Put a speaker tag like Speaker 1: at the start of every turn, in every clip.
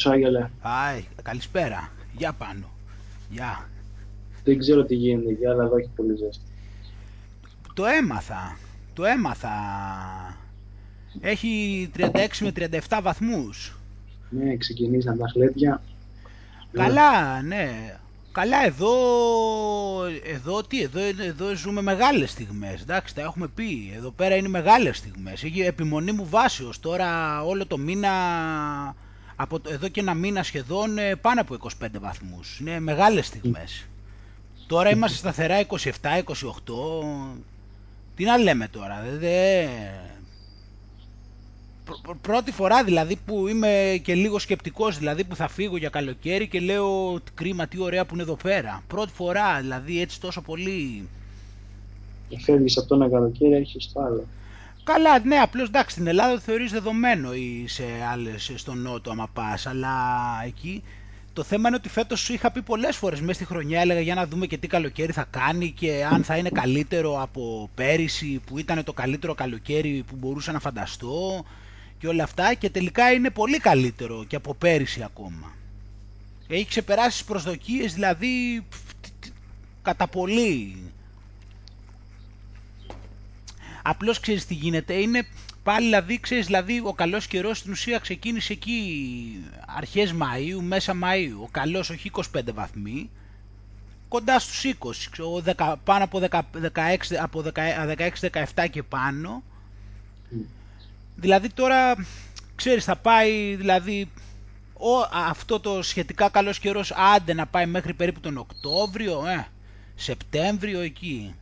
Speaker 1: σου Άγγελε.
Speaker 2: Άι, καλησπέρα. Γεια πάνω. Γεια.
Speaker 1: Δεν ξέρω τι γίνεται εκεί, αλλά εδώ έχει πολύ ζέστη.
Speaker 2: Το έμαθα. Το έμαθα. Έχει 36 με 37 βαθμούς.
Speaker 1: Ναι, ξεκινήσαν τα χλέπια.
Speaker 2: Καλά, ναι. Καλά, εδώ, εδώ, τι, εδώ, εδώ ζούμε μεγάλες στιγμές, εντάξει, τα έχουμε πει. Εδώ πέρα είναι μεγάλες στιγμές. Έχει επιμονή μου βάσεως. Τώρα όλο το μήνα, από, εδώ και ένα μήνα σχεδόν, ε, πάνω από 25 βαθμούς. Είναι μεγάλες στιγμές. Τώρα είμαστε σταθερά 27-28. Τι να λέμε τώρα, δε, πρώτη φορά δηλαδή που είμαι και λίγο σκεπτικός δηλαδή που θα φύγω για καλοκαίρι και λέω κρίμα τι ωραία που είναι εδώ πέρα. Πρώτη φορά δηλαδή έτσι τόσο πολύ...
Speaker 1: Φεύγεις από το ένα καλοκαίρι έχεις το άλλο.
Speaker 2: Καλά, ναι, απλώς εντάξει, στην Ελλάδα το θεωρείς δεδομένο ή σε άλλες, στον Νότο άμα πας, αλλά εκεί το θέμα είναι ότι φέτος σου είχα πει πολλές φορές μέσα στη χρονιά, έλεγα για να δούμε και τι καλοκαίρι θα κάνει και αν θα είναι καλύτερο από πέρυσι που ήταν το καλύτερο καλοκαίρι που μπορούσα να φανταστώ και όλα αυτά και τελικά είναι πολύ καλύτερο και από πέρυσι ακόμα. Έχει ξεπεράσει τις προσδοκίες δηλαδή κατά πολύ. Απλώς ξέρεις τι γίνεται, είναι πάλι δηλαδή, ξέρεις, δηλαδή ο καλός καιρός στην ουσία ξεκίνησε εκεί αρχές Μαΐου, μέσα Μαΐου. Ο καλός όχι 25 βαθμοί, κοντά στους 20, ξέρω, πάνω από 16, από 16-17 και πάνω. Δηλαδή τώρα, ξέρεις, θα πάει, δηλαδή, ο, αυτό το σχετικά καλός καιρός άντε να πάει μέχρι περίπου τον Οκτώβριο, ε, Σεπτέμβριο εκεί.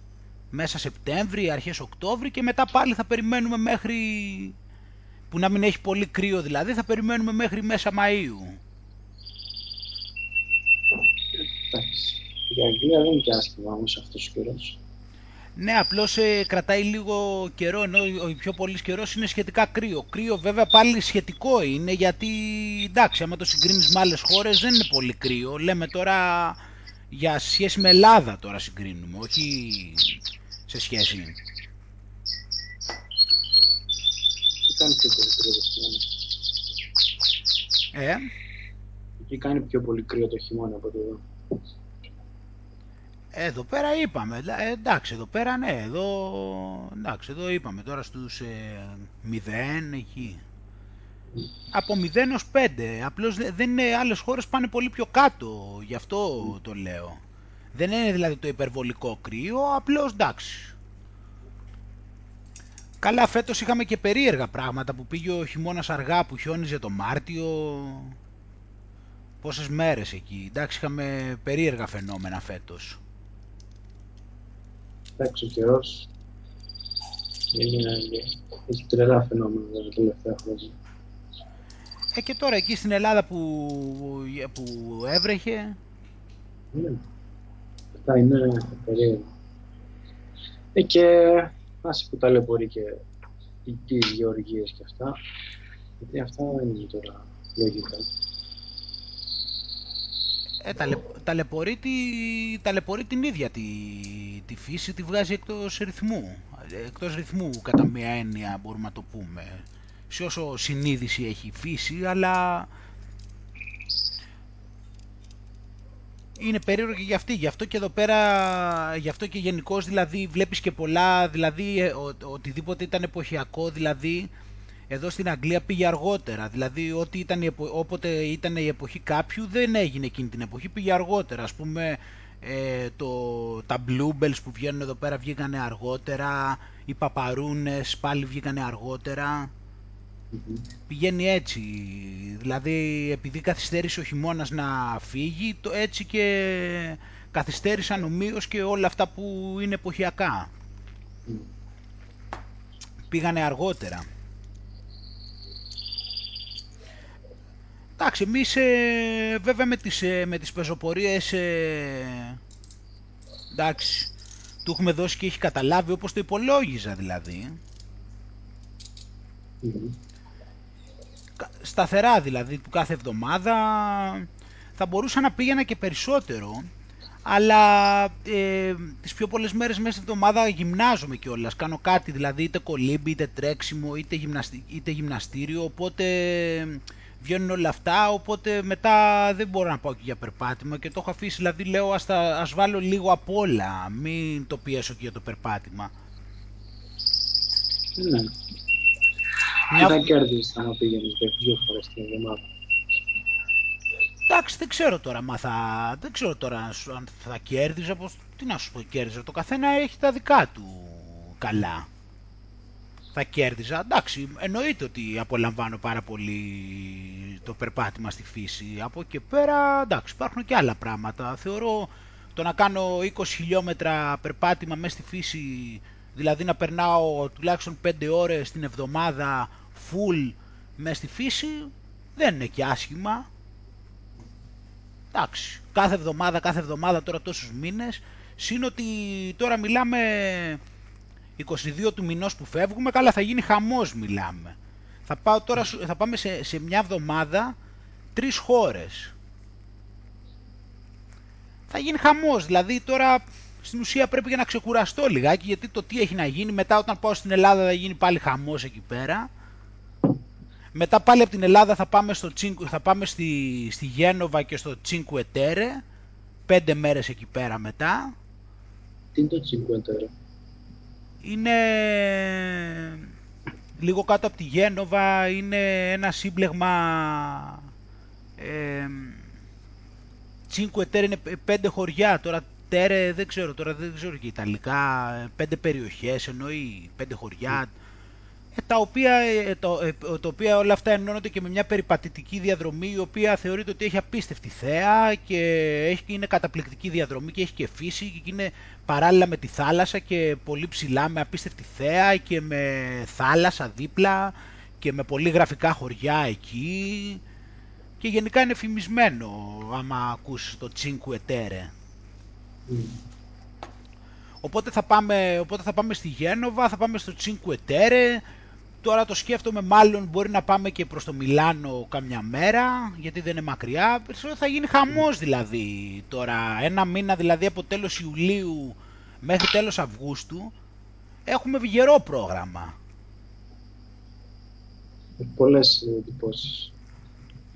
Speaker 2: Μέσα Σεπτέμβριο, αρχές Οκτώβριο και μετά πάλι θα περιμένουμε μέχρι, που να μην έχει πολύ κρύο δηλαδή, θα περιμένουμε μέχρι μέσα Μαΐου.
Speaker 1: Εντάξει. Η Αγγλία δεν είναι και άσχημα όμως αυτός ο καιρός.
Speaker 2: Ναι, απλώς ε, κρατάει λίγο καιρό, ενώ ο πιο πολύς καιρός είναι σχετικά κρύο. Κρύο βέβαια πάλι σχετικό είναι, γιατί εντάξει, άμα το συγκρίνεις με άλλες χώρες δεν είναι πολύ κρύο. Λέμε τώρα για σχέση με Ελλάδα τώρα συγκρίνουμε, όχι σε σχέση.
Speaker 1: Τι κάνει πιο πολύ κρύο το χειμώνα;
Speaker 2: Ε;
Speaker 1: Εκεί κάνει πιο πολύ κρύο το χειμώνα από εδώ;
Speaker 2: Εδώ πέρα είπαμε, ε, εντάξει εδώ πέρα ναι, εδώ, εντάξει, εδώ είπαμε τώρα στους ε, 0 εκεί. Από 0 ως 5, απλώς δεν είναι, άλλες χώρες πάνε πολύ πιο κάτω, γι' αυτό το λέω. Δεν είναι δηλαδή το υπερβολικό κρύο, απλώς εντάξει. Καλά φέτος είχαμε και περίεργα πράγματα που πήγε ο χειμώνας αργά που χιόνιζε το Μάρτιο. Πόσες μέρες εκεί, εντάξει είχαμε περίεργα φαινόμενα φέτος.
Speaker 1: Εντάξει, ο καιρός έχει τρελά φαινόμενα τα τελευταία χρόνια.
Speaker 2: Ε, και τώρα εκεί στην Ελλάδα που, που έβρεχε.
Speaker 1: Ναι. Αυτά είναι περίεργα. Ε, και άσε που ταλαιπωρεί και οι γεωργίες και αυτά. Γιατί αυτά δεν είναι τώρα λογικά.
Speaker 2: Ε, ταλαι, ταλαιπωρεί, τη, ταλαιπωρεί την ίδια τη, τη φύση, τη βγάζει εκτός ρυθμού. Εκτός ρυθμού κατά μία έννοια μπορούμε να το πούμε. Σε όσο συνείδηση έχει η φύση, αλλά είναι περίεργο και για αυτή. Γι' αυτό και εδώ πέρα, γι' αυτό και γενικώς δηλαδή βλέπεις και πολλά, δηλαδή ε, ο, οτιδήποτε ήταν εποχιακό, δηλαδή εδώ στην Αγγλία πήγε αργότερα. Δηλαδή, ό,τι ήταν, όποτε ήταν η εποχή κάποιου δεν έγινε εκείνη την εποχή, πήγε αργότερα. Ας πούμε, ε, το, τα Bluebells που βγαίνουν εδώ πέρα βγήκανε αργότερα, οι Παπαρούνες πάλι βγήκανε αργότερα. Πηγαίνει έτσι, δηλαδή επειδή καθυστέρησε ο χειμώνας να φύγει, το έτσι και καθυστέρησαν ομοίως και όλα αυτά που είναι εποχιακά. Πήγανε αργότερα. Εντάξει, εμείς ε, βέβαια με τις, ε, με τις πεζοπορίες ε, εντάξει, του έχουμε δώσει και έχει καταλάβει όπως το υπολόγιζα δηλαδή. Σταθερά δηλαδή, που κάθε εβδομάδα θα μπορούσα να πήγαινα και περισσότερο, αλλά ε, τις πιο πολλές μέρες μέσα στην εβδομάδα γυμνάζομαι κιόλας, κάνω κάτι δηλαδή είτε κολύμπι, είτε τρέξιμο, είτε, είτε γυμναστήριο, οπότε βγαίνουν όλα αυτά, οπότε μετά δεν μπορώ να πάω και για περπάτημα και το έχω αφήσει, δηλαδή λέω ας, τα, ας βάλω λίγο απ' όλα, μην το πιέσω και για το περπάτημα.
Speaker 1: Ναι. Μια... Τι θα κέρδιζες άμα πήγαινες δύο φορές την εβδομάδα.
Speaker 2: Εντάξει, δεν ξέρω τώρα, μα θα, δεν ξέρω τώρα αν θα κέρδιζα, πως, τι να σου πω κέρδιζα, το καθένα έχει τα δικά του καλά. Θα κέρδιζα, εντάξει, εννοείται ότι απολαμβάνω πάρα πολύ το περπάτημα στη φύση. Από εκεί πέρα, εντάξει, υπάρχουν και άλλα πράγματα. Θεωρώ το να κάνω 20 χιλιόμετρα περπάτημα μέσα στη φύση, δηλαδή να περνάω τουλάχιστον 5 ώρες την εβδομάδα full μέσα στη φύση, δεν είναι και άσχημα εντάξει, κάθε εβδομάδα, κάθε εβδομάδα τώρα τόσους μήνες, συν ότι τώρα μιλάμε 22 του μηνός που φεύγουμε, καλά θα γίνει χαμός μιλάμε. Θα, πάω τώρα, θα πάμε σε, σε μια εβδομάδα τρεις χώρες. Θα γίνει χαμός, δηλαδή τώρα στην ουσία πρέπει για να ξεκουραστώ λιγάκι, γιατί το τι έχει να γίνει μετά όταν πάω στην Ελλάδα θα γίνει πάλι χαμός εκεί πέρα. Μετά πάλι από την Ελλάδα θα πάμε, στο, θα πάμε στη, στη Γένοβα και στο Τσίνκου Ετέρε. Πέντε μέρες εκεί πέρα μετά.
Speaker 1: Τι είναι το Τσίνκου Ετέρε;
Speaker 2: Είναι λίγο κάτω από τη Γένοβα, είναι ένα σύμπλεγμα... Ε, Τσίνκου Ετέρε είναι πέντε χωριά, τώρα Τέρε δεν ξέρω, τώρα δεν ξέρω και Ιταλικά, πέντε περιοχές εννοεί, πέντε χωριά. Τα οποία, ε, το, ε, το οποία όλα αυτά ενώνονται και με μια περιπατητική διαδρομή η οποία θεωρείται ότι έχει απίστευτη θέα και έχει, είναι καταπληκτική διαδρομή και έχει και φύση και είναι παράλληλα με τη θάλασσα και πολύ ψηλά με απίστευτη θέα και με θάλασσα δίπλα και με πολύ γραφικά χωριά εκεί. Και γενικά είναι φημισμένο άμα ακούσεις το Cinque Terre. Οπότε θα, πάμε, οπότε θα πάμε στη Γένοβα, θα πάμε στο Cinque Terre, Τώρα το σκέφτομαι μάλλον μπορεί να πάμε και προς το Μιλάνο καμιά μέρα, γιατί δεν είναι μακριά. Θα γίνει χαμός δηλαδή τώρα. Ένα μήνα δηλαδή από τέλος Ιουλίου μέχρι τέλος Αυγούστου έχουμε γερό πρόγραμμα.
Speaker 1: Πολλές εντυπώσεις.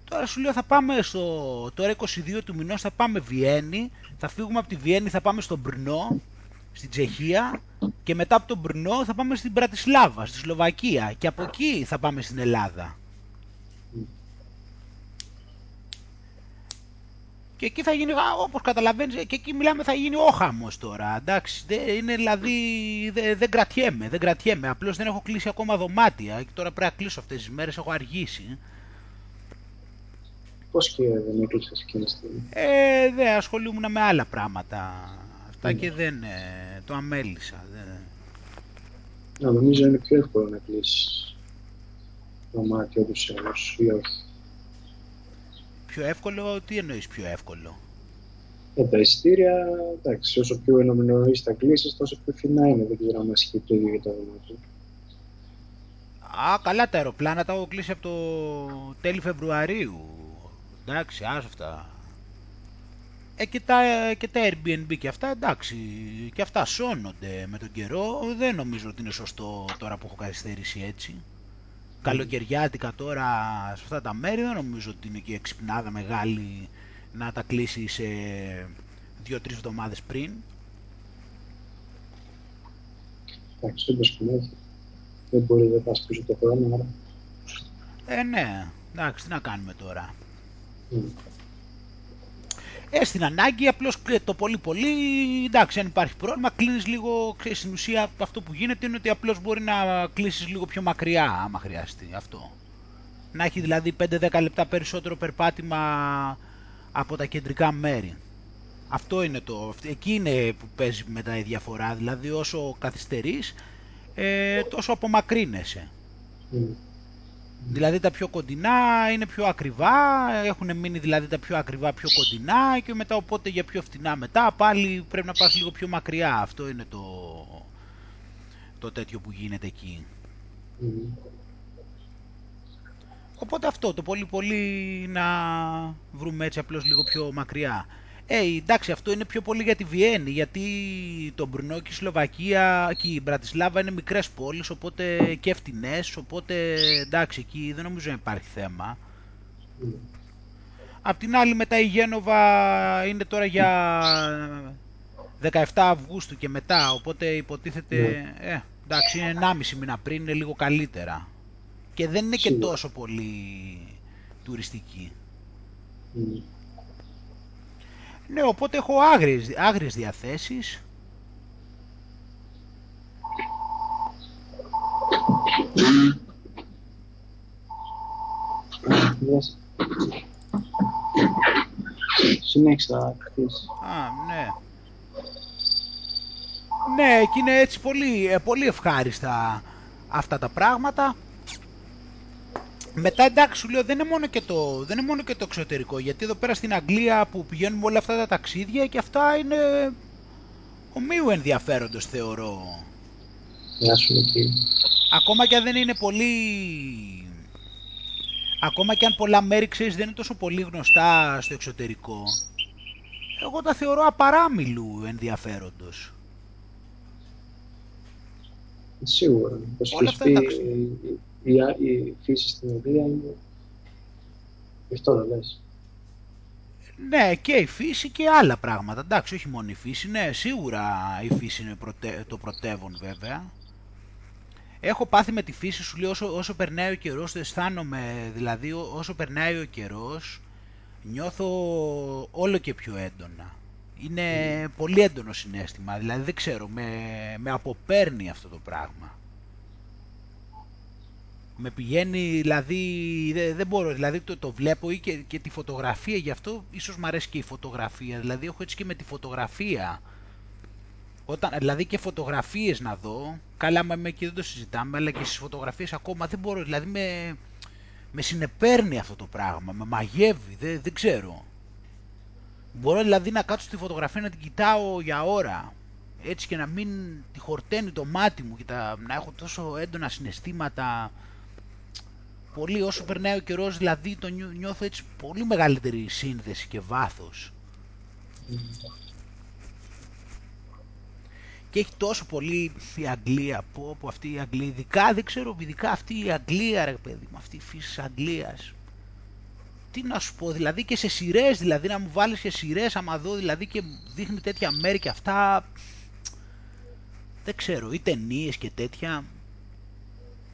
Speaker 2: Τώρα σου λέω θα πάμε στο... Τώρα 22 του μηνός θα πάμε Βιέννη, θα φύγουμε από τη Βιέννη, θα πάμε στο Μπρνό, στην Τσεχία και μετά από τον Μπρνό θα πάμε στην Πρατισλάβα, στη Σλοβακία και από εκεί θα πάμε στην Ελλάδα. Και εκεί θα γίνει, όπως καταλαβαίνεις, και εκεί μιλάμε θα γίνει όχαμος τώρα, εντάξει, δεν, είναι δηλαδή, δεν, δεν κρατιέμαι, δεν κρατιέμαι, απλώς δεν έχω κλείσει ακόμα δωμάτια και τώρα πρέπει να κλείσω αυτές τις μέρες, έχω αργήσει.
Speaker 1: Πώς και δεν έκλεισες εκείνη τη στιγμή;
Speaker 2: Ε, δεν ασχολούμουν με άλλα πράγματα αυτά και δεν ε, το αμέλησα. Δεν...
Speaker 1: Να, νομίζω είναι πιο εύκολο να κλείσει δωμάτιο τους ή όχι;
Speaker 2: Πιο εύκολο, τι εννοείς πιο εύκολο;
Speaker 1: Ε, τα εισιτήρια, εντάξει, όσο πιο νωρίς τα κλείσεις, τόσο πιο φθηνά είναι. Δεν ξέρω αν ισχύει το ίδιο για τα δωμάτια.
Speaker 2: Α, καλά τα αεροπλάνα τα έχω κλείσει από το τέλη Φεβρουαρίου. Εντάξει, άσο αυτά. Ε, και, τα, και τα Airbnb και αυτά, εντάξει, και αυτά σώνονται με τον καιρό. Δεν νομίζω ότι είναι σωστό τώρα που έχω καθυστερήσει έτσι. Mm. Καλοκαιριάτικα τώρα σε αυτά τα μέρη δεν νομίζω ότι είναι και εξυπνάδα μεγάλη να τα κλείσει σε δύο-τρεις εβδομάδες πριν.
Speaker 1: Εντάξει, δεν Δεν μπορεί να πας πίσω το χρόνο, άρα.
Speaker 2: Ε, ναι. Εντάξει, τι να κάνουμε τώρα.
Speaker 1: Mm.
Speaker 2: Ε, στην ανάγκη, απλώς το πολύ πολύ, εντάξει, αν υπάρχει πρόβλημα, κλείνεις λίγο. Ξέρεις, στην ουσία, αυτό που γίνεται είναι ότι απλώς μπορεί να κλείσεις λίγο πιο μακριά, άμα χρειαστεί αυτό. Να έχει δηλαδή 5-10 λεπτά περισσότερο περπάτημα από τα κεντρικά μέρη. Αυτό είναι το. Εκεί είναι που παίζει μετά η διαφορά. Δηλαδή, όσο καθυστερείς, ε, τόσο απομακρύνεσαι. Mm. Δηλαδή τα πιο κοντινά είναι πιο ακριβά, έχουν μείνει δηλαδή τα πιο ακριβά πιο κοντινά και μετά οπότε για πιο φτηνά μετά πάλι πρέπει να πας λίγο πιο μακριά. Αυτό είναι το, το τέτοιο που γίνεται εκεί. Οπότε αυτό το πολύ πολύ να βρούμε έτσι απλώς λίγο πιο μακριά. Ε, εντάξει, αυτό είναι πιο πολύ για τη Βιέννη, γιατί το Μπρουνό και η Σλοβακία και η Μπρατισλάβα είναι μικρές πόλεις, οπότε και φτηνές, οπότε εντάξει, εκεί δεν νομίζω να υπάρχει θέμα.
Speaker 1: Mm.
Speaker 2: Απ' την άλλη μετά η Γένοβα είναι τώρα για 17 Αυγούστου και μετά, οπότε υποτίθεται,
Speaker 1: Ναι.
Speaker 2: ε, εντάξει είναι 1,5 μήνα πριν, είναι λίγο καλύτερα. Και δεν είναι και
Speaker 1: Σίγουρα.
Speaker 2: τόσο πολύ τουριστική.
Speaker 1: Mm.
Speaker 2: Ναι, οπότε έχω άγριες, άγριες διαθέσεις.
Speaker 1: Λες. Συνέχισα να χτίσεις.
Speaker 2: Α, ναι. Ναι, και είναι έτσι πολύ, ε, πολύ ευχάριστα αυτά τα πράγματα. Μετά εντάξει σου λέω δεν είναι, μόνο και το, δεν είναι μόνο και το εξωτερικό γιατί εδώ πέρα στην Αγγλία που πηγαίνουμε όλα αυτά τα ταξίδια και αυτά είναι ομοίου ενδιαφέροντος θεωρώ.
Speaker 1: Γεια σου εκεί.
Speaker 2: Ακόμα και αν δεν είναι πολύ... Ακόμα και αν πολλά μέρη ξέρεις δεν είναι τόσο πολύ γνωστά στο εξωτερικό. Εγώ τα θεωρώ απαράμιλου ενδιαφέροντος.
Speaker 1: Σίγουρα. Όπως
Speaker 2: Όλα
Speaker 1: έχεις
Speaker 2: αυτά
Speaker 1: πει,
Speaker 2: τα ταξίδια.
Speaker 1: Η, η, η φύση στην Αγγλία είναι... Γι' αυτό δεν λες.
Speaker 2: Ναι, και η φύση και άλλα πράγματα. Εντάξει, όχι μόνο η φύση. Ναι, σίγουρα η φύση είναι προτε- το πρωτεύον βέβαια. Έχω πάθει με τη φύση, σου λέω, όσο, όσο περνάει ο καιρός, το αισθάνομαι, δηλαδή ό- όσο περνάει ο καιρός, νιώθω όλο και πιο έντονα. Είναι πολύ έντονο συνέστημα, δηλαδή δεν ξέρω, με, με αποπέρνει αυτό το πράγμα. Με πηγαίνει, δηλαδή, δεν, δεν μπορώ, δηλαδή το, το βλέπω ή και, και τη φωτογραφία, γι' αυτό ίσως μου αρέσει και η φωτογραφία, δηλαδή έχω έτσι και με τη φωτογραφία. Όταν, δηλαδή και φωτογραφίες να δω, καλά με εκεί δεν το συζητάμε, αλλά και στις φωτογραφίες ακόμα δεν μπορώ, δηλαδή με, με συνεπέρνει αυτό το πράγμα, με μαγεύει, δεν, δεν ξέρω. Μπορώ δηλαδή να κάτσω στη φωτογραφία να την κοιτάω για ώρα, έτσι και να μην τη χορταίνει το μάτι μου και τα, να έχω τόσο έντονα συναισθήματα πολύ όσο περνάει ο καιρός δηλαδή το νιώ- νιώθω έτσι πολύ μεγαλύτερη σύνδεση και βάθος. Και έχει τόσο πολύ η Αγγλία πω πω αυτή η Αγγλία ειδικά δεν ξέρω ειδικά αυτή η Αγγλία ρε παιδί μου αυτή η φύση της Αγγλίας. Τι να σου πω δηλαδή και σε σειρές, δηλαδή να μου βάλεις και σειρές άμα δω δηλαδή και δείχνει τέτοια μέρη και αυτά δεν ξέρω ή ταινίες και τέτοια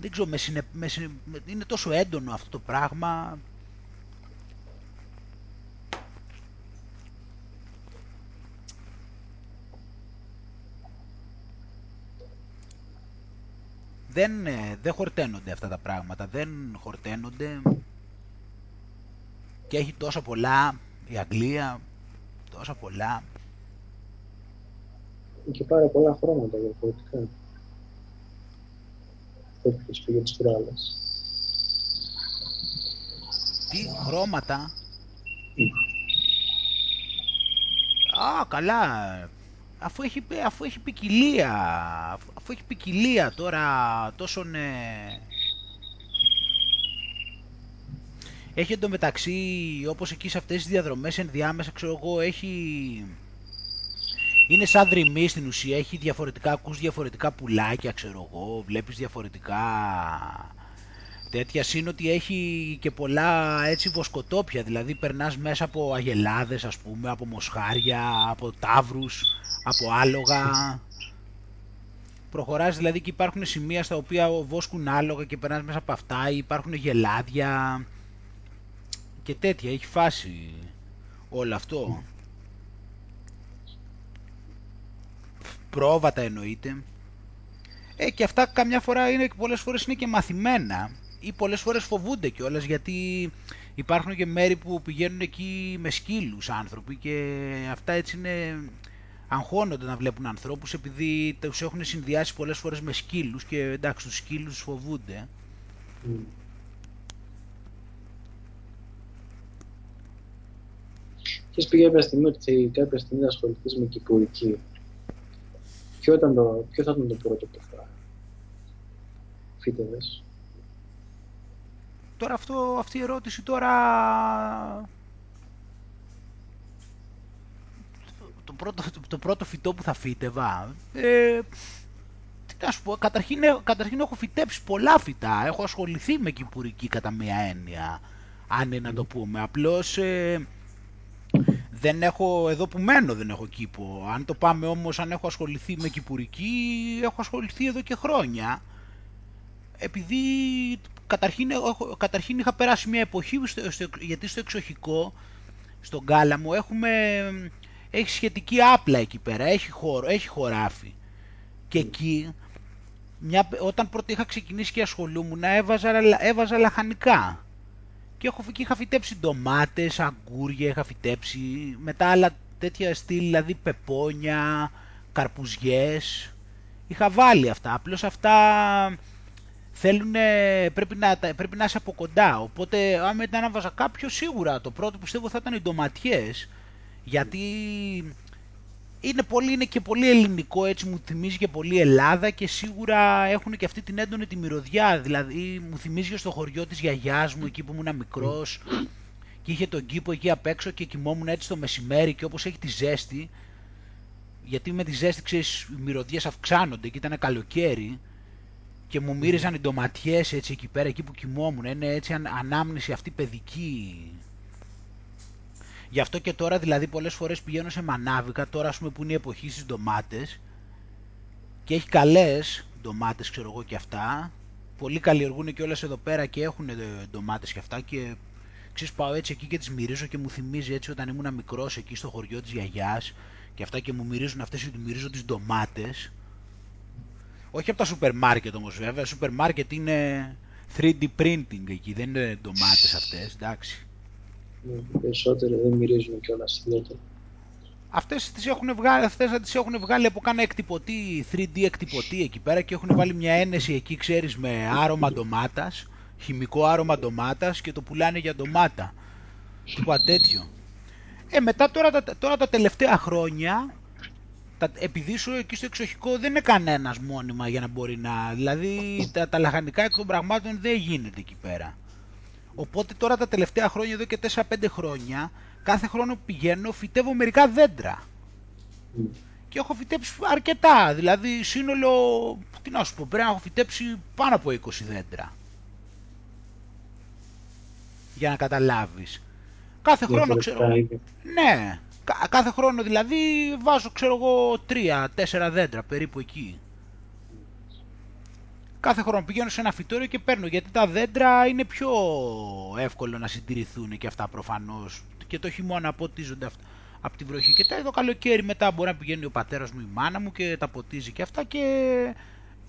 Speaker 2: δεν ξέρω με συνε, με συνε- με- είναι τόσο έντονο αυτό το πράγμα δεν, ε, δεν χορταίνονται αυτά τα πράγματα, δεν χορταίνονται και έχει τόσα πολλά η Αγγλία, τόσα πολλά.
Speaker 1: Και πάρα πολλά χρώματα διαφορετικά. Αυτό που έχεις πει για τις προάλλες.
Speaker 2: Τι χρώματα.
Speaker 1: Μμ.
Speaker 2: Α, καλά. Αφού έχει, αφού έχει ποικιλία, αφού- αφού έχει ποικιλία τώρα τόσων... ε, Έχει εντωμεταξύ, όπως εκεί σε αυτές τις διαδρομές ενδιάμεσα, ξέρω εγώ, έχει... Είναι σαν δρυμή στην ουσία, έχει διαφορετικά, ακούς διαφορετικά πουλάκια, ξέρω εγώ, βλέπεις διαφορετικά τέτοια. Συν ότι έχει και πολλά έτσι βοσκοτόπια, δηλαδή περνάς μέσα από αγελάδες, ας πούμε, από μοσχάρια, από τάβρους, από άλογα. Προχωράς δηλαδή και υπάρχουν σημεία στα οποία βόσκουν άλογα και περνάς μέσα από αυτά, ή υπάρχουν γελάδια και τέτοια, έχει φάση όλο αυτό. Πρόβατα εννοείται. Ε, και αυτά καμιά φορά είναι, πολλές φορές είναι και μαθημένα ή πολλές φορές φοβούνται κιόλας γιατί υπάρχουν και μέρη που πηγαίνουν εκεί με σκύλους άνθρωποι και αυτά έτσι είναι αγχώνονται να βλέπουν ανθρώπους επειδή τους έχουν συνδυάσει πολλές φορές με σκύλους και εντάξει τους σκύλους τους φοβούνται.
Speaker 1: Μμ. Έχεις πει κάποια στιγμή ότι κάποια στιγμή θα ασχοληθείς με κυπουρική. Ποιο, ήταν το, ποιο θα ήταν το πρώτο που θα φύτευες.
Speaker 2: Τώρα αυτό, αυτή η ερώτηση τώρα το πρώτο, το πρώτο φυτό που θα φύτευα ε, τι να σου πω, καταρχήν, ε- καταρχήν έχω φυτέψει πολλά φυτά, έχω ασχοληθεί με κυπουρική κατά μία έννοια. αν είναι να το πούμε. Απλώς ε, δεν έχω, εδώ που μένω δεν έχω κήπο. Αν το πάμε όμως, αν έχω ασχοληθεί με κυπουρική, έχω ασχοληθεί εδώ και χρόνια. Επειδή καταρχήν, έχω, καταρχήν είχα περάσει μια εποχή, γιατί στο εξοχικό, στον Κάλαμο, έχουμε, έχει σχετική άπλα εκεί πέρα, έχει, χώρο, έχει χωράφι. Και εκεί, μια, όταν πρώτα είχα ξεκινήσει και ασχολούμουν, έβαζα, έβαζα λαχανικά. Και έχω, και είχα φυτέψει ντομάτες, αγκούρια, είχα φυτέψει, μετά άλλα τέτοια στυλ, δηλαδή πεπόνια, καρπουζιές. Είχα βάλει αυτά, απλώς αυτά θέλουν, πρέπει, να, πρέπει να είσαι από κοντά. Οπότε, άμα ήταν να βάζα κάποιο, σίγουρα το πρώτο πιστεύω θα ήταν οι ντοματιές. Γιατί είναι, πολύ, είναι και πολύ ελληνικό, έτσι μου θυμίζει και πολύ Ελλάδα και σίγουρα έχουν και αυτή την έντονη τη μυρωδιά. Δηλαδή μου θυμίζει στο χωριό της γιαγιάς μου, εκεί που ήμουν μικρός και είχε τον κήπο εκεί απ' έξω και κοιμόμουν έτσι το μεσημέρι και όπως έχει τη ζέστη, γιατί με τη ζέστη ξέρεις οι μυρωδιές αυξάνονται και ήταν καλοκαίρι και μου μύριζαν οι ντοματιές έτσι εκεί πέρα, εκεί που κοιμόμουν, είναι έτσι ανάμνηση αυτή παιδική Γι' αυτό και τώρα δηλαδή πολλές φορές πηγαίνω σε μανάβικα, τώρα ας πούμε που είναι η εποχή στις ντομάτες και έχει καλές ντομάτες ξέρω εγώ και αυτά. Πολλοί καλλιεργούν και όλες εδώ πέρα και έχουν ντομάτες και αυτά και ξέρεις πάω έτσι εκεί και τις μυρίζω και μου θυμίζει έτσι όταν ήμουν μικρός εκεί στο χωριό της γιαγιάς και αυτά και μου μυρίζουν αυτές και μυρίζω τις ντομάτες. Όχι από τα σούπερ μάρκετ όμως βέβαια, σούπερ μάρκετ είναι 3D printing εκεί, δεν είναι ντομάτες αυτές, εντάξει.
Speaker 1: Ναι, περισσότερο δεν μυρίζουν κιόλας ιδιαίτερα.
Speaker 2: Αυτές τις έχουν βγάλει, αυτές τις έχουν βγάλει από κάνα εκτυπωτή, 3D εκτυπωτή εκεί πέρα και έχουν βάλει μια ένεση εκεί, ξέρεις, με άρωμα ντομάτας, χημικό άρωμα ντομάτας και το πουλάνε για ντομάτα. Τίποτα τέτοιο. Ε, μετά τώρα, τώρα τα τελευταία χρόνια, τα, επειδή σου εκεί στο εξοχικό δεν είναι κανένας μόνιμα για να μπορεί να... Δηλαδή τα, τα λαχανικά εκ των πραγμάτων δεν γίνεται εκεί πέρα. Οπότε τώρα τα τελευταία χρόνια, εδώ και 4-5 χρόνια, κάθε χρόνο που πηγαίνω φυτεύω μερικά δέντρα. Και έχω φυτέψει αρκετά, δηλαδή σύνολο, τι να σου πω, πρέπει να έχω φυτέψει πάνω από 20 δέντρα. Για να καταλάβεις. Κάθε χρόνο ξέρω... Ναι, κάθε χρόνο δηλαδή βάζω ξέρω εγώ 3-4 δέντρα περίπου εκεί κάθε χρόνο πηγαίνω σε ένα φυτόριο και παίρνω γιατί τα δέντρα είναι πιο εύκολο να συντηρηθούν και αυτά προφανώς. Και το χειμώνα ποτίζονται αυτά από τη βροχή. Και τα το καλοκαίρι μετά μπορεί να πηγαίνει ο πατέρας μου η μάνα μου και τα ποτίζει και αυτά και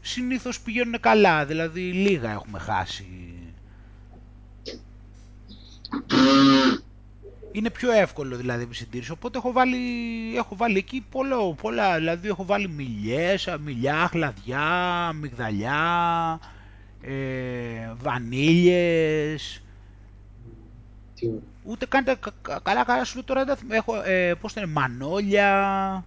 Speaker 2: συνήθως πηγαίνουν καλά. Δηλαδή λίγα έχουμε χάσει είναι πιο εύκολο δηλαδή η συντήρηση. Οπότε έχω βάλει, έχω βάλει εκεί πολλά, πολλά, δηλαδή έχω βάλει μιλιές, μιλιά, χλαδιά, μυγδαλιά, ε, βανίλιες. Ούτε καν καλά καλά σου τώρα έχω, ε, πώς είναι, μανόλια,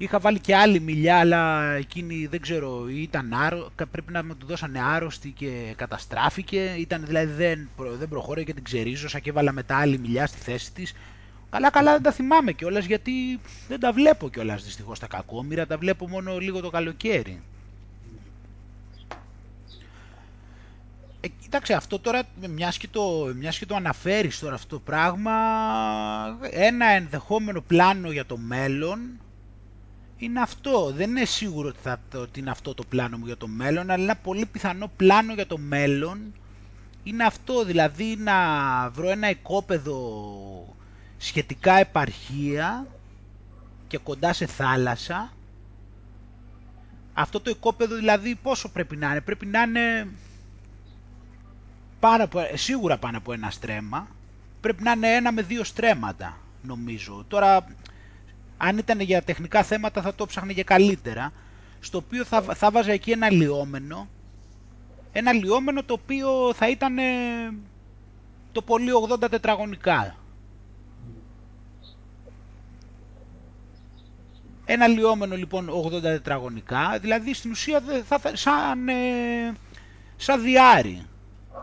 Speaker 2: Είχα βάλει και άλλη μιλιά, αλλά εκείνη δεν ξέρω, ήταν άρο... πρέπει να μου του δώσανε άρρωστη και καταστράφηκε. Ήταν δηλαδή δεν, δεν προχώρησε και την ξερίζωσα και έβαλα μετά άλλη μιλιά στη θέση της. Καλά καλά δεν τα θυμάμαι κιόλας γιατί δεν τα βλέπω κιόλας δυστυχώς τα κακόμοιρα, τα βλέπω μόνο λίγο το καλοκαίρι. Ε, κοίταξε αυτό τώρα, μιας και, το, μιας και το αναφέρεις τώρα αυτό το πράγμα, ένα ενδεχόμενο πλάνο για το μέλλον είναι αυτό. Δεν είναι σίγουρο ότι, θα, ότι είναι αυτό το πλάνο μου για το μέλλον, αλλά ένα πολύ πιθανό πλάνο για το μέλλον είναι αυτό, δηλαδή να βρω ένα οικόπεδο σχετικά επαρχία και κοντά σε θάλασσα. Αυτό το οικόπεδο δηλαδή πόσο πρέπει να είναι, πρέπει να είναι πάνω από, σίγουρα πάνω από ένα στρέμμα, πρέπει να είναι ένα με δύο στρέμματα νομίζω. Τώρα αν ήταν για τεχνικά θέματα θα το ψάχνει και καλύτερα, στο οποίο θα, θα βάζα εκεί ένα λιόμενο, ένα λιόμενο το οποίο θα ήταν το πολύ 80 τετραγωνικά. Ένα λιόμενο λοιπόν 80 τετραγωνικά, δηλαδή στην ουσία θα, θα σαν, ε, σαν διάρι,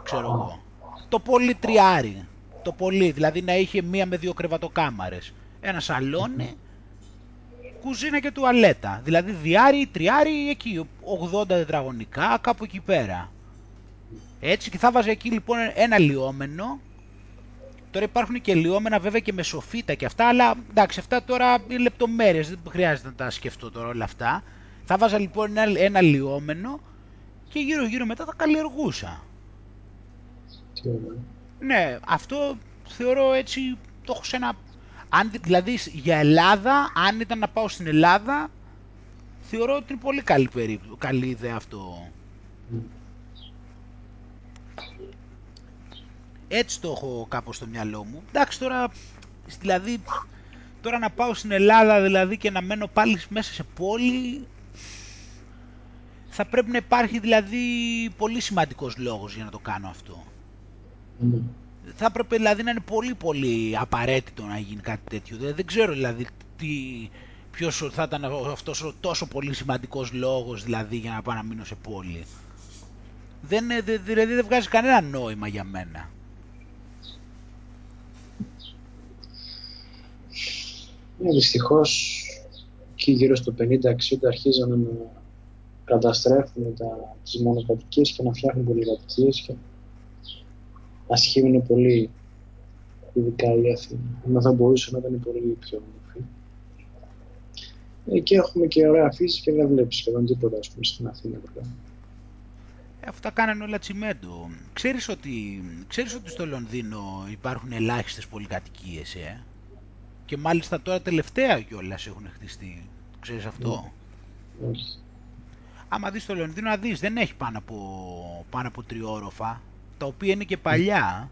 Speaker 2: ξέρω εγώ. Το πολύ τριάρι, το πολύ, δηλαδή να είχε μία με δύο κρεβατοκάμαρες. Ένα σαλόνι κουζίνα και τουαλέτα. Δηλαδή διάρι, τριάρι, εκεί, 80 τετραγωνικά, κάπου εκεί πέρα. Έτσι και θα βάζα εκεί λοιπόν ένα λιόμενο. Τώρα υπάρχουν και λιόμενα βέβαια και με σοφίτα και αυτά, αλλά εντάξει αυτά τώρα είναι λεπτομέρειες, δεν χρειάζεται να τα σκεφτώ τώρα όλα αυτά. Θα βάζα λοιπόν ένα, ένα λιόμενο και γύρω γύρω μετά τα καλλιεργούσα.
Speaker 1: Τι ωραία.
Speaker 2: Ναι, αυτό θεωρώ έτσι, το έχω σε ένα... Αν, δηλαδή για Ελλάδα, αν ήταν να πάω στην Ελλάδα, θεωρώ ότι είναι πολύ καλή, περίπτωση, καλή ιδέα αυτό.
Speaker 1: Μμ.
Speaker 2: Έτσι το έχω κάπως στο μυαλό μου. Εντάξει τώρα, δηλαδή, τώρα να πάω στην Ελλάδα δηλαδή και να μένω πάλι μέσα σε πόλη, θα πρέπει να υπάρχει δηλαδή πολύ σημαντικός λόγος για να το κάνω αυτό.
Speaker 1: Μμ.
Speaker 2: Θα έπρεπε δηλαδή να είναι πολύ πολύ απαραίτητο να γίνει κάτι τέτοιο. Δεν, δεν ξέρω δηλαδή τι, ποιος θα ήταν αυτός ο τόσο πολύ σημαντικός λόγος δηλαδή για να πάω να μείνω σε πόλη. Δεν, είναι- δε- δηλαδή δεν βγάζει κανένα νόημα για μένα.
Speaker 1: Ναι, δυστυχώς εκεί γύρω στο 50-60 αρχίζανε να καταστρέφουν τα, τις μονοκατοικίες και να φτιάχνουν πολυκατοικίες και να σχήμουν πολύ ειδικά η Αθήνα. Ενώ θα μπορούσε να ήταν πολύ πιο όμορφη. Εκεί έχουμε και ωραία φύση και δεν βλέπεις σχεδόν τίποτα ας πούμε, στην Αθήνα. βέβαια.
Speaker 2: Ε, Αυτά κάνανε όλα τσιμέντο. Ξέρεις ότι, ξέρεις ότι στο Λονδίνο υπάρχουν ελάχιστες πολυκατοικίες, ε; Και μάλιστα τώρα τελευταία κιόλας έχουν χτιστεί. Ξέρεις αυτό;
Speaker 1: Όχι.
Speaker 2: Άμα δεις το Λονδίνο να δεις, δεν έχει πάνω από, πάνω από τριόροφα, τα οποία είναι και παλιά.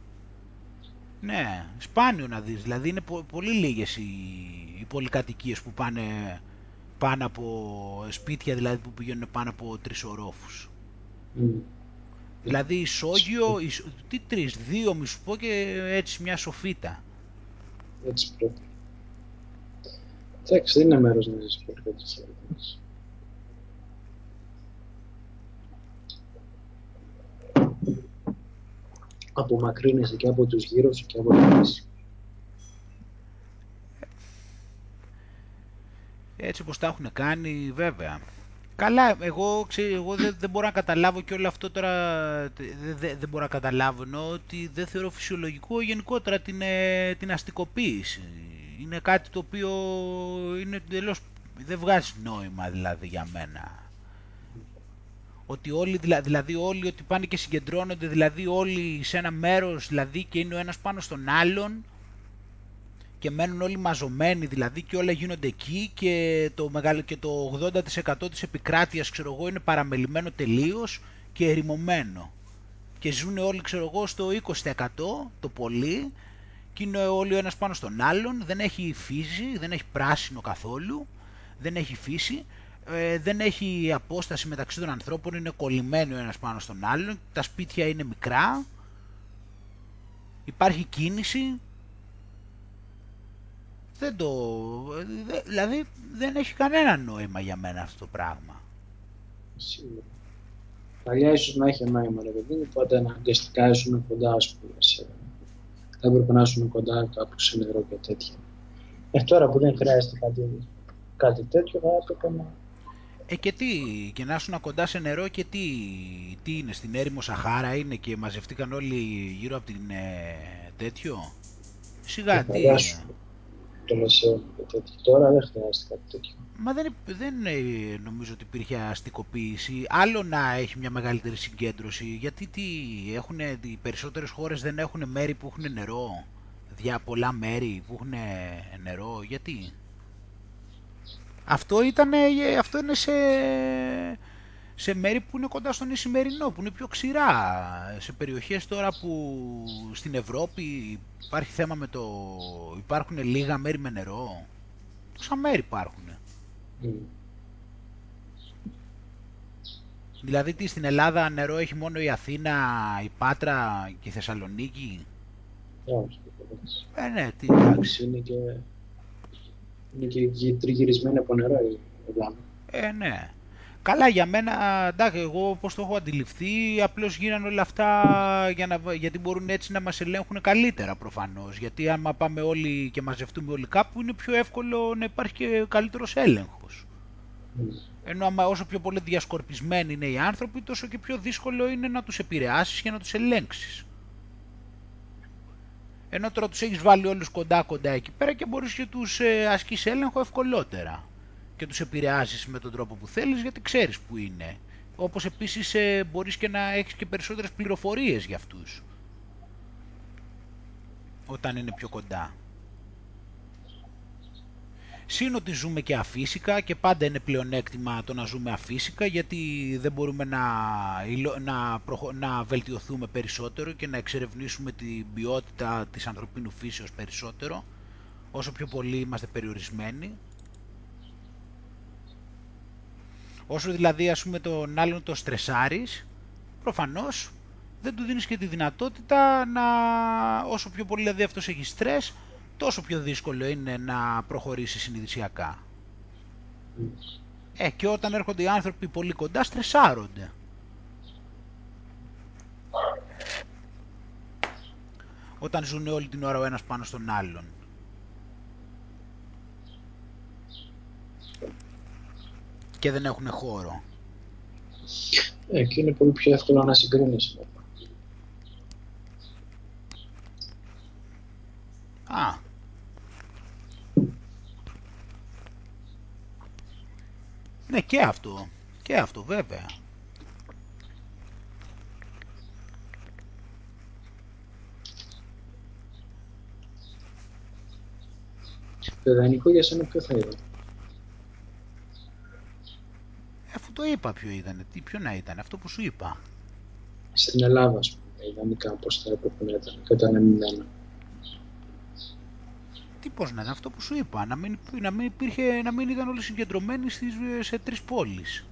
Speaker 2: Ναι, σπάνιο να δεις, δηλαδή είναι πο- πολύ λίγες οι, οι πολυκατοικίες που πάνε πάνω από σπίτια δηλαδή που πηγαίνουν πάνω από τρεις ορόφους.
Speaker 1: Μμ.
Speaker 2: Δηλαδή ισόγειο, ισο- τι τρεις, δύο μη σου πω και έτσι μια σοφίτα.
Speaker 1: Έτσι πρέπει. Εντάξει, δεν είναι μέρος να ζεις πολυκατοικία. Απομακρύνεσαι και από τους γύρω σου και από τη φύση.
Speaker 2: Έτσι όπως τα έχουν κάνει βέβαια. Καλά, εγώ, ξέ, εγώ δεν, δεν μπορώ να καταλάβω και όλο αυτό τώρα, δεν, δεν, δεν μπορώ να καταλάβω, εννοώ ότι δεν θεωρώ φυσιολογικό γενικότερα την, ε, την αστικοποίηση. Είναι κάτι το οποίο είναι εντελώς, δεν βγάζει νόημα δηλαδή για μένα. Ότι όλοι, δηλα- δηλαδή όλοι ότι πάνε και συγκεντρώνονται, δηλαδή όλοι σε ένα μέρος δηλαδή και είναι ο ένας πάνω στον άλλον και μένουν όλοι μαζωμένοι δηλαδή και όλα γίνονται εκεί και το, μεγάλο, και το 80% της επικράτειας ξέρω εγώ είναι παραμελημένο τελείως και ερημωμένο. Και ζουν όλοι ξέρω εγώ στο 20% το πολύ και είναι όλοι ο ένας πάνω στον άλλον, δεν έχει φύση, δεν έχει πράσινο καθόλου, δεν έχει φύση, ε, δεν έχει απόσταση μεταξύ των ανθρώπων, είναι κολλημένοι ο ένας πάνω στον άλλον, τα σπίτια είναι μικρά, υπάρχει κίνηση, δεν το... δε- δηλαδή δεν έχει κανένα νόημα για μένα αυτό το πράγμα.
Speaker 1: Σίγουρα. Παλιά ίσως να είχε νόημα, ρε παιδί μου, τότε αναγκαστικά ήσουν κοντά, ας πούμε, σε... έπρεπε να ήσουν κοντά κάπου σε νερό και τέτοια. Ε, τώρα που δεν χρειάζεται κάτι, κάτι τέτοιο, θα έπρεπε να...
Speaker 2: Ε και τι, και να ήσουν κοντά σε νερό και τι, τι είναι, στην έρημο Σαχάρα είναι και μαζευτήκαν όλοι γύρω από την ε, τέτοιο; Σιγά
Speaker 1: Και
Speaker 2: τι,
Speaker 1: παλιά σου το μεσαίο και τέτοια. Τώρα δεν χρειάζεται κάτι τέτοιο.
Speaker 2: Μα δεν, υπ- δεν ε, νομίζω ότι υπήρχε αστικοποίηση. Άλλο να έχει μια μεγαλύτερη συγκέντρωση. Γιατί τι, έχουν, οι περισσότερες χώρες δεν έχουν μέρη που έχουν νερό. Δια πολλά μέρη που έχουν νερό. Γιατί; Αυτό, ήταν, αυτό είναι σε, σε μέρη που είναι κοντά στον Ισημερινό, που είναι πιο ξηρά. Σε περιοχές τώρα που στην Ευρώπη υπάρχει θέμα με το... Υπάρχουν λίγα μέρη με νερό. Πόσα μέρη υπάρχουν.
Speaker 1: Μμ.
Speaker 2: Δηλαδή τι στην Ελλάδα νερό έχει μόνο η Αθήνα, η Πάτρα και η Θεσσαλονίκη;
Speaker 1: Όχι, εντάξει.
Speaker 2: Ε, ναι, τι εντάξει.
Speaker 1: Είναι και, είναι και γυ- τριγυρισμένη από νερό η Ελλάδα.
Speaker 2: Ε, ναι. Καλά για μένα, εντάξει, εγώ πώς το έχω αντιληφθεί, απλώς γίνανε όλα αυτά για να, γιατί μπορούν έτσι να μας ελέγχουν καλύτερα προφανώς. Γιατί άμα πάμε όλοι και μαζευτούμε όλοι κάπου είναι πιο εύκολο να υπάρχει και καλύτερος έλεγχος. Ενώ άμα όσο πιο πολύ διασκορπισμένοι είναι οι άνθρωποι, τόσο και πιο δύσκολο είναι να τους επηρεάσεις και να τους ελέγξεις. Ενώ τώρα τους έχεις βάλει όλους κοντά κοντά εκεί πέρα και μπορείς και τους ε, ασκείς έλεγχο ευκολότερα. Και τους επηρεάζεις με τον τρόπο που θέλεις γιατί ξέρεις που είναι. Όπως επίσης ε, μπορείς και να έχεις και περισσότερες πληροφορίες για αυτούς. Όταν είναι πιο κοντά. Συν ότι ζούμε και αφύσικα και πάντα είναι πλεονέκτημα το να ζούμε αφύσικα γιατί δεν μπορούμε να, να, να βελτιωθούμε περισσότερο και να εξερευνήσουμε την ποιότητα της ανθρωπίνου φύσεως περισσότερο όσο πιο πολύ είμαστε περιορισμένοι. Όσο δηλαδή ας πούμε τον άλλον το στρεσάρεις, προφανώς δεν του δίνεις και τη δυνατότητα να όσο πιο πολύ δηλαδή αυτός έχει στρες τόσο πιο δύσκολο είναι να προχωρήσει συνειδησιακά. Ε, και όταν έρχονται οι άνθρωποι πολύ κοντά, στρεσάρονται. Όταν ζουν όλη την ώρα ο ένας πάνω στον άλλον. Και δεν έχουν χώρο.
Speaker 1: Ε, και είναι πολύ πιο εύκολο να συγκρίνεις.
Speaker 2: Α, Ναι και αυτό. Και αυτό βέβαια.
Speaker 1: Το ιδανικό για σένα ποιο θα ήταν;
Speaker 2: Αφού το είπα ποιο ήταν. Τι ποιο να ήταν. Αυτό που σου είπα.
Speaker 1: Στην Ελλάδα, ας πούμε, ιδανικά πώς θα έπρεπε να ήταν κατανεμημένα
Speaker 2: τι πώς να είναι αυτό που σου είπα, να μην, να μην, υπήρχε, να μην ήταν όλοι συγκεντρωμένοι στις, σε τρεις πόλεις.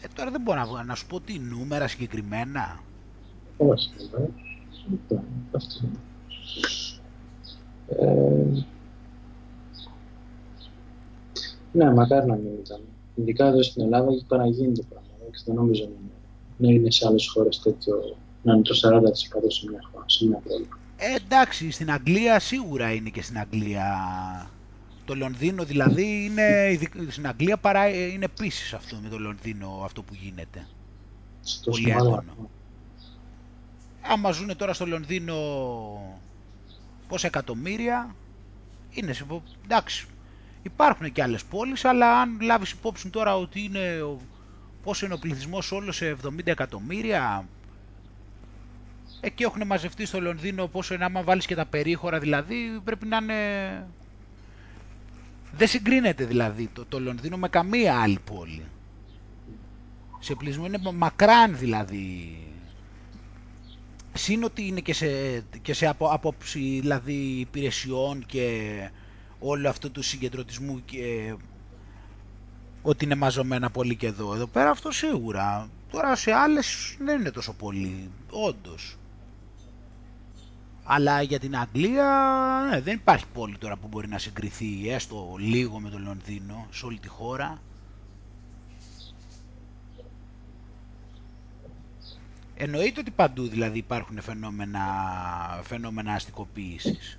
Speaker 2: Ε, τώρα δεν μπορώ να, να σου πω τι νούμερα συγκεκριμένα.
Speaker 1: Όχι, ναι. αυτό. Ε, ναι, μακάρι να μην ήταν. Ειδικά εδώ στην Ελλάδα έχει παραγίνει το πράγμα και δεν νομίζω να είναι σε άλλες χώρες τέτοιο, να είναι το 40% σε μια, σε μια πόλη.
Speaker 2: Ε, εντάξει, στην Αγγλία σίγουρα είναι και στην Αγγλία. Το Λονδίνο δηλαδή είναι, στην Αγγλία παρά, είναι επίσης αυτό με το Λονδίνο αυτό που γίνεται.
Speaker 1: Στο Πολύ έντονο.
Speaker 2: Άμα ζουν τώρα στο Λονδίνο πόσα εκατομμύρια, είναι εντάξει. Υπάρχουν και άλλες πόλεις, αλλά αν λάβεις υπόψη τώρα ότι είναι, πόσο είναι ο πληθυσμός όλο σε 70 εκατομμύρια, Εκεί έχουν μαζευτεί στο Λονδίνο πόσο είναι άμα βάλεις και τα περίχωρα δηλαδή πρέπει να είναι... Δεν συγκρίνεται δηλαδή το, το Λονδίνο με καμία άλλη πόλη. Σε πλεισμό είναι μακράν δηλαδή. Συν ότι είναι και σε, και σε απο, απόψη δηλαδή υπηρεσιών και όλο αυτό του συγκεντρωτισμού και ότι είναι μαζωμένα πολύ και εδώ. Εδώ πέρα αυτό σίγουρα. Τώρα σε άλλες δεν είναι τόσο πολύ, όντως. Αλλά για την Αγγλία ναι, δεν υπάρχει πόλη τώρα που μπορεί να συγκριθεί έστω λίγο με το Λονδίνο σε όλη τη χώρα. Εννοείται ότι παντού δηλαδή υπάρχουν φαινόμενα, φαινόμενα αστικοποίησης.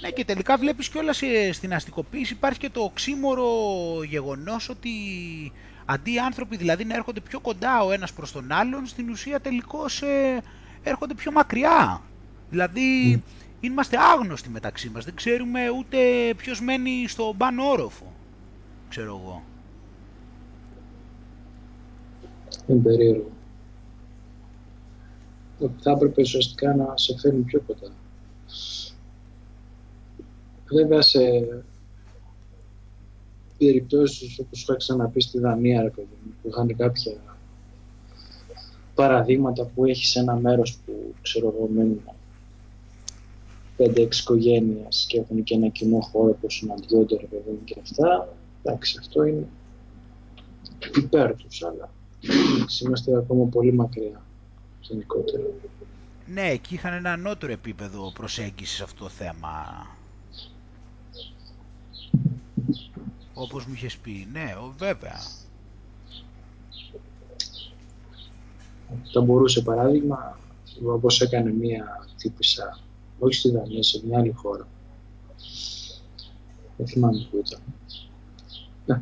Speaker 2: Ναι και τελικά βλέπεις κιόλας ε, στην αστικοποίηση υπάρχει και το οξύμορο γεγονός ότι αντί οι άνθρωποι δηλαδή να έρχονται πιο κοντά ο ένας προς τον άλλον, στην ουσία τελικώς ε, έρχονται πιο μακριά. Δηλαδή είμαστε άγνωστοι μεταξύ μας, δεν ξέρουμε ούτε ποιος μένει στο πάνω όροφο, ξέρω εγώ.
Speaker 1: Είναι περίεργο. Θα έπρεπε ουσιαστικά να σε φέρνει πιο κοντά. Βέβαια σε περιπτώσεις όπως είχα ξαναπεί στη Δανία που είχαν κάποια παραδείγματα που έχεις ένα μέρος που ξέρω εγώ μένουν 5-6 οικογένειες και έχουν και ένα κοινό χώρο που συναντιόνται ρε παιδί και αυτά. Εντάξει, αυτό είναι υπέρ τους, αλλά είμαστε ακόμα πολύ μακριά γενικότερα.
Speaker 2: Ναι, εκεί είχαν ένα ανώτερο επίπεδο προσέγγισης σε αυτό το θέμα. Όπως μου είχες πει, ναι, βέβαια.
Speaker 1: Θα μπορούσε παράδειγμα όπως έκανε μία τύπησα, όχι στη Δανία, σε μια άλλη χώρα. Δεν θυμάμαι που ήταν.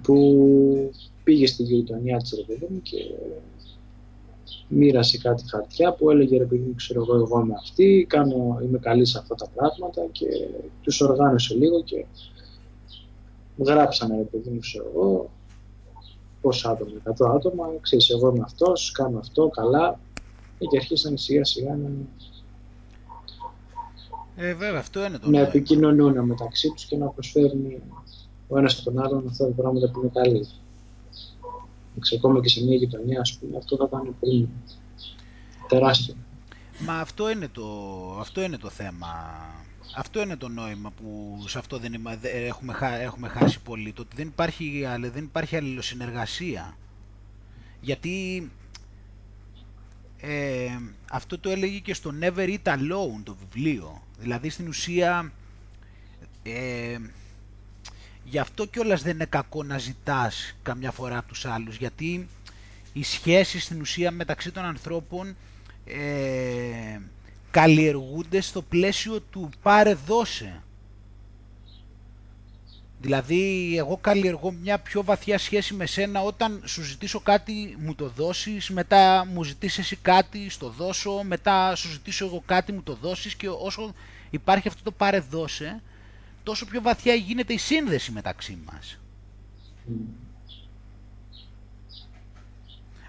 Speaker 1: Που πήγε στη γειτονιά της ρε παιδί μου και μοίρασε κάτι χαρτιά που έλεγε ρε παιδί μου ξέρω εγώ εγώ είμαι αυτή, κάνω, είμαι καλή σε αυτά τα πράγματα και τους οργάνωσε λίγο και γράψανε ρε παιδί μου ξέρω εγώ πόσα άτομα, 100 άτομα, ξέρεις εγώ είμαι αυτός, κάνω αυτό καλά και αρχίσαν σιγά σιγά να
Speaker 2: ε, βέβαια, αυτό είναι το
Speaker 1: να επικοινωνούν μεταξύ τους και να προσφέρουν ο ένας τον άλλον αυτά τα πράγματα που είναι καλή. Ακόμα και σε μια γειτονιά, ας πούμε, αυτό θα ήταν πολύ τεράστιο.
Speaker 2: Μα αυτό είναι το, αυτό είναι το θέμα. Αυτό είναι το νόημα που σε αυτό δεν έχουμε, έχουμε χάσει πολύ. Το ότι δεν υπάρχει, δεν υπάρχει αλληλοσυνεργασία. Γιατί ε, αυτό το έλεγε και στο Never Eat Alone το βιβλίο. Δηλαδή στην ουσία ε, γι' αυτό κιόλας δεν είναι κακό να ζητάς καμιά φορά από τους άλλους γιατί οι σχέσεις στην ουσία μεταξύ των ανθρώπων ε, καλλιεργούνται στο πλαίσιο του πάρε δώσε. Δηλαδή εγώ καλλιεργώ μια πιο βαθιά σχέση με σένα όταν σου ζητήσω κάτι μου το δώσεις, μετά μου ζητήσεις εσύ κάτι, στο δώσω, μετά σου ζητήσω εγώ κάτι μου το δώσεις και όσο υπάρχει αυτό το πάρε δώσε, τόσο πιο βαθιά γίνεται η σύνδεση μεταξύ μας.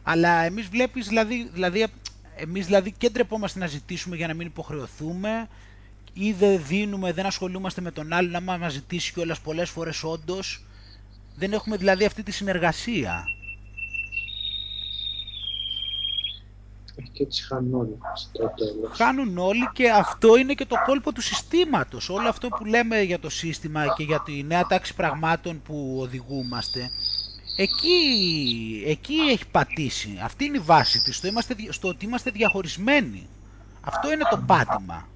Speaker 2: Αλλά εμείς βλέπεις δηλαδή, δηλαδή, εμείς δηλαδή και ντρεπόμαστε να ζητήσουμε για να μην υποχρεωθούμε ή δεν δίνουμε, δεν ασχολούμαστε με τον άλλον, άμα μας ζητήσει κιόλας πολλές φορές όντως. Δεν έχουμε δηλαδή αυτή τη συνεργασία.
Speaker 1: Και τις χάνουν όλοι στο
Speaker 2: Χάνουν όλοι και αυτό είναι και το κόλπο του συστήματος. Όλο αυτό που λέμε για το σύστημα και για τη νέα τάξη πραγμάτων που οδηγούμαστε, εκεί, εκεί έχει πατήσει. Αυτή είναι η βάση της, στο, είμαστε, στο ότι είμαστε διαχωρισμένοι. Αυτό είναι το πάτημα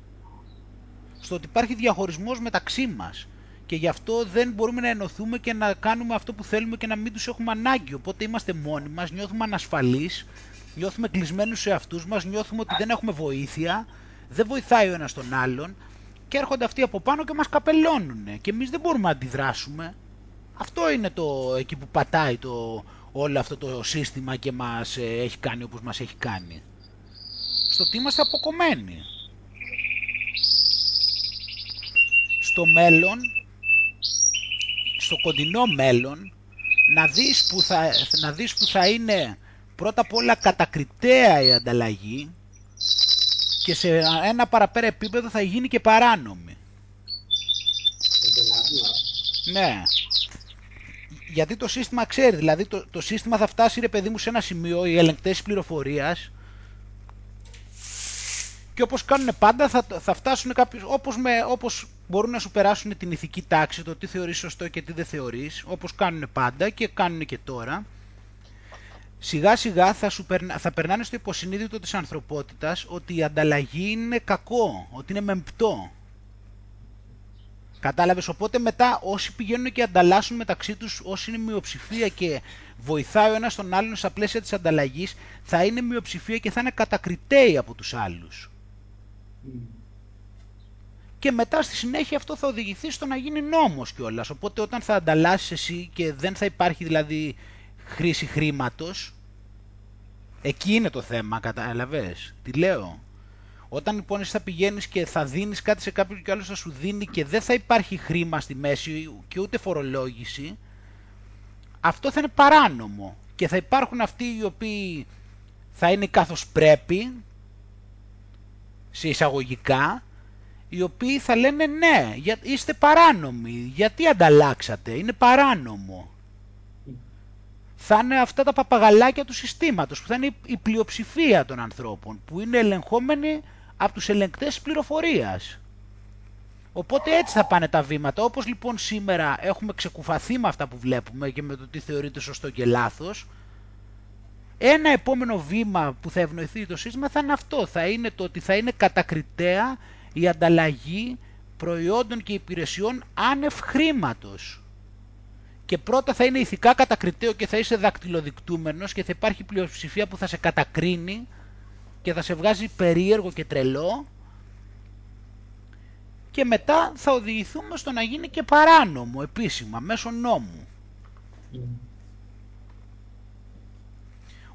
Speaker 2: στο ότι υπάρχει διαχωρισμός μεταξύ μας και γι' αυτό δεν μπορούμε να ενωθούμε και να κάνουμε αυτό που θέλουμε και να μην τους έχουμε ανάγκη. Οπότε είμαστε μόνοι μας, νιώθουμε ανασφαλείς, νιώθουμε κλεισμένους σε αυτούς μας, νιώθουμε ότι δεν έχουμε βοήθεια, δεν βοηθάει ο ένας τον άλλον και έρχονται αυτοί από πάνω και μας καπελώνουν και εμείς δεν μπορούμε να αντιδράσουμε. Αυτό είναι το εκεί που πατάει το, όλο αυτό το σύστημα και μας ε, έχει κάνει όπως μας έχει κάνει. Στο ότι είμαστε αποκομμένοι. στο μέλλον, στο κοντινό μέλλον, να δεις που θα, να δεις που θα είναι πρώτα απ' όλα κατακριτέα η ανταλλαγή και σε ένα παραπέρα επίπεδο θα γίνει και παράνομη. Ναι. Γιατί το σύστημα ξέρει, δηλαδή το, το σύστημα θα φτάσει ρε παιδί μου σε ένα σημείο, οι ελεγκτές πληροφορίας και όπως κάνουν πάντα θα, θα φτάσουν κάποιους, όπως, με, όπως μπορούν να σου περάσουν την ηθική τάξη, το τι θεωρείς σωστό και τι δεν θεωρείς, όπως κάνουν πάντα και κάνουν και τώρα, σιγά σιγά θα, σου περνα, θα περνάνε στο υποσυνείδητο της ανθρωπότητας ότι η ανταλλαγή είναι κακό, ότι είναι μεμπτό. Κατάλαβες, οπότε μετά όσοι πηγαίνουν και ανταλλάσσουν μεταξύ τους, όσοι είναι μειοψηφία και βοηθάει ο ένας τον άλλον στα πλαίσια της ανταλλαγής, θα είναι μειοψηφία και θα είναι κατακριτέοι από τους άλλους και μετά στη συνέχεια αυτό θα οδηγηθεί στο να γίνει νόμος κιόλας. Οπότε όταν θα ανταλλάσσεις εσύ και δεν θα υπάρχει δηλαδή χρήση χρήματος, εκεί είναι το θέμα, καταλαβες. Τι λέω; Όταν λοιπόν εσύ θα πηγαίνεις και θα δίνεις κάτι σε κάποιον και άλλος θα σου δίνει και δεν θα υπάρχει χρήμα στη μέση και ούτε φορολόγηση, αυτό θα είναι παράνομο. Και θα υπάρχουν αυτοί οι οποίοι θα είναι καθώς πρέπει, σε εισαγωγικά, οι οποίοι θα λένε ναι, είστε παράνομοι, γιατί ανταλλάξατε, είναι παράνομο. Θα είναι αυτά τα παπαγαλάκια του συστήματος, που θα είναι η πλειοψηφία των ανθρώπων, που είναι ελεγχόμενοι από τους ελεγκτές πληροφορίας. Οπότε έτσι θα πάνε τα βήματα. Όπως λοιπόν σήμερα έχουμε ξεκουφαθεί με αυτά που βλέπουμε και με το τι θεωρείται σωστό και λάθος, ένα επόμενο βήμα που θα ευνοηθεί το σύστημα θα είναι αυτό. Θα είναι το ότι θα είναι κατακριτέα η ανταλλαγή προϊόντων και υπηρεσιών άνευ χρήματος. Και πρώτα θα είναι ηθικά κατακριτέο και θα είσαι δακτυλοδεικτούμενος και θα υπάρχει πλειοψηφία που θα σε κατακρίνει και θα σε βγάζει περίεργο και τρελό και μετά θα οδηγηθούμε στο να γίνει και παράνομο επίσημα μέσω νόμου. Mm.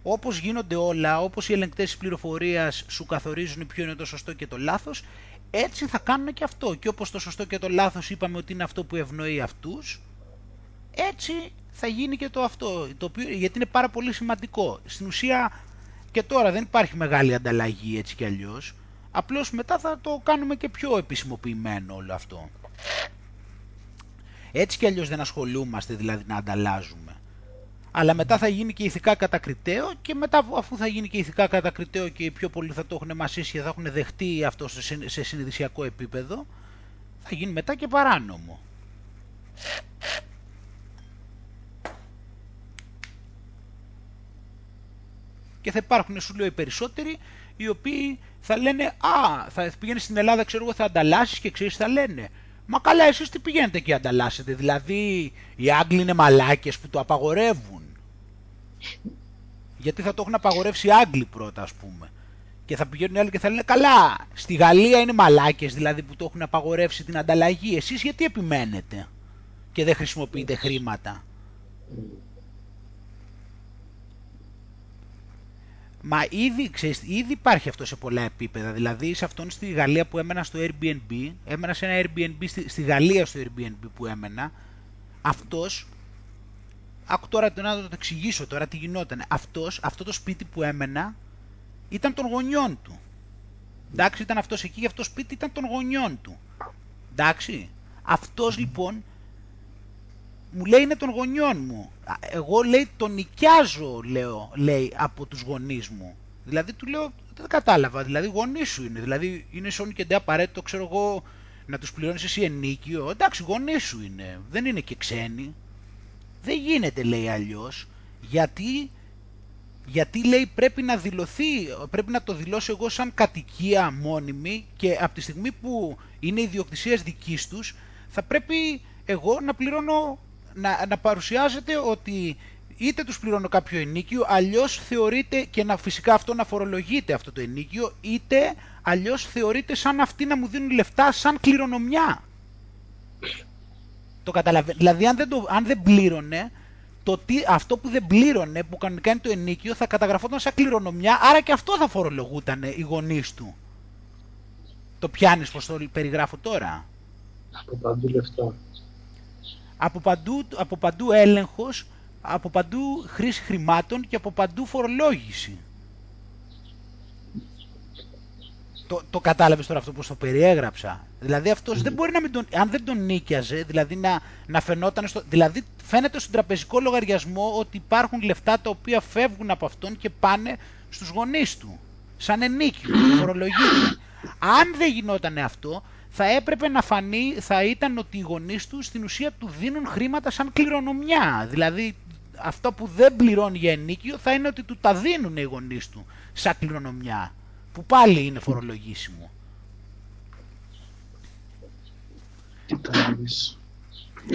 Speaker 2: Όπως γίνονται όλα, όπως οι ελεγκτές της πληροφορίας σου καθορίζουν ποιο είναι το σωστό και το λάθος, έτσι θα κάνουν και αυτό. Και όπως το σωστό και το λάθος είπαμε ότι είναι αυτό που ευνοεί αυτούς, έτσι θα γίνει και το αυτό, το οποίο, γιατί είναι πάρα πολύ σημαντικό. Στην ουσία και τώρα δεν υπάρχει μεγάλη ανταλλαγή έτσι κι αλλιώς, απλώς μετά θα το κάνουμε και πιο επισημοποιημένο όλο αυτό. Έτσι κι αλλιώς δεν ασχολούμαστε δηλαδή να ανταλλάζουμε. Αλλά μετά θα γίνει και ηθικά κατακριτέο και μετά αφού θα γίνει και ηθικά κατακριτέο και οι πιο πολλοί θα το έχουν μασίσει και θα έχουν δεχτεί αυτό σε συνειδησιακό επίπεδο, θα γίνει μετά και παράνομο. Και θα υπάρχουν, σου λέω, οι περισσότεροι οι οποίοι θα λένε Α, θα πηγαίνει στην Ελλάδα, ξέρω εγώ, θα ανταλλάσσεις και ξέρεις, θα λένε. Μα καλά, εσείς τι πηγαίνετε και ανταλλάσσετε. Δηλαδή, οι Άγγλοι είναι μαλάκες που το απαγορεύουν. Γιατί θα το έχουν απαγορεύσει οι Άγγλοι πρώτα, ας πούμε. Και θα πηγαίνουν οι άλλοι και θα λένε Καλά, στη Γαλλία είναι μαλάκες δηλαδή που το έχουν απαγορεύσει την ανταλλαγή. Εσείς γιατί επιμένετε και δεν χρησιμοποιείτε χρήματα; Μα ήδη, ξέρεις, ήδη υπάρχει αυτό σε πολλά επίπεδα. Δηλαδή σε αυτόν στη Γαλλία που έμενα στο Airbnb, έμενα σε ένα Airbnb στη, στη Γαλλία στο Airbnb που έμενα, αυτός, άκου τώρα να το εξηγήσω τώρα τι γινόταν. Αυτός, αυτό το σπίτι που έμενα ήταν των γονιών του. Εντάξει, ήταν αυτός εκεί και αυτό το σπίτι ήταν των γονιών του. Εντάξει. Αυτός λοιπόν μου λέει είναι των γονιών μου. Εγώ λέει τον νοικιάζω, λέω, λέει, από τους γονείς μου. Δηλαδή του λέω, δεν κατάλαβα, δηλαδή γονείς σου είναι. Δηλαδή είναι σώνει και απαραίτητο, ξέρω εγώ, να τους πληρώνεις εσύ ενίκιο. Εντάξει, γονείς σου είναι, δεν είναι και ξένοι. Δεν γίνεται, λέει αλλιώς, γιατί, γιατί λέει πρέπει να δηλωθεί, πρέπει να το δηλώσω εγώ σαν κατοικία μόνιμη και από τη στιγμή που είναι ιδιοκτησίας δικής τους, θα πρέπει εγώ να πληρώνω να, να παρουσιάζεται ότι είτε τους πληρώνω κάποιο ενίκιο, αλλιώς θεωρείται και να, φυσικά αυτό να φορολογείται αυτό το ενίκιο, είτε αλλιώς θεωρείται σαν αυτοί να μου δίνουν λεφτά σαν κληρονομιά. Το καταλαβαίνω. Δηλαδή αν δεν, το, αν δεν πλήρωνε, το τι, αυτό που δεν πλήρωνε, που κανονικά είναι το ενίκιο, θα καταγραφόταν σαν κληρονομιά, άρα και αυτό θα φορολογούταν οι γονείς του. Το πιάνεις πως το περιγράφω τώρα.
Speaker 1: Από παντού λεφτά
Speaker 2: από παντού, από παντού έλεγχος, από παντού χρήση χρημάτων και από παντού φορολόγηση. Το, το κατάλαβες τώρα αυτό που το περιέγραψα. Δηλαδή αυτός δεν μπορεί να μην τον, αν δεν τον νίκιαζε, δηλαδή να, να φαινόταν στο, δηλαδή φαίνεται στον τραπεζικό λογαριασμό ότι υπάρχουν λεφτά τα οποία φεύγουν από αυτόν και πάνε στους γονείς του. Σαν ενίκιο, φορολογείται. Αν δεν γινόταν αυτό, θα έπρεπε να φανεί, θα ήταν ότι οι γονείς τους στην ουσία του δίνουν χρήματα σαν κληρονομιά. Δηλαδή αυτό που δεν πληρώνει για ενίκιο θα είναι ότι του τα δίνουν οι γονείς του σαν κληρονομιά. Που πάλι είναι φορολογήσιμο.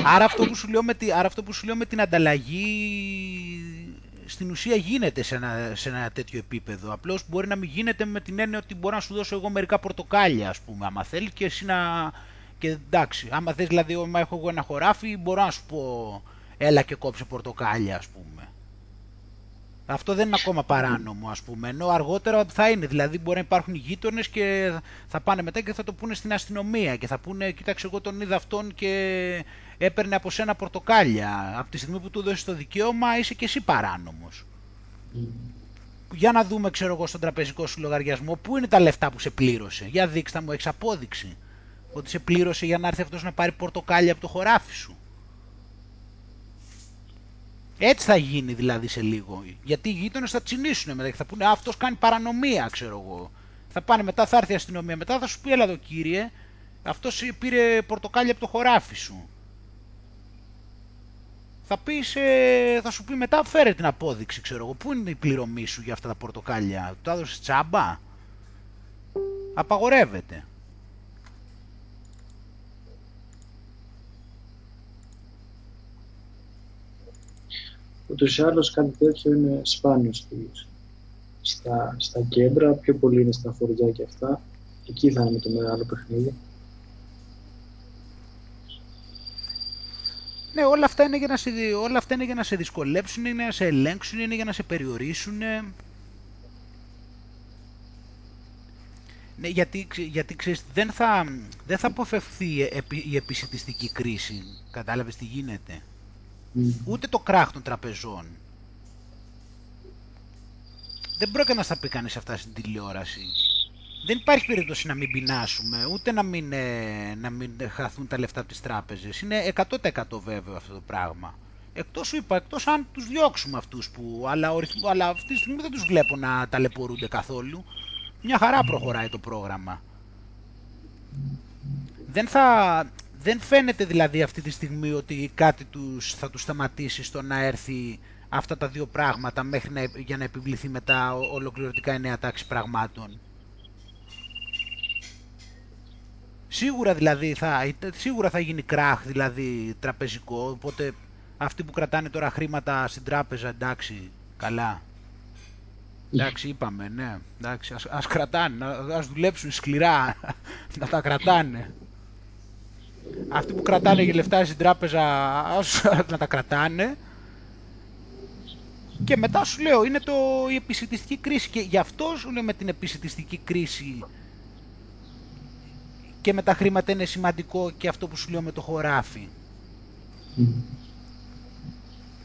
Speaker 2: Άρα αυτό, που σου λέω με τη, άρα αυτό που σου λέω με την ανταλλαγή στην ουσία γίνεται σε ένα, σε ένα τέτοιο επίπεδο. Απλώς μπορεί να μην γίνεται με την έννοια ότι μπορώ να σου δώσω εγώ μερικά πορτοκάλια, ας πούμε, άμα θέλει και εσύ να. Και εντάξει, άμα θες δηλαδή, άμα έχω εγώ ένα χωράφι, μπορώ να σου πω έλα και κόψε πορτοκάλια, ας πούμε. Αυτό δεν είναι ακόμα παράνομο, ας πούμε. Ενώ αργότερα θα είναι. Δηλαδή, μπορεί να υπάρχουν γείτονες και θα πάνε μετά και θα το πούνε στην αστυνομία και θα πούνε, κοίταξε, εγώ τον είδα αυτόν και έπαιρνε από σένα πορτοκάλια. Από τη στιγμή που του δώσει το δικαίωμα, είσαι και εσύ παράνομος. Για να δούμε, ξέρω εγώ, στον τραπεζικό σου λογαριασμό, πού είναι τα λεφτά που σε πλήρωσε. Για δείξτε μου, έχει απόδειξη ότι σε πλήρωσε για να έρθει αυτός να πάρει πορτοκάλια από το χωράφι σου. Έτσι θα γίνει δηλαδή σε λίγο. Γιατί οι γείτονες θα τσινήσουν μετά και θα πούνε Αυτός κάνει παρανομία, ξέρω εγώ. Θα πάνε μετά, θα έρθει η αστυνομία μετά, θα σου πει: Έλα εδώ κύριε, αυτός πήρε πορτοκάλια από το χωράφι σου. Θα, πεις, ε, θα σου πει μετά φέρε την απόδειξη, ξέρω εγώ. Πού είναι η πληρωμή σου για αυτά τα πορτοκάλια; Το έδωσες τσάμπα; Απαγορεύεται.
Speaker 1: Ούτως ή άλλως κάτι τέτοιο είναι σπάνιο στη, στα, στα κέντρα, πιο πολύ είναι στα χωριά και αυτά. Εκεί θα είναι το μεγάλο παιχνίδι.
Speaker 2: Ναι, όλα αυτά, είναι για να σε, όλα αυτά είναι για να σε δυσκολέψουν, είναι για να σε ελέγξουν, είναι για να σε περιορίσουν. Ναι, γιατί, γιατί ξέρεις, δεν θα, δεν θα αποφευθεί η επισητιστική κρίση. Κατάλαβες τι γίνεται; Ούτε το κράχ των τραπεζών. Δεν πρόκειται να στα πει κανείς αυτά στην τηλεόραση. Δεν υπάρχει περίπτωση να μην πεινάσουμε, ούτε να μην, ε, να μην χαθούν τα λεφτά από τις τράπεζες. Είναι 100% βέβαιο αυτό το πράγμα. Εκτός σου είπα, εκτός αν τους διώξουμε αυτούς που... Αλλά, αλλά αυτή τη στιγμή δεν τους βλέπω να ταλαιπωρούνται καθόλου. Μια χαρά προχωράει το πρόγραμμα. Δεν, θα, δεν φαίνεται δηλαδή αυτή τη στιγμή ότι κάτι τους, θα τους σταματήσει στο να έρθει αυτά τα δύο πράγματα μέχρι να, για να επιβληθεί μετά ολοκληρωτικά η νέα τάξη πραγμάτων. Σίγουρα δηλαδή θα, σίγουρα θα γίνει κράχ δηλαδή τραπεζικό, οπότε αυτοί που κρατάνε τώρα χρήματα στην τράπεζα εντάξει, καλά. Εντάξει, είπαμε, ναι. Εντάξει, ας, ας κρατάνε, ας δουλέψουν σκληρά, να τα κρατάνε. Αυτοί που κρατάνε για λεφτά στην τράπεζα, ας, να τα κρατάνε. Και μετά σου λέω, είναι το, η επισητιστική κρίση. Και γι' αυτό σου λέω με την επισητιστική κρίση και με τα χρήματα είναι σημαντικό και αυτό που σου λέω με το χωράφι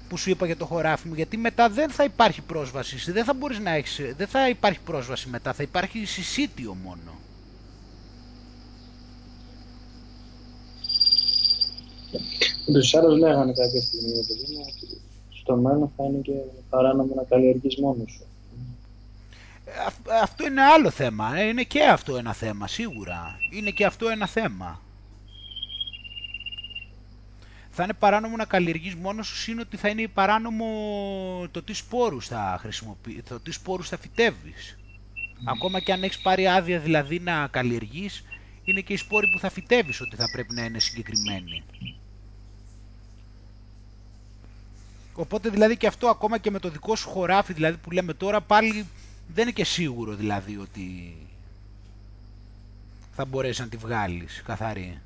Speaker 2: που σου είπα για το χωράφι μου, γιατί μετά δεν θα υπάρχει πρόσβαση, δεν θα μπορείς να έχεις, δεν θα υπάρχει πρόσβαση μετά, θα υπάρχει συσίτιο μόνο.
Speaker 1: Τους άλλους λέγανε κάποια στιγμή, παιδί μου, ότι στο μέλλον θα είναι και παράνομο να καλλιεργείς μόνος σου.
Speaker 2: Ε, αυτό είναι άλλο θέμα, ε, είναι και αυτό ένα θέμα, σίγουρα. Είναι και αυτό ένα θέμα θα είναι παράνομο να καλλιεργείς μόνος σου είναι ότι θα είναι παράνομο το τι σπόρους θα χρησιμοποιείς, το τι σπόρους θα φυτεύεις. Ακόμα και αν έχεις πάρει άδεια δηλαδή να καλλιεργείς, είναι και οι σπόροι που θα φυτεύεις ότι θα πρέπει να είναι συγκεκριμένοι. Οπότε δηλαδή και αυτό ακόμα και με το δικό σου χωράφι δηλαδή που λέμε τώρα πάλι δεν είναι και σίγουρο δηλαδή ότι θα μπορέσεις να τη βγάλεις καθαρή.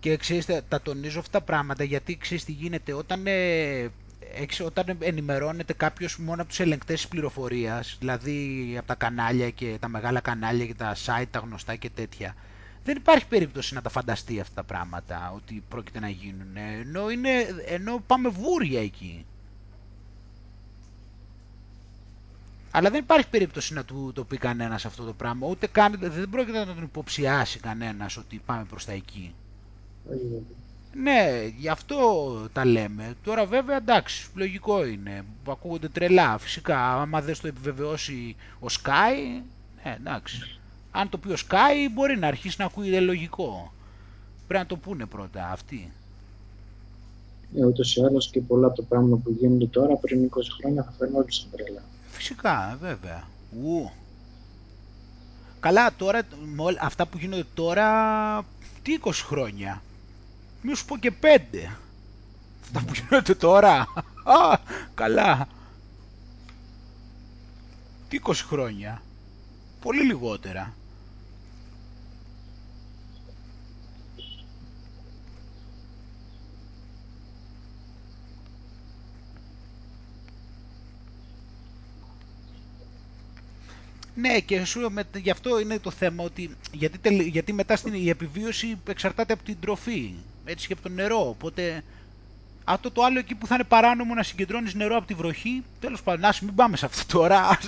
Speaker 2: Και ξέρεις, τα τονίζω αυτά τα πράγματα γιατί ξέρεις τι γίνεται όταν, ε, όταν ενημερώνεται κάποιος μόνο από τους ελεγκτές της πληροφορίας, δηλαδή από τα κανάλια και τα μεγάλα κανάλια και τα site, τα γνωστά και τέτοια, δεν υπάρχει περίπτωση να τα φανταστεί αυτά τα πράγματα ότι πρόκειται να γίνουν. Ενώ, είναι, ενώ πάμε βούρια εκεί. Αλλά δεν υπάρχει περίπτωση να του το πει κανένας αυτό το πράγμα. Ούτε καν, δεν πρόκειται να τον υποψιάσει κανένας ότι πάμε προς τα εκεί. Ναι, γι' αυτό τα λέμε. Τώρα βέβαια εντάξει, λογικό είναι. Ακούγονται τρελά. Φυσικά, άμα δεν το επιβεβαιώσει ο Sky, ναι, εντάξει. Αν το πει ο Sky, μπορεί να αρχίσει να ακούγεται λογικό. Πρέπει να το πούνε πρώτα αυτοί.
Speaker 1: Ε, ούτως ή άλλως και πολλά από τα πράγματα που γίνονται τώρα πριν 20 χρόνια θα φαίνονται σαν τρελά.
Speaker 2: Φυσικά, βέβαια. Ου. Καλά, τώρα, αυτά που γίνονται τώρα, τι 20 χρόνια. Μη σου πω και πέντε. Αυτά που γίνονται τώρα. Α, καλά. Τι 20 χρόνια. Πολύ λιγότερα. Ναι, και σου με, γι' αυτό είναι το θέμα ότι γιατί, γιατί μετά στην, η επιβίωση εξαρτάται από την τροφή έτσι και από το νερό. Οπότε αυτό το άλλο εκεί που θα είναι παράνομο να συγκεντρώνεις νερό από τη βροχή, τέλος πάντων, α μην πάμε σε αυτό τώρα.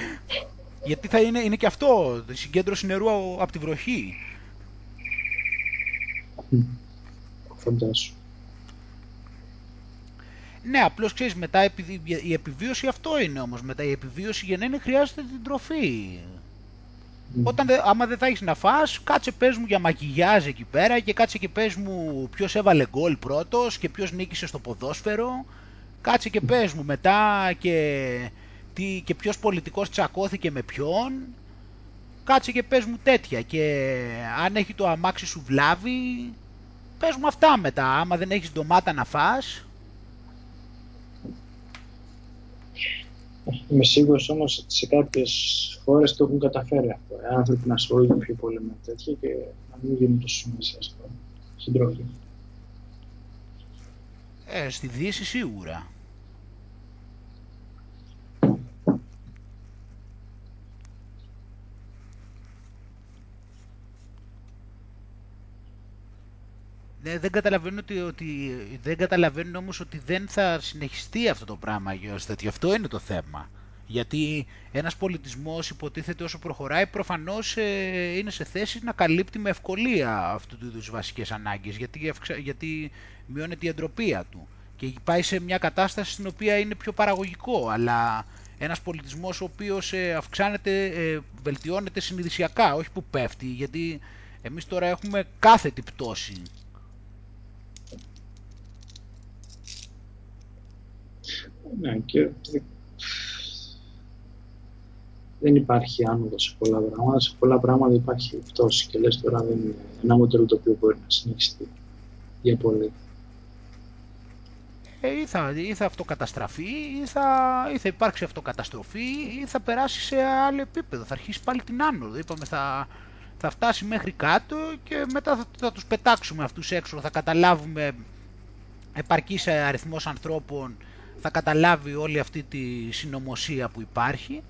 Speaker 2: γιατί θα είναι, είναι και αυτό, η συγκέντρωση νερού από τη βροχή.
Speaker 1: Φαντάσου.
Speaker 2: Ναι, απλώς ξέρεις μετά η επιβίωση αυτό είναι όμως. Μετά η επιβίωση για να είναι χρειάζεται την τροφή. Όταν δε, άμα δεν θα έχεις να φας, κάτσε πες μου για μακιγιάζ εκεί πέρα και κάτσε και πες μου ποιος έβαλε γκολ πρώτος και ποιος νίκησε στο ποδόσφαιρο. Κάτσε και πες μου μετά και, τι, και ποιος πολιτικός τσακώθηκε με ποιον. Κάτσε και πες μου τέτοια και αν έχει το αμάξι σου βλάβει, πες μου αυτά μετά. Άμα δεν έχεις ντομάτα να φας,
Speaker 1: Είμαι σίγουρος όμως ότι σε κάποιες χώρες το έχουν καταφέρει αυτό. Οι άνθρωποι να ασχολούνται πιο πολύ με τέτοια και να μην δίνουν τόσο σημασία στην τροφή.
Speaker 2: Ε, στη Δύση σίγουρα. Ναι, δεν καταλαβαίνω ότι, ότι, δεν καταλαβαίνουν όμως ότι δεν θα συνεχιστεί αυτό το πράγμα τέτοιο. Αυτό είναι το θέμα. Γιατί ένας πολιτισμός υποτίθεται όσο προχωράει προφανώς ε, είναι σε θέση να καλύπτει με ευκολία αυτού του είδους βασικές ανάγκες γιατί, γιατί μειώνεται η εντροπία του και πάει σε μια κατάσταση στην οποία είναι πιο παραγωγικό αλλά ένας πολιτισμός ο οποίος ε, αυξάνεται, ε, βελτιώνεται συνειδησιακά, όχι που πέφτει γιατί εμείς τώρα έχουμε κάθετη πτώση
Speaker 1: Ναι, και δεν υπάρχει άνοδος σε πολλά πράγματα. Σε πολλά πράγματα υπάρχει πτώση και λες τώρα δεν είναι ένα μοντέλο το οποίο μπορεί να συνεχιστεί για πολύ.
Speaker 2: Ε, ή, θα, ή θα αυτοκαταστραφεί, ή θα, ή θα υπάρξει αυτοκαταστροφή, ή θα περάσει σε άλλο επίπεδο. Θα αρχίσει πάλι την άνοδο. Είπαμε θα, θα φτάσει μέχρι κάτω και μετά θα, θα τους πετάξουμε αυτούς έξω. Θα καταλάβουμε επαρκής αριθμός ανθρώπων θα καταλάβει όλη αυτή τη συνωμοσία που υπάρχει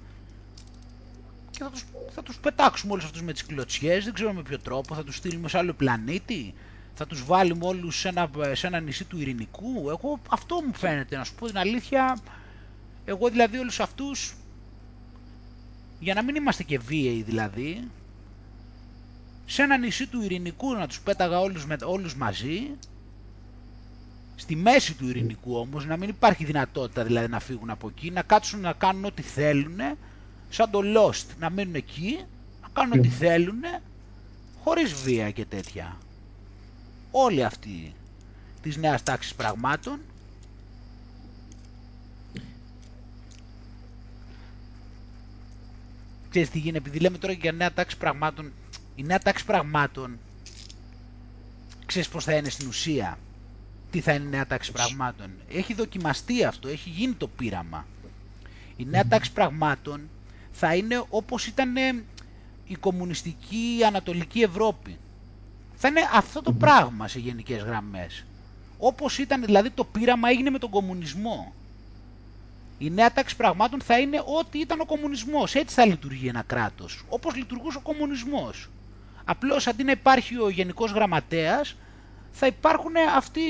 Speaker 2: και θα τους, θα τους πετάξουμε όλους αυτούς με τις κλωτσιές, δεν ξέρω με ποιο τρόπο, θα τους στείλουμε σε άλλο πλανήτη, θα τους βάλουμε όλους σε ένα, σε ένα νησί του ειρηνικού. Εγώ αυτό μου φαίνεται, να σου πω την αλήθεια, εγώ δηλαδή όλους αυτούς, για να μην είμαστε και βίαιοι δηλαδή, σε ένα νησί του ειρηνικού να τους πέταγα όλους, με, όλους μαζί στη μέση του ειρηνικού όμως, να μην υπάρχει δυνατότητα δηλαδή να φύγουν από εκεί, να κάτσουν να κάνουν ό,τι θέλουν, σαν το Lost, να μείνουν εκεί, να κάνουν ό,τι θέλουν, χωρίς βία και τέτοια. Όλοι αυτοί της νέας τάξης πραγμάτων Ξέρεις τι γίνεται, επειδή λέμε τώρα για νέα τάξη πραγμάτων, η νέα τάξη πραγμάτων, ξέρεις πώς θα είναι στην ουσία; Τι θα είναι η νέα τάξη πραγμάτων. Έχει δοκιμαστεί αυτό, έχει γίνει το πείραμα. Η νέα τάξη πραγμάτων θα είναι όπως ήταν η κομμουνιστική Ανατολική Ευρώπη. Θα είναι αυτό το πράγμα σε γενικές γραμμές. Όπως ήταν, δηλαδή το πείραμα έγινε με τον κομμουνισμό. Η νέα τάξη πραγμάτων θα είναι ό,τι ήταν ο κομμουνισμός. Έτσι θα λειτουργεί ένα κράτος. Όπως λειτουργούσε ο κομμουνισμός. Απλώς αντί να υπάρχει ο γενικός γραμματέας, θα υπάρχουν αυτοί,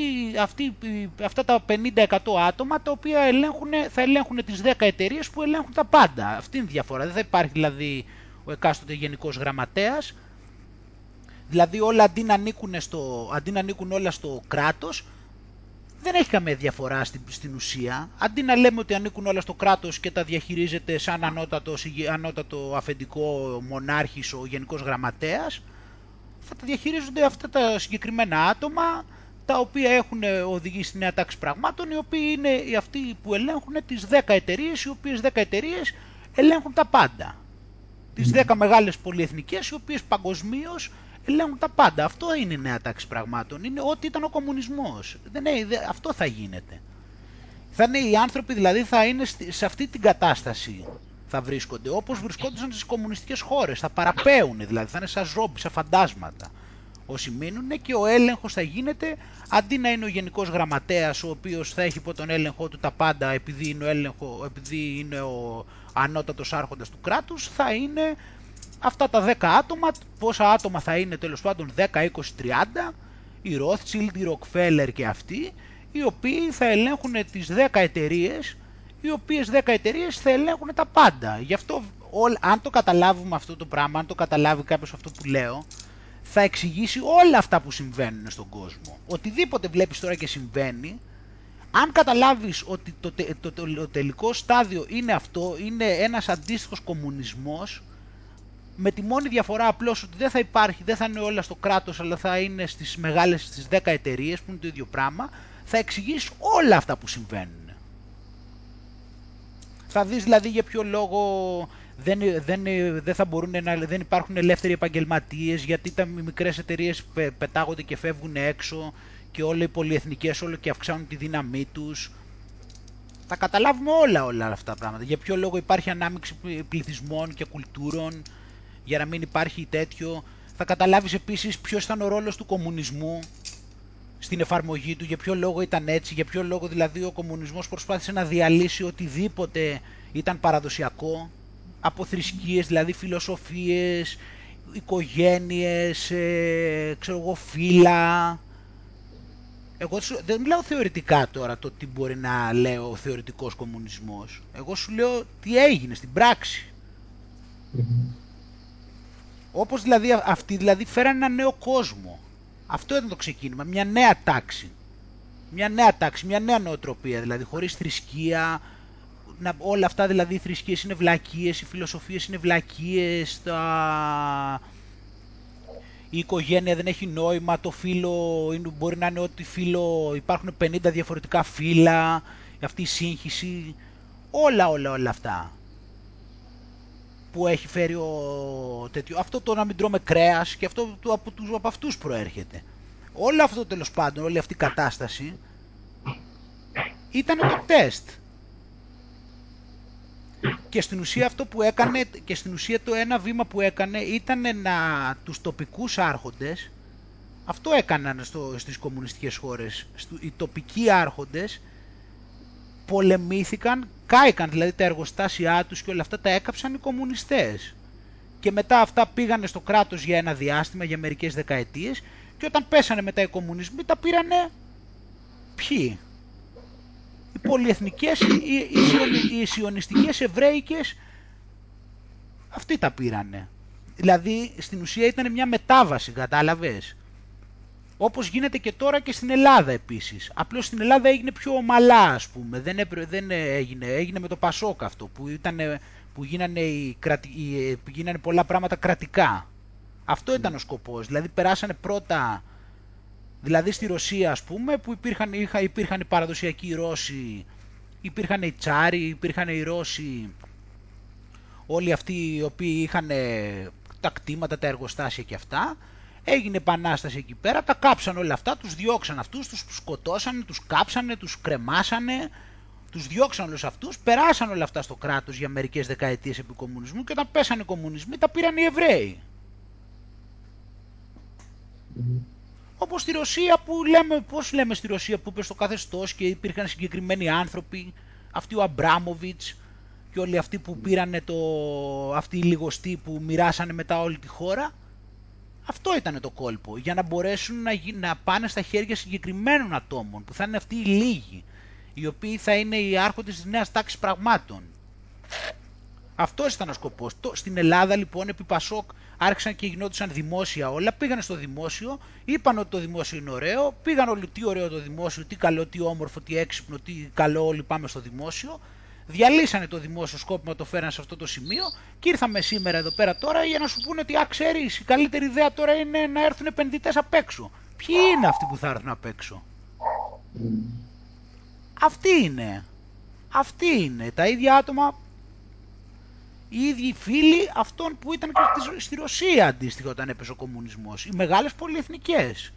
Speaker 2: αυτοί, αυτά τα 50% άτομα τα οποία ελέγχουν, θα ελέγχουν τις 10 εταιρείες που ελέγχουν τα πάντα. Αυτή είναι η διαφορά. Δεν θα υπάρχει δηλαδή ο εκάστοτε γενικός γραμματέας. Δηλαδή όλα αντί να ανήκουν, στο, αντί να ανήκουν όλα στο κράτος, δεν έχει καμία διαφορά στην, στην ουσία. Αντί να λέμε ότι ανήκουν όλα στο κράτος και τα διαχειρίζεται σαν ανώτατος, ανώτατο αφεντικό μονάρχης ο γενικός γραμματέας, θα τα διαχειρίζονται αυτά τα συγκεκριμένα άτομα τα οποία έχουν οδηγήσει στη νέα τάξη πραγμάτων, οι οποίοι είναι αυτοί που ελέγχουν τις 10 εταιρείες, οι οποίες 10 εταιρείες ελέγχουν τα πάντα. Τις 10 μεγάλες πολυεθνικές, οι οποίες παγκοσμίως ελέγχουν τα πάντα. Αυτό είναι η νέα τάξη πραγμάτων. Είναι ό,τι ήταν ο κομμουνισμός. Δεν είναι, αυτό θα γίνεται. Θα είναι οι άνθρωποι δηλαδή θα είναι σε αυτή την κατάσταση θα βρίσκονται, όπως βρισκόντουσαν στις κομμουνιστικές χώρες, θα παραπέουν δηλαδή, θα είναι σαν ζόμπι, σαν φαντάσματα. Όσοι μείνουν και ο έλεγχος θα γίνεται, αντί να είναι ο γενικός γραμματέας, ο οποίος θα έχει υπό τον έλεγχό του τα πάντα επειδή είναι ο, έλεγχο, επειδή είναι ο ανώτατος άρχοντας του κράτους, θα είναι αυτά τα 10 άτομα, πόσα άτομα θα είναι τέλος πάντων 10, 20, 30, οι Rothschild, οι Rockefeller και αυτοί, οι οποίοι θα ελέγχουν τις 10 εταιρείες οι οποίες 10 εταιρείες θα ελέγχουν τα πάντα. Γι' αυτό, αν το καταλάβουμε αυτό το πράγμα, αν το καταλάβει κάποιος αυτό που λέω, θα εξηγήσει όλα αυτά που συμβαίνουν στον κόσμο. Οτιδήποτε βλέπεις τώρα και συμβαίνει, αν καταλάβεις ότι το, το, το, τελικό στάδιο είναι αυτό, είναι ένας αντίστοιχος κομμουνισμός, με τη μόνη διαφορά απλώς ότι δεν θα υπάρχει, δεν θα είναι όλα στο κράτος, αλλά θα είναι στις μεγάλες, στις 10 εταιρείες που είναι το ίδιο πράγμα, θα εξηγήσεις όλα αυτά που συμβαίνουν. Θα δεις δηλαδή για ποιο λόγο δεν, δεν, δεν, θα μπορούν να, δεν υπάρχουν ελεύθεροι επαγγελματίες, γιατί τα μικρές εταιρείες πετάγονται και φεύγουν έξω και όλα οι πολυεθνικές όλο και αυξάνουν τη δύναμή τους. Θα καταλάβουμε όλα όλα αυτά τα πράγματα. Για ποιο λόγο υπάρχει ανάμειξη πληθυσμών και κουλτούρων, για να μην υπάρχει τέτοιο. Θα καταλάβεις επίσης ποιος ήταν ο ρόλος του κομμουνισμού στην εφαρμογή του, για ποιο λόγο ήταν έτσι, για ποιο λόγο δηλαδή ο κομμουνισμός προσπάθησε να διαλύσει οτιδήποτε ήταν παραδοσιακό, από θρησκείες, δηλαδή φιλοσοφίες, οικογένειες, ε, ξέρω εγώ, φύλλα. Εγώ δεν μιλάω θεωρητικά τώρα το τι μπορεί να λέω ο θεωρητικός κομμουνισμός. Εγώ σου λέω τι έγινε στην πράξη. Όπως δηλαδή αυτοί δηλαδή φέραν ένα νέο κόσμο. Αυτό ήταν το ξεκίνημα, μια νέα τάξη. Μια νέα τάξη, μια νέα νοοτροπία, δηλαδή χωρίς θρησκεία, να, όλα αυτά δηλαδή οι θρησκείες είναι βλακίες, οι φιλοσοφίες είναι βλακίες, τα... η οικογένεια δεν έχει νόημα, το φύλλο μπορεί να είναι ότι φύλλο, υπάρχουν 50 διαφορετικά φύλλα, αυτή η σύγχυση, όλα όλα όλα αυτά που έχει φέρει ο τέτοιο. Αυτό το να μην τρώμε κρέας και αυτό το, από, τους, από αυτούς προέρχεται. Όλο αυτό τέλος πάντων, όλη αυτή η κατάσταση ήταν το τεστ. Και στην ουσία αυτό που έκανε, και στην ουσία το ένα βήμα που έκανε ήταν να τους τοπικούς άρχοντες, αυτό έκαναν στο, στις κομμουνιστικές χώρες, οι τοπικοί άρχοντες πολεμήθηκαν, κάηκαν δηλαδή τα εργοστάσια τους και όλα αυτά τα έκαψαν οι κομμουνιστές. Και μετά αυτά πήγανε στο κράτος για ένα διάστημα, για μερικές δεκαετίες και όταν πέσανε μετά οι κομμουνισμοί τα πήρανε ποιοι; Οι πολυεθνικές, οι, οι, οι σιωνιστικές εβραϊκές, αυτοί τα πήρανε. Δηλαδή στην ουσία ήταν μια μετάβαση, κατάλαβες; Όπως γίνεται και τώρα και στην Ελλάδα επίσης. Απλώς στην Ελλάδα έγινε πιο ομαλά ας πούμε. Δεν, δεν έγινε, έγινε με το Πασόκ αυτό που, ήταν, που, γίνανε, οι, που γίνανε πολλά πράγματα κρατικά. Αυτό ήταν ο σκοπός. Δηλαδή περάσανε πρώτα, δηλαδή στη Ρωσία ας πούμε που υπήρχαν, είχα, υπήρχαν οι παραδοσιακοί Ρώσοι, υπήρχαν οι Τσάροι, υπήρχαν οι Ρώσοι, όλοι αυτοί οι οποίοι είχαν τα κτήματα, τα εργοστάσια και αυτά Έγινε επανάσταση εκεί πέρα, τα κάψαν όλα αυτά, τους διώξαν αυτούς, τους σκοτώσανε, τους κάψανε, τους κρεμάσανε, τους διώξαν όλους αυτούς, περάσαν όλα αυτά στο κράτος για μερικές δεκαετίες επί κομμουνισμού και όταν πέσανε οι κομμουνισμοί τα πήραν οι Εβραίοι. Mm. Όπως στη Ρωσία που λέμε, πώς λέμε στη Ρωσία που είπε στο καθεστώς και υπήρχαν συγκεκριμένοι άνθρωποι, αυτοί ο Αμπράμοβιτς και όλοι αυτοί που πήραν το, αυτοί οι λιγοστοί που μοιράσανε μετά όλη τη χώρα, αυτό ήταν το κόλπο, για να μπορέσουν να, να πάνε στα χέρια συγκεκριμένων ατόμων, που θα είναι αυτοί οι λίγοι, οι οποίοι θα είναι οι άρχοντες της νέας τάξης πραγμάτων. Αυτός ήταν ο σκοπός. Στην Ελλάδα λοιπόν επί Πασόκ άρχισαν και γινόντουσαν δημόσια όλα, πήγαν στο δημόσιο, είπαν ότι το δημόσιο είναι ωραίο, πήγαν όλοι τι ωραίο το δημόσιο, τι καλό, τι όμορφο, τι έξυπνο, τι καλό όλοι πάμε στο δημόσιο διαλύσανε το δημόσιο σκόπιμο, το φέραν σε αυτό το σημείο και ήρθαμε σήμερα εδώ πέρα τώρα για να σου πούνε ότι, α, ξέρεις, η καλύτερη ιδέα τώρα είναι να έρθουν επενδυτές απ' έξω. Ποιοι είναι αυτοί που θα έρθουν απ' έξω; Αυτοί είναι. Αυτοί είναι. Τα ίδια άτομα, οι ίδιοι φίλοι αυτών που ήταν και στη Ρωσία αντίστοιχα όταν έπεσε ο κομμουνισμός. Οι μεγάλες πολυεθνικές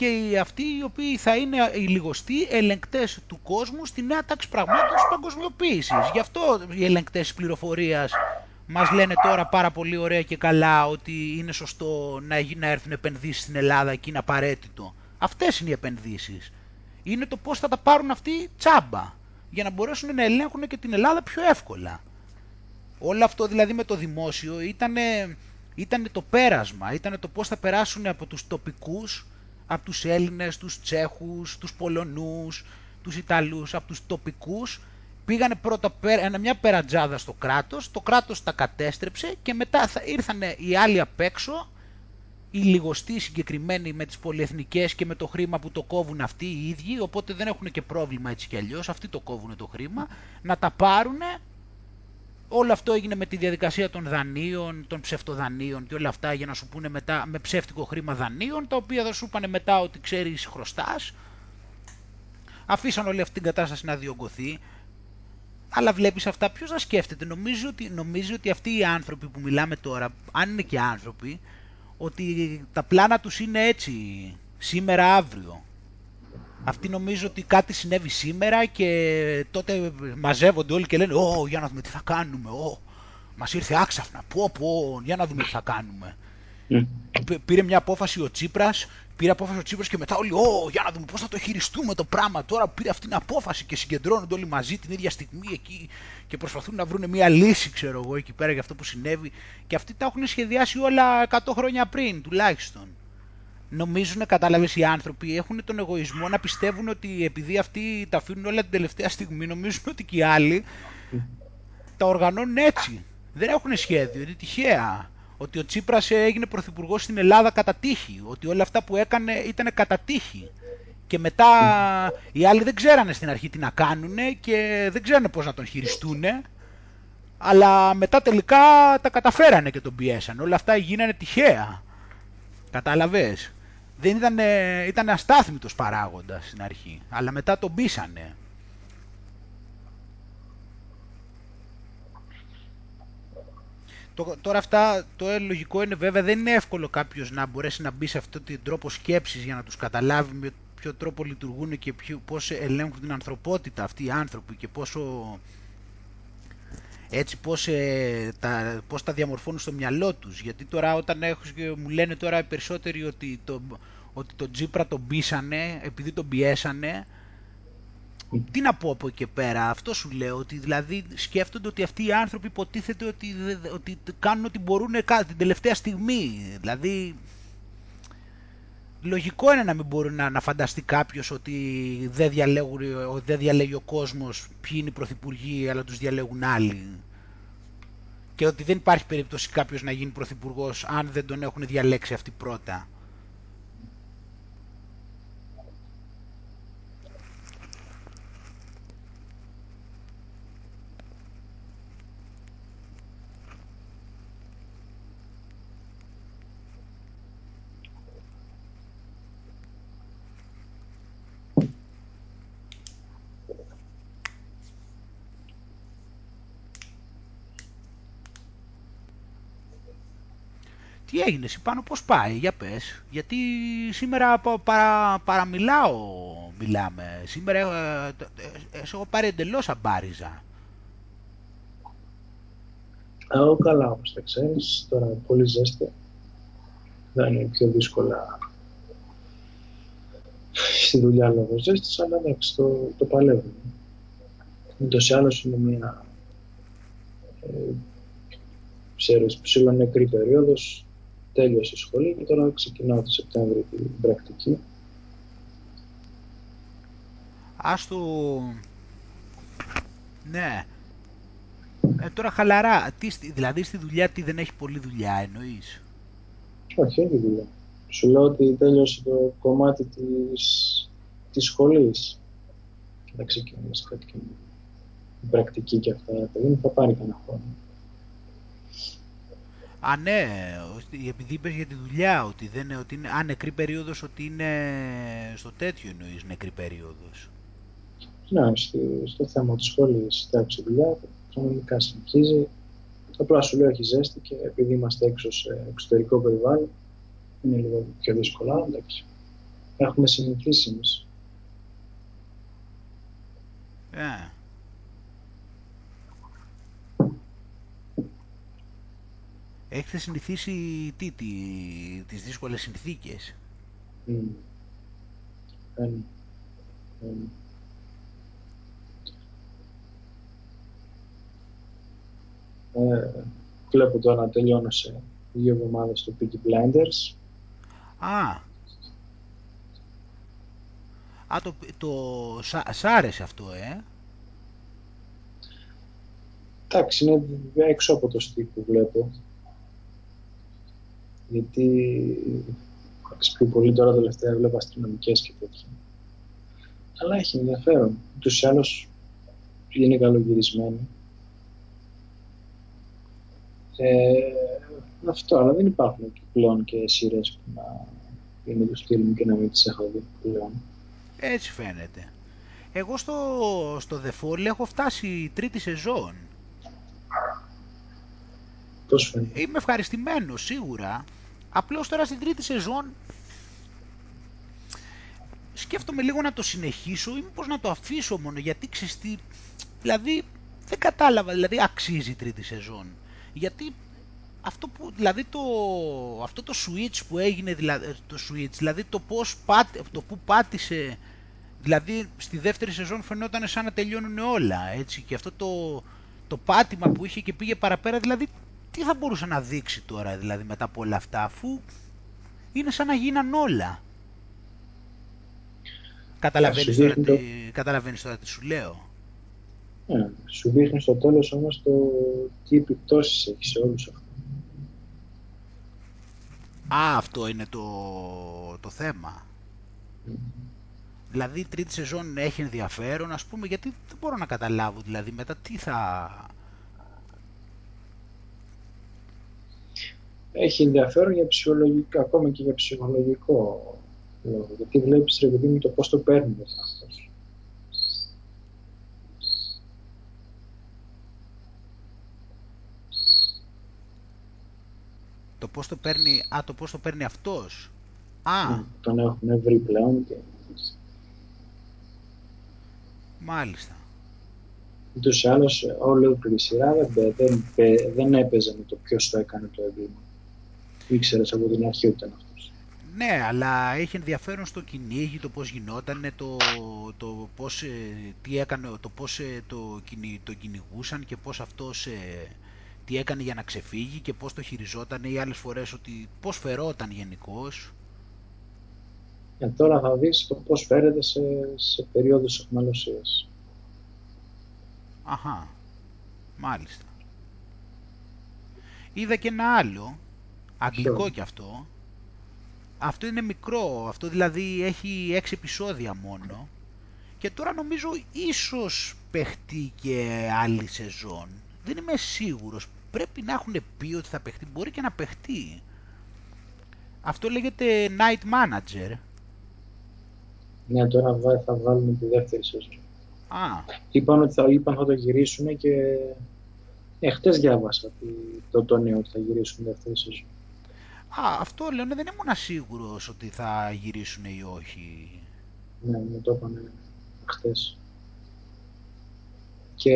Speaker 2: και αυτοί οι οποίοι θα είναι οι λιγοστοί ελεγκτές του κόσμου στη νέα τάξη πραγμάτων της παγκοσμιοποίησης. Γι' αυτό οι ελεγκτές της πληροφορίας μας λένε τώρα πάρα πολύ ωραία και καλά ότι είναι σωστό να, να έρθουν επενδύσεις στην Ελλάδα και είναι απαραίτητο. Αυτές είναι οι επενδύσεις. Είναι το πώς θα τα πάρουν αυτοί τσάμπα για να μπορέσουν να ελέγχουν και την Ελλάδα πιο εύκολα. Όλο αυτό δηλαδή με το δημόσιο ήταν, ήταν το πέρασμα, ήταν το πώς θα περάσουν από τους τοπικούς από τους Έλληνες, τους Τσέχους, τους Πολωνούς, τους Ιταλούς, από τους τοπικούς, πήγανε πρώτα μια περατζάδα στο κράτος, το κράτος τα κατέστρεψε και μετά θα ήρθαν οι άλλοι απ' έξω, οι λιγοστοί συγκεκριμένοι με τις πολυεθνικές και με το χρήμα που το κόβουν αυτοί οι ίδιοι, οπότε δεν έχουν και πρόβλημα έτσι κι αλλιώς, αυτοί το κόβουν το χρήμα, να τα πάρουνε Όλο αυτό έγινε με τη διαδικασία των δανείων, των ψευτοδανείων και όλα αυτά για να σου πούνε μετά με ψεύτικο χρήμα δανείων, τα οποία θα σου πάνε μετά ότι ξέρεις χρωστάς. Αφήσαν όλη αυτή την κατάσταση να διωγγωθεί. Αλλά βλέπεις αυτά, ποιος να σκέφτεται. Νομίζω ότι, νομίζω ότι αυτοί οι άνθρωποι που μιλάμε τώρα, αν είναι και άνθρωποι, ότι τα πλάνα τους είναι έτσι, σήμερα, αύριο. Αυτοί νομίζω ότι κάτι συνέβη σήμερα και τότε μαζεύονται όλοι και λένε «Ω, για να δούμε τι θα κάνουμε, ω, μας ήρθε άξαφνα, πω, πω, για να δούμε τι θα κάνουμε». Πήρε μια απόφαση ο Τσίπρας, πήρε απόφαση ο Τσίπρας και μετά όλοι «Ω, για να δούμε πώς θα το χειριστούμε το πράγμα τώρα που πήρε αυτή την απόφαση» και συγκεντρώνονται όλοι μαζί την ίδια στιγμή εκεί και προσπαθούν να βρουν μια λύση, ξέρω εγώ, εκεί πέρα για αυτό που συνέβη και αυτοί τα έχουν σχεδιάσει όλα 100 χρόνια πριν τουλάχιστον νομίζουν, κατάλαβε οι άνθρωποι, έχουν τον εγωισμό να πιστεύουν ότι επειδή αυτοί τα αφήνουν όλα την τελευταία στιγμή, νομίζουν ότι και οι άλλοι τα οργανώνουν έτσι. Δεν έχουν σχέδιο, είναι τυχαία. Ότι ο Τσίπρας έγινε πρωθυπουργός στην Ελλάδα κατά τύχη. Ότι όλα αυτά που έκανε ήταν κατά τύχη. Και μετά οι άλλοι δεν ξέρανε στην αρχή τι να κάνουν και δεν ξέρανε πώς να τον χειριστούν. Αλλά μετά τελικά τα καταφέρανε και τον πιέσανε. Όλα αυτά γίνανε τυχαία. Κατάλαβες; Δεν ήταν, ήταν αστάθμητος παράγοντας στην αρχή, αλλά μετά τον πείσανε. Το, τώρα αυτά το λογικό είναι βέβαια δεν είναι εύκολο κάποιος να μπορέσει να μπει σε αυτόν τον τρόπο σκέψης για να τους καταλάβει με ποιο τρόπο λειτουργούν και ποιο, πώς ελέγχουν την ανθρωπότητα αυτοί οι άνθρωποι και πόσο έτσι πώς, ε, τα, πώς τα διαμορφώνουν στο μυαλό τους. Γιατί τώρα όταν έχω, μου λένε τώρα οι περισσότεροι ότι το, ότι το Τζίπρα τον πείσανε, επειδή τον πιέσανε, τι να πω από εκεί πέρα, αυτό σου λέω, ότι δηλαδή σκέφτονται ότι αυτοί οι άνθρωποι υποτίθεται ότι, ότι κάνουν ό,τι μπορούν την τελευταία στιγμή. Δηλαδή, λογικό είναι να μην μπορεί να, να φανταστεί κάποιος ότι δεν, δεν διαλέγει ο κόσμος ποιοι είναι οι πρωθυπουργοί, αλλά τους διαλέγουν άλλοι. Και ότι δεν υπάρχει περίπτωση κάποιος να γίνει πρωθυπουργός αν δεν τον έχουν διαλέξει αυτοί πρώτα. Τι έγινε εσύ πάνω, πώς πάει, για πες. Γιατί σήμερα παρα, παραμιλάω, μιλάμε. Σήμερα ε, ε, ε, έχω πάρει εντελώς αμπάριζα.
Speaker 1: Εγώ καλά, όπως τα ξέρεις. Τώρα πολύ ζέστη. Δεν είναι πιο δύσκολα στη δουλειά λόγω ζέστης, αλλά εντάξει, το, το παλεύουμε. Ούτως ή άλλως είναι μια ε, ξέρεις, ψηλό νεκρή περίοδος τέλειωσε η σχολή και τώρα ξεκινάω το Σεπτέμβριο την πρακτική.
Speaker 2: Ας το... Ναι. Ε, τώρα χαλαρά. Τι, δηλαδή στη δουλειά τι δεν έχει πολλή δουλειά εννοείς;
Speaker 1: Όχι, έχει δουλειά. Σου λέω ότι τέλειωσε το κομμάτι της, της σχολής και θα ξεκινήσει κάτι και πρακτική και αυτά. Δεν θα πάρει κανένα χρόνο.
Speaker 2: Α, ναι, επειδή είπες για τη δουλειά, ότι, δεν, ότι είναι, α, νεκρή περίοδος, ότι είναι στο τέτοιο εννοείς νεκρή περίοδος.
Speaker 1: Ναι, στο, στο θέμα της σχολής, εντάξει, δουλειά, κανονικά συνεχίζει. Απλά σου λέω έχει ζέστη και επειδή είμαστε έξω σε εξωτερικό περιβάλλον, είναι λίγο πιο δύσκολο, εντάξει. Έχουμε συνηθίσει εμείς.
Speaker 2: Yeah. Έχετε συνηθίσει τι, τι, τις δύσκολες συνθήκες;
Speaker 1: Mm. Ε, βλέπω τώρα να τελειώνω σε δύο εβδομάδες το Peaky Blinders.
Speaker 2: Α, Α, το, το, σ' άρεσε αυτό, ε.
Speaker 1: Εντάξει, είναι έξω από το στυλ που βλέπω γιατί πιο πολύ τώρα τελευταία βλέπω αστυνομικές και τέτοια. Αλλά έχει ενδιαφέρον. Ούτως ή άλλως είναι καλογυρισμένη. Ε, αυτό, αλλά δεν υπάρχουν πλέον και σειρές που να είναι του στυλ μου και να μην τις έχω δει πλέον.
Speaker 2: Έτσι φαίνεται. Εγώ στο, στο The Fall έχω φτάσει τρίτη σεζόν.
Speaker 1: Πώς φαίνεται;
Speaker 2: Είμαι ευχαριστημένος σίγουρα. Απλώς τώρα στην τρίτη σεζόν σκέφτομαι λίγο να το συνεχίσω ή μήπως να το αφήσω μόνο, γιατί ξέρεις τι, δηλαδή δεν κατάλαβα, δηλαδή αξίζει η τρίτη σεζόν. Γιατί αυτό που, δηλαδή το, αυτό το switch που έγινε, δηλαδή, το switch, δηλαδή το πώς πάτη, το που πάτησε, δηλαδή στη δεύτερη σεζόν φαινόταν σαν να τελειώνουν όλα, έτσι, και αυτό το, το πάτημα που είχε και πήγε παραπέρα, δηλαδή τι θα μπορούσε να δείξει τώρα, δηλαδή μετά από όλα αυτά, αφού είναι σαν να γίναν όλα; Καταλαβαίνεις τώρα, τι, καταλαβαίνεις τώρα τι σου λέω;
Speaker 1: Ναι, σου δείχνει στο τέλος όμως το τι επιπτώσεις έχει σε όλους αυτούς.
Speaker 2: Α, αυτό είναι το, το θέμα.
Speaker 1: Mm.
Speaker 2: Δηλαδή η τρίτη σεζόν έχει ενδιαφέρον, ας πούμε, γιατί δεν μπορώ να καταλάβω, δηλαδή μετά τι θα...
Speaker 1: Έχει ενδιαφέρον για ψυχολογικό, ακόμα και για ψυχολογικό λόγο, γιατί βλέπεις ρε παιδί μου το πώς το παίρνουν αυτός.
Speaker 2: Το πώς το παίρνει, α, το πώς το παίρνει αυτός. Α.
Speaker 1: Ναι, τον έχουν βρει πλέον και...
Speaker 2: Μάλιστα.
Speaker 1: Ούτως ή άλλως όλη η σειρά δεν, δεν, δεν έπαιζε με το ποιος το έκανε το έγκλημα. Ήξερες από την αρχή ότι ήταν αυτός.
Speaker 2: Ναι, αλλά έχει ενδιαφέρον στο κυνήγι, το πώς γινόταν, το, το πώς, ε, τι έκανε, το πώς ε, το, το κυνηγούσαν και πώς αυτός ε, τι έκανε για να ξεφύγει και πώς το χειριζόταν ή άλλες φορές ότι πώς φερόταν γενικώς.
Speaker 1: Και τώρα θα δεις το πώς φέρεται σε, σε περίοδους εχμαλωσίας.
Speaker 2: Αχα, μάλιστα. Είδα και ένα άλλο, αγγλικό κι αυτό. Αυτό είναι μικρό, αυτό δηλαδή έχει έξι επεισόδια μόνο. Και τώρα νομίζω ίσως παιχτεί και άλλη σεζόν. Δεν είμαι σίγουρος πρέπει να έχουν πει ότι θα παιχτεί. Μπορεί και να παιχτεί. Αυτό λέγεται Night Manager.
Speaker 1: Ναι, τώρα θα βάλουν τη δεύτερη σεζόν.
Speaker 2: Α.
Speaker 1: Είπαν ότι θα, είπαν θα το γυρίσουν και ε, χτες διάβασα το, το νέο ότι θα γυρίσουν τη δεύτερη σεζόν.
Speaker 2: Α, αυτό λέω, ναι, δεν ήμουν σίγουρος ότι θα γυρίσουν ή όχι.
Speaker 1: Ναι, μου το είπαν χτες. Και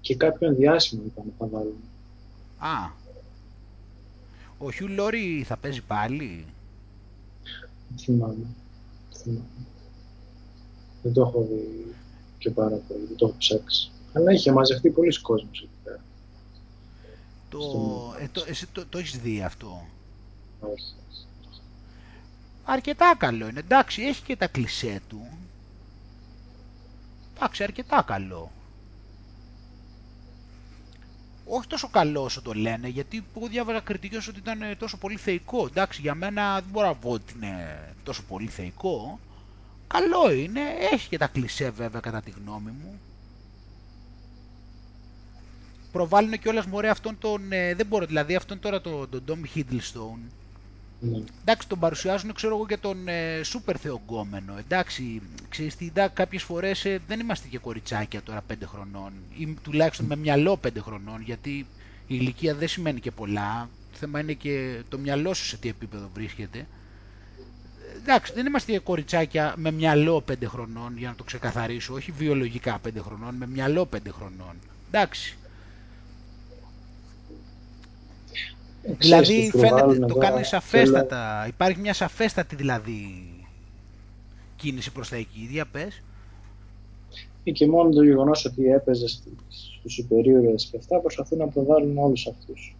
Speaker 1: και κάποιον διάσημο είπαμε θα βάλουν.
Speaker 2: Α. Ο Χιου Λόρι θα παίζει πάλι;
Speaker 1: Θυμάμαι. Θυμάμαι. Δεν το έχω δει και πάρα πολύ, δεν το έχω ψάξει. Αλλά είχε μαζευτεί πολλοί κόσμος εκεί πέρα.
Speaker 2: Το... Ε, το, εσύ το, το έχεις δει αυτό;
Speaker 1: Όχι.
Speaker 2: Αρκετά καλό είναι. Εντάξει, έχει και τα κλισέ του. Εντάξει, αρκετά καλό όχι τόσο καλό όσο το λένε, γιατί εγώ διάβαζα κριτικές ότι ήταν ε, τόσο πολύ θεϊκό. Εντάξει, για μένα δεν μπορώ να πω ότι είναι τόσο πολύ θεϊκό. Καλό είναι, έχει και τα κλισέ βέβαια κατά τη γνώμη μου. Προβάλλουν και όλας μωρέ αυτόν τον, ε, δεν μπορώ δηλαδή αυτόν τώρα τον, τον Dom Hiddleston
Speaker 1: ναι.
Speaker 2: Εντάξει, τον παρουσιάζουν, ξέρω εγώ, για τον ε, σούπερ θεογκόμενο. Εντάξει, ξέρεις τι, κάποιες φορές ε, δεν είμαστε και κοριτσάκια τώρα πέντε χρονών, ή τουλάχιστον με μυαλό πέντε χρονών, γιατί η ηλικία δεν σημαίνει και πολλά. Το θέμα είναι και το μυαλό σου σε τι επίπεδο βρίσκεται. Εντάξει, δεν είμαστε και κοριτσάκια με μυαλό πέντε χρονών, για να το ξεκαθαρίσω, όχι βιολογικά πέντε χρονών, με μυαλό πέντε χρονών. Εντάξει, δηλαδή φαίνεται, το κάνει σαφέστατα, υπάρχει μια σαφέστατη δηλαδή κίνηση προς τα εκεί, ίδια πες.
Speaker 1: Ή και μόνο το γεγονός ότι έπαιζε στους υπερήρωες και αυτά προσπαθούν να προβάλλουν όλους αυτούς.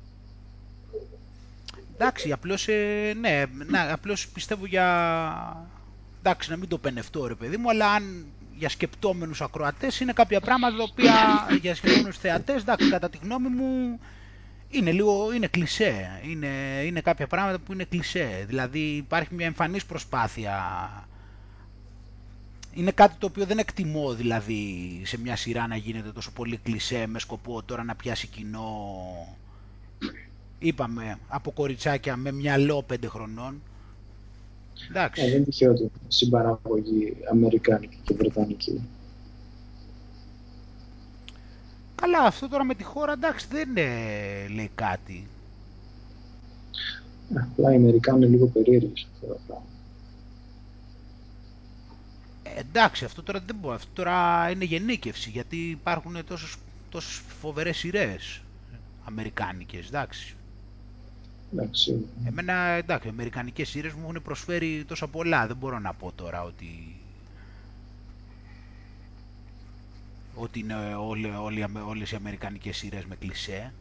Speaker 2: Εντάξει, απλώς, ε, ναι, να, απλώς πιστεύω για... Εντάξει, να μην το πενευτώ ρε παιδί μου, αλλά αν για σκεπτόμενους ακροατές είναι κάποια πράγματα τα οποία για σκεπτόμενους θεατές, εντάξει, κατά τη γνώμη μου είναι λίγο, είναι κλισέ, είναι, είναι κάποια πράγματα που είναι κλισέ, δηλαδή υπάρχει μια εμφανής προσπάθεια, είναι κάτι το οποίο δεν εκτιμώ δηλαδή σε μια σειρά να γίνεται τόσο πολύ κλισέ με σκοπό τώρα να πιάσει κοινό, είπαμε, από κοριτσάκια με μυαλό πέντε χρονών. Εντάξει.
Speaker 1: Ε, δεν τυχαίο ότι συμπαραγωγή Αμερικάνικη και Βρετανική.
Speaker 2: Καλά, αυτό τώρα με τη χώρα εντάξει δεν λέει κάτι.
Speaker 1: Απλά οι Αμερικάνοι είναι λίγο περίεργοι σε αυτό το πράγμα.
Speaker 2: Ε, εντάξει, αυτό τώρα δεν μπορεί. Αυτό τώρα είναι γενίκευση, γιατί υπάρχουν τόσες, τόσες φοβερές σειρές αμερικάνικες, εντάξει.
Speaker 1: Εντάξει.
Speaker 2: Εμένα, εντάξει, οι αμερικανικές σειρές μου έχουν προσφέρει τόσα πολλά. Δεν μπορώ να πω τώρα ότι... ότι είναι όλοι, όλοι, όλες οι αμερικανικές σειρές με κλισέ.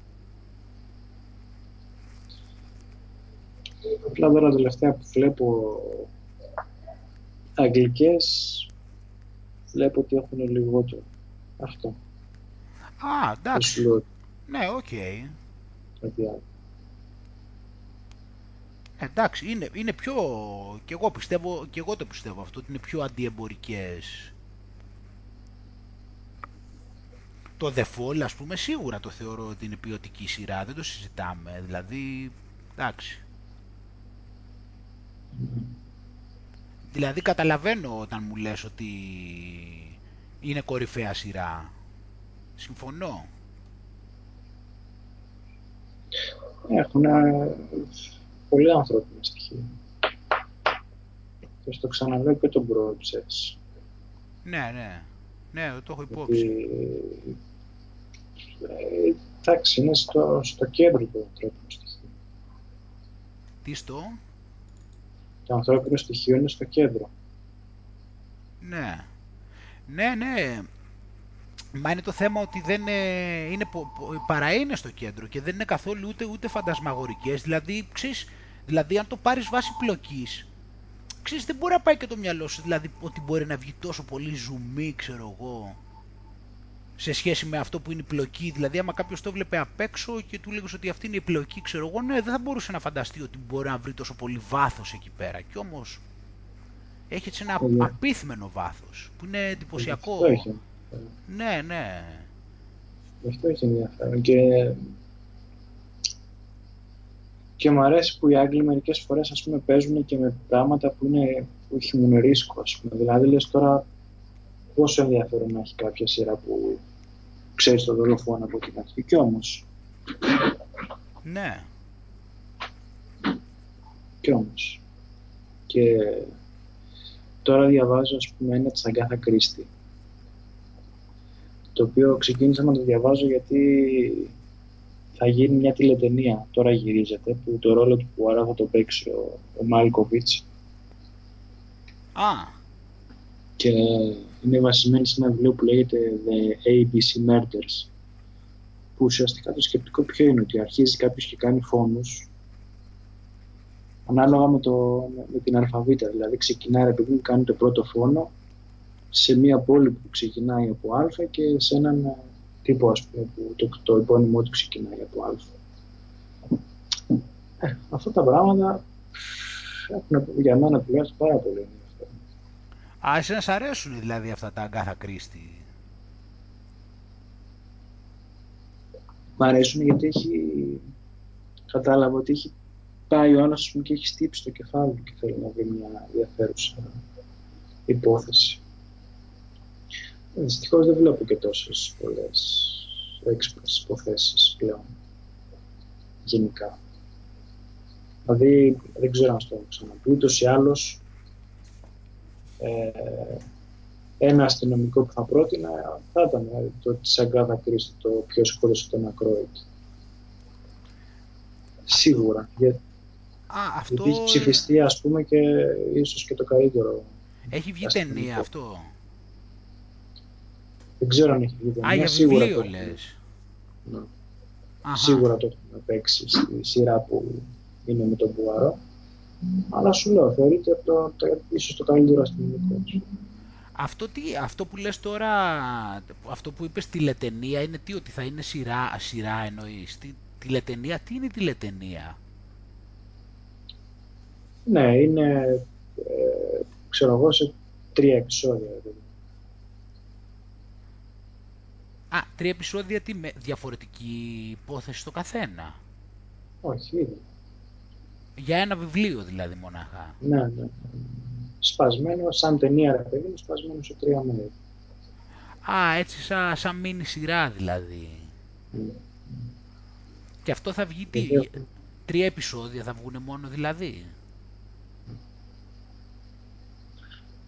Speaker 1: Απλά τώρα τελευταία που βλέπω αγγλικές βλέπω ότι έχουν λιγότερο. Αυτό.
Speaker 2: Α,
Speaker 1: Δεν
Speaker 2: εντάξει.
Speaker 1: σου λέω
Speaker 2: Ναι, οκ.
Speaker 1: κάτι άλλο.
Speaker 2: Ε, Εντάξει, είναι, είναι πιο... και εγώ πιστεύω, και εγώ το πιστεύω αυτό, ότι είναι πιο αντιεμπορικές. Το The Fall, ας πούμε, σίγουρα το θεωρώ ότι είναι ποιοτική σειρά, δεν το συζητάμε. Δηλαδή, εντάξει. Δηλαδή καταλαβαίνω όταν μου λες ότι είναι κορυφαία σειρά. Συμφωνώ.
Speaker 1: Έχουν ε, πολύ ανθρώπινα στοιχεία. Και στο ξαναλέω και τον Broadchurch.
Speaker 2: Ναι, ναι. Ναι, το έχω
Speaker 1: Γιατί,
Speaker 2: υπόψη.
Speaker 1: Ε, εντάξει, είναι στο, στο κέντρο το ανθρώπινο στοιχείο.
Speaker 2: Τι στο;
Speaker 1: Το ανθρώπινο στοιχείο είναι στο κέντρο.
Speaker 2: Ναι. Ναι, ναι. Μα είναι το θέμα ότι δεν ε, είναι, πο- πο- παρά είναι στο κέντρο και δεν είναι καθόλου ούτε, ούτε φαντασμαγορικές. Δηλαδή, ξέρεις, δηλαδή, αν το πάρεις βάση πλοκής, ξέρεις, δεν μπορεί να πάει και το μυαλό σου, δηλαδή, ότι μπορεί να βγει τόσο πολύ ζουμί, ξέρω εγώ, σε σχέση με αυτό που είναι η πλοκή. Δηλαδή, άμα κάποιος το βλέπει απ' έξω και του λέγεις ότι αυτή είναι η πλοκή, ξέρω εγώ, ναι, δεν θα μπορούσε να φανταστεί ότι μπορεί να βρει τόσο πολύ βάθος εκεί πέρα. Κι όμως, έχει έτσι ένα
Speaker 1: Ε, ναι.
Speaker 2: απίθμενο βάθος, που είναι
Speaker 1: Γι'
Speaker 2: εντυπωσιακό.
Speaker 1: αυτό έχει ενδιαφέρον.
Speaker 2: Ναι, ναι.
Speaker 1: Γι' αυτό έχει ενδιαφέρον. Και, και μου αρέσει που οι Άγγλοι μερικές φορές ας πούμε παίζουν και με πράγματα που, είναι, που έχουν ρίσκο. Ας πούμε. Δηλαδή λες τώρα πόσο ενδιαφέρον να έχει κάποια σειρά που ξέρεις τον δολοφόνο από την αρχή. Και όμως,
Speaker 2: Ναι.
Speaker 1: και όμως. Και τώρα διαβάζω ας πούμε ένα της Αγκάθα Κρίστη το οποίο ξεκίνησα να το διαβάζω γιατί θα γίνει μια τηλετενία, τώρα γυρίζεται, που το ρόλο του Πουάρα θα το παίξει ο, ο Μάλκοβιτς
Speaker 2: Α,
Speaker 1: και είναι βασισμένη σε ένα βιβλίο που λέγεται The ABC Murders που ουσιαστικά το σκεπτικό ποιο είναι ότι αρχίζει κάποιος και κάνει φόνους ανάλογα με, το, με την αλφαβήτα, δηλαδή ξεκινάει ρε παιδί μου, κάνει το πρώτο φόνο σε μια πόλη που ξεκινάει από Α και σε έναν ε, τύπο ας πούμε που το, το επώνυμό του ξεκινάει από Α. Ε, αυτά τα πράγματα έχουν για μένα τουλάχιστον πάρα πολύ ενδιαφέρον.
Speaker 2: α εσένα σ' αρέσουν δηλαδή αυτά τα αγκάθα κρίστη.
Speaker 1: Μ' αρέσουν γιατί έχει κατάλαβα ότι έχει πάει ο άλλος ας πούμε, και έχει στύψει το κεφάλι του και θέλει να βρει μια ενδιαφέρουσα υπόθεση. Ε, Δυστυχώς δεν βλέπω και τόσες πολλές έξυπνες υποθέσεις πλέον γενικά. Δηλαδή, δεν ξέρω αν στο έχω ξαναπεί, ούτως ή άλλως ε, ένα αστυνομικό που θα πρότεινα θα ήταν ε, το της Αγκάδα Κρίστη, το ποιο σκότωσε τον Ακρόιτ. Σίγουρα. Για,
Speaker 2: Α, αυτό
Speaker 1: γιατί έχει ψηφιστεί, ας πούμε, και ίσως και το καλύτερο.
Speaker 2: έχει βγει
Speaker 1: αστυνομικό.
Speaker 2: ταινία αυτό.
Speaker 1: Δεν ξέρω αν έχει βγει
Speaker 2: Α,
Speaker 1: ταινία,
Speaker 2: για
Speaker 1: σίγουρα
Speaker 2: βιβλίο
Speaker 1: το, έχουν-
Speaker 2: λες.
Speaker 1: ναι,
Speaker 2: Αχα.
Speaker 1: σίγουρα το έχουν παίξει στη σειρά που είναι με τον Πουαρό. Αλλά σου λέω, θεωρείται το, το, ίσως το καλύτερο αστυνομικό.
Speaker 2: Αυτό, τι, αυτό που λες τώρα, αυτό που είπες τηλετενία είναι τι, ότι θα είναι σειρά, σειρά εννοείς. Τι, τηλετενία, τι είναι η τηλετενία.
Speaker 1: Ναι, είναι, ε, ξέρω εγώ, σε τρία επεισόδια. δηλαδή.
Speaker 2: Α, τρία επεισόδια τι, με διαφορετική υπόθεση το καθένα;
Speaker 1: Όχι, ήδη.
Speaker 2: Για ένα βιβλίο δηλαδή μονάχα.
Speaker 1: Ναι, ναι. Σπασμένο, σαν ταινία, ρε παιδί μου, σπασμένο σε τρία μέρη.
Speaker 2: Α, έτσι σαν, σαν μίνι σειρά δηλαδή.
Speaker 1: Mm.
Speaker 2: Και αυτό θα βγει τι,
Speaker 1: Γιατί έχουν-
Speaker 2: τρία επεισόδια θα βγουν μόνο δηλαδή.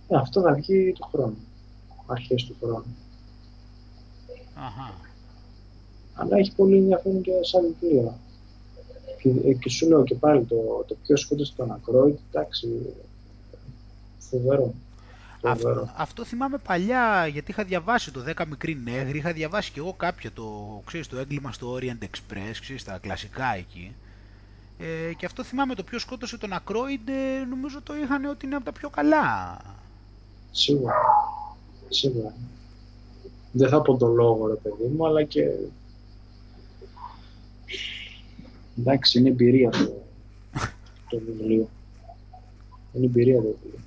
Speaker 1: Ε, αυτό θα βγει του χρόνου. Αρχές του χρόνου.
Speaker 2: Αχα.
Speaker 1: Αλλά έχει πολύ ενδιαφέρον και σαν βιβλίο. Και, ε, και σου λέω και πάλι το, το πιο σκότωσε τον Ακρόιτ, εντάξει, φοβερό.
Speaker 2: Αυτό, αυτό θυμάμαι παλιά, γιατί είχα διαβάσει το 10 μικρή νέγρη, είχα διαβάσει και εγώ κάποιο το, ξέρεις, το έγκλημα στο Orient Express, ξέρεις, τα κλασικά εκεί. Ε, και αυτό θυμάμαι το πιο σκότωσε τον Ακρόιντ, ε, νομίζω το είχαν ότι είναι από τα πιο καλά.
Speaker 1: Σίγουρα. Σίγουρα. Δεν θα πω τον λόγο, ρε παιδί μου, αλλά και... Εντάξει, είναι εμπειρία το, το βιβλίο. Είναι εμπειρία το βιβλίο.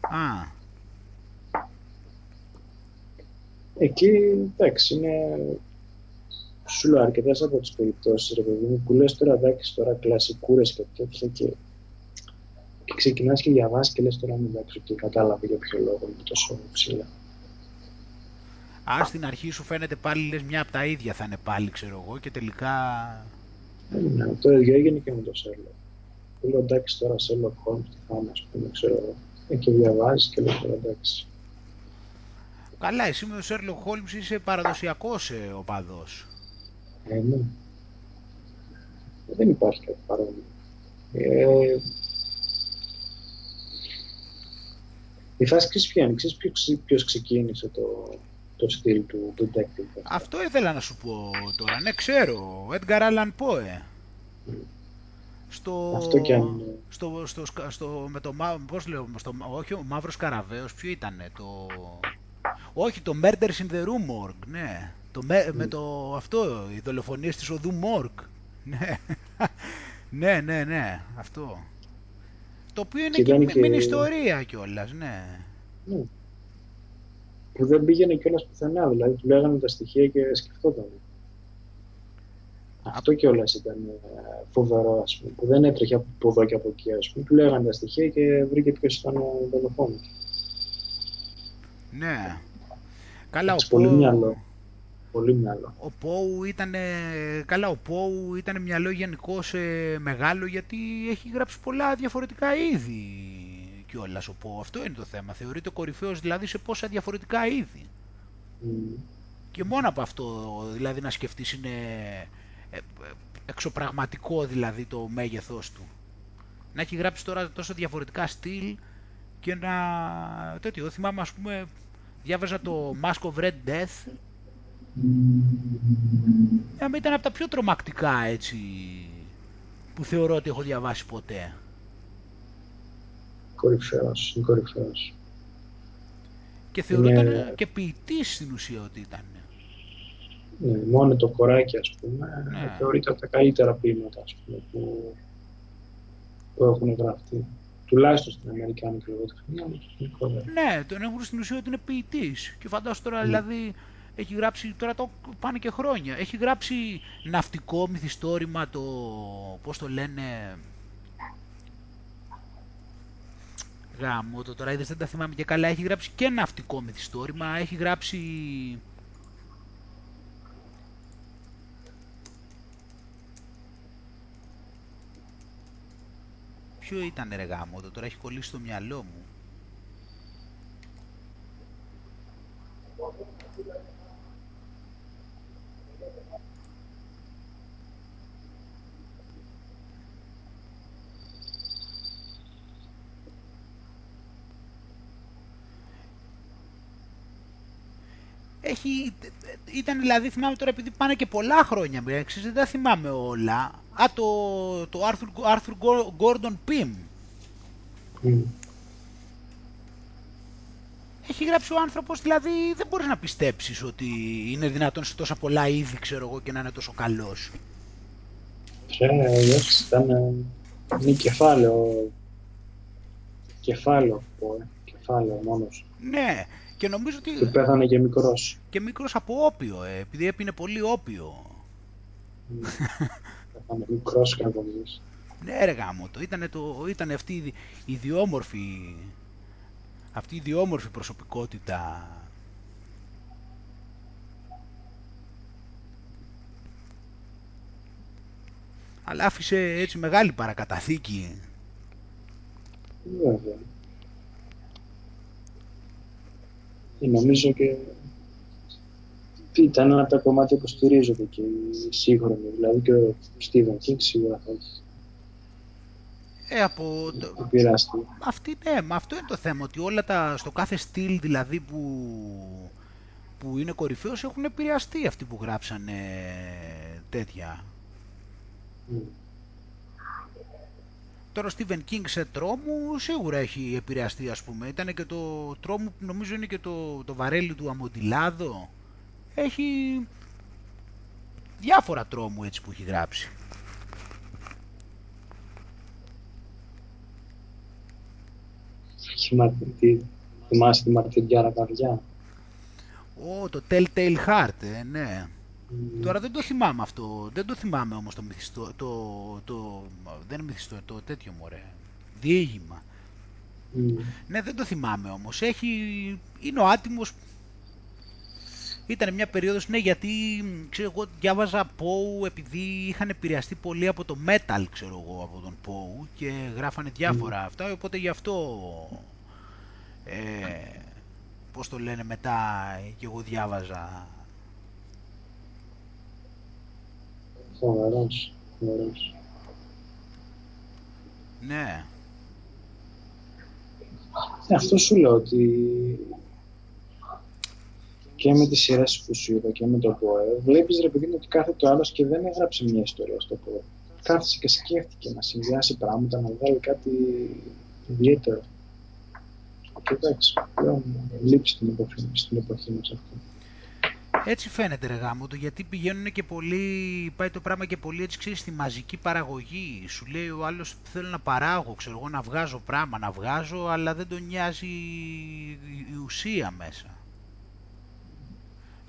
Speaker 2: Α,
Speaker 1: Εκεί, εντάξει, είναι... Σου λέω αρκετές από τις περιπτώσεις, ρε παιδί μου, που λες τώρα, εντάξει, τώρα κλασικούρες και τέτοια και, και ξεκινάς και διαβάζεις και λες τώρα, εντάξει, και κατάλαβε για ποιο λόγο είναι τόσο ψηλά.
Speaker 2: α, στην αρχή σου φαίνεται πάλι λες μια από τα ίδια θα είναι πάλι, ξέρω εγώ, και τελικά...
Speaker 1: Ε, Ναι, το ίδιο έγινε και με το Sherlock. Που λέω εντάξει τώρα Sherlock Holmes τι θα είναι, ας πούμε, ξέρω εγώ. Ε, και διαβάζεις και λέω τώρα εντάξει.
Speaker 2: Καλά, εσύ με τον Sherlock Holmes είσαι παραδοσιακός ε, οπαδός.
Speaker 1: Ε, ναι. Ε, δεν υπάρχει κάτι παρόμοιο. Ε, η φάση ξέρεις ποια είναι, ξέρεις ποιος, ποιος ξεκίνησε το, το στυλ του detective. αυτό.
Speaker 2: Αυτό ήθελα να σου πω τώρα. Ναι, ξέρω. Edgar Allan Poe. Στο,
Speaker 1: Αυτό κι αν είναι.
Speaker 2: στο, στο, σκα- στο, με το, μα- πώς λέω, στο, όχι ο Μαύρος Καραβαίος, ποιο ήτανε, το, όχι το Murders in the Rue Morgue, ναι, το, με, με το, αυτό, οι δολοφονίες της οδού Morgue, ναι, ναι, ναι, ναι, αυτό. Το οποίο είναι
Speaker 1: Και
Speaker 2: και,
Speaker 1: ήταν
Speaker 2: μη-
Speaker 1: και-
Speaker 2: μίνι ιστορία κιόλας, ναι.
Speaker 1: Ναι. Που δεν πήγαινε κιόλας πουθενά, δηλαδή του λέγανε τα στοιχεία και σκεφτόταν. Αυτό κιόλας ήταν ε, φοβερό, ας πούμε, που δεν έτρεχε από εδώ και από εκεί, ας πούμε. Του λέγανε τα στοιχεία και βρήκε ποιος ήταν ο δολοφόνος.
Speaker 2: Ναι. Καλά, ο
Speaker 1: Έτσι, πολύ
Speaker 2: Πο-
Speaker 1: μυαλό. Πολύ μυαλό.
Speaker 2: Ο Πόου ήταν, καλά ο Πόου ήταν μυαλό γενικώς μεγάλο γιατί έχει γράψει πολλά διαφορετικά είδη κιόλας ο Πόου. Αυτό είναι το θέμα. Θεωρείται κορυφαίος δηλαδή σε πόσα διαφορετικά είδη.
Speaker 1: Μμ.
Speaker 2: Και μόνο από αυτό δηλαδή να σκεφτείς είναι ε, ε, εξωπραγματικό δηλαδή το μέγεθός του. Να έχει γράψει τώρα τόσο διαφορετικά στυλ και να τέτοιο. Θυμάμαι ας πούμε διάβαζα το Mask of Red Death Ε, ήταν από τα πιο τρομακτικά έτσι που θεωρώ ότι έχω διαβάσει ποτέ.
Speaker 1: Κορυφαίος, είναι κορυφαίος.
Speaker 2: Και θεωρώ
Speaker 1: Είναι-
Speaker 2: ήταν και ποιητής στην ουσία ότι ήταν.
Speaker 1: Ναι, μόνο το κοράκι, ας πούμε,
Speaker 2: Ναι.
Speaker 1: θεωρείται από τα καλύτερα ποίηματα, ας πούμε, που, που έχουν γραφτεί. Τουλάχιστον στην Αμερικάνικη λογοτεχνία, αλλά και γενικότερα.
Speaker 2: Ναι, τον έχουν στην ουσία ότι είναι ποιητής. Και φαντάσου τώρα
Speaker 1: Ναι.
Speaker 2: δηλαδή έχει γράψει, τώρα το πάνε και χρόνια, έχει γράψει ναυτικό μυθιστόρημα το, πώς το λένε, γάμο το τώρα είδες δεν τα θυμάμαι και καλά, έχει γράψει και ναυτικό μυθιστόρημα, έχει γράψει Ποιο ήταν ρε γάμο, το τώρα έχει κολλήσει στο μυαλό μου. Έχει, ήταν δηλαδή, θυμάμαι τώρα επειδή πάνε και πολλά χρόνια μέχρι, δεν τα θυμάμαι όλα. Α, το, το Arthur, Arthur Gordon Pym.
Speaker 1: Μμ.
Speaker 2: Έχει γράψει ο άνθρωπος, δηλαδή δεν μπορείς να πιστέψεις ότι είναι δυνατόν σε τόσα πολλά είδη, ξέρω εγώ, και να είναι τόσο καλός.
Speaker 1: Και εντάξει, ήταν, ε, είναι κεφάλαιο, κεφάλαιο, πω, ε, κεφάλαιο μόνος.
Speaker 2: Ναι, και νομίζω ότι
Speaker 1: Και πέθανε και μικρός.
Speaker 2: και μικρός από όπιο, ε, επειδή έπινε πολύ όπιο.
Speaker 1: Μμ. πέθανε μικρός κακομοίς.
Speaker 2: Ναι ρε γάμο το, ήταν, το, ήταν αυτή η, δι- η ιδιόμορφη, αυτή η ιδιόμορφη προσωπικότητα. Αλλά άφησε έτσι μεγάλη παρακαταθήκη.
Speaker 1: Βέβαια. Νομίζω και ήταν ένα από τα κομμάτια που στηρίζονται και οι σύγχρονοι, δηλαδή και ο Στίβεν Κίνγκ σίγουρα θα έχει.
Speaker 2: Ε, από το... Αυτή, ναι, μα αυτό είναι το θέμα, ότι όλα τα, στο κάθε στυλ δηλαδή που, που είναι κορυφαίος έχουν επηρεαστεί αυτοί που γράψανε τέτοια. Mm. Τώρα ο Stephen King σε τρόμου σίγουρα έχει επηρεαστεί ας πούμε. Ήταν και το τρόμο που νομίζω είναι και το, το βαρέλι του Αμοντιλάδο. Έχει διάφορα τρόμου έτσι που έχει γράψει.
Speaker 1: Θυμάσαι τη Μαρτυριάρα Καρδιά;
Speaker 2: Ω, το Telltale Heart, ε, ναι. Τώρα δεν το θυμάμαι αυτό. Δεν το θυμάμαι όμως το μυθιστό. Το, το, δεν είναι μυθιστό, το τέτοιο μωρέ. Διήγημα. Ναι, δεν το θυμάμαι όμως. Έχει, είναι ο άτιμος. Ήταν μια περίοδος, ναι, γιατί ξέρω εγώ διάβαζα Poe επειδή είχαν επηρεαστεί πολύ από το metal, ξέρω εγώ, από τον Poe και γράφανε διάφορα αυτά, οπότε γι' αυτό, ε, πώς το λένε μετά, και εγώ διάβαζα
Speaker 1: Φοβερός, φοβερός.
Speaker 2: Ναι.
Speaker 1: Ε, αυτό σου λέω ότι και με τις σειρές που σου είπα και με το ΠΟΕ, βλέπεις ρε παιδί μου ότι κάθε το άλλος και δεν έγραψε μια ιστορία στο ΠΟΕ. Κάθισε και σκέφτηκε να συνδυάσει πράγματα, να βγάλει κάτι ιδιαίτερο. Και εντάξει, πλέον λείπει στην εποχή, στην εποχή μας αυτό.
Speaker 2: Έτσι φαίνεται ρε γάμο το, γιατί πηγαίνουν και πολύ, πάει το πράγμα και πολύ έτσι ξέρεις στη μαζική παραγωγή. Σου λέει ο άλλος θέλω να παράγω, ξέρω εγώ να βγάζω πράγμα, να βγάζω, αλλά δεν τον νοιάζει η ουσία μέσα.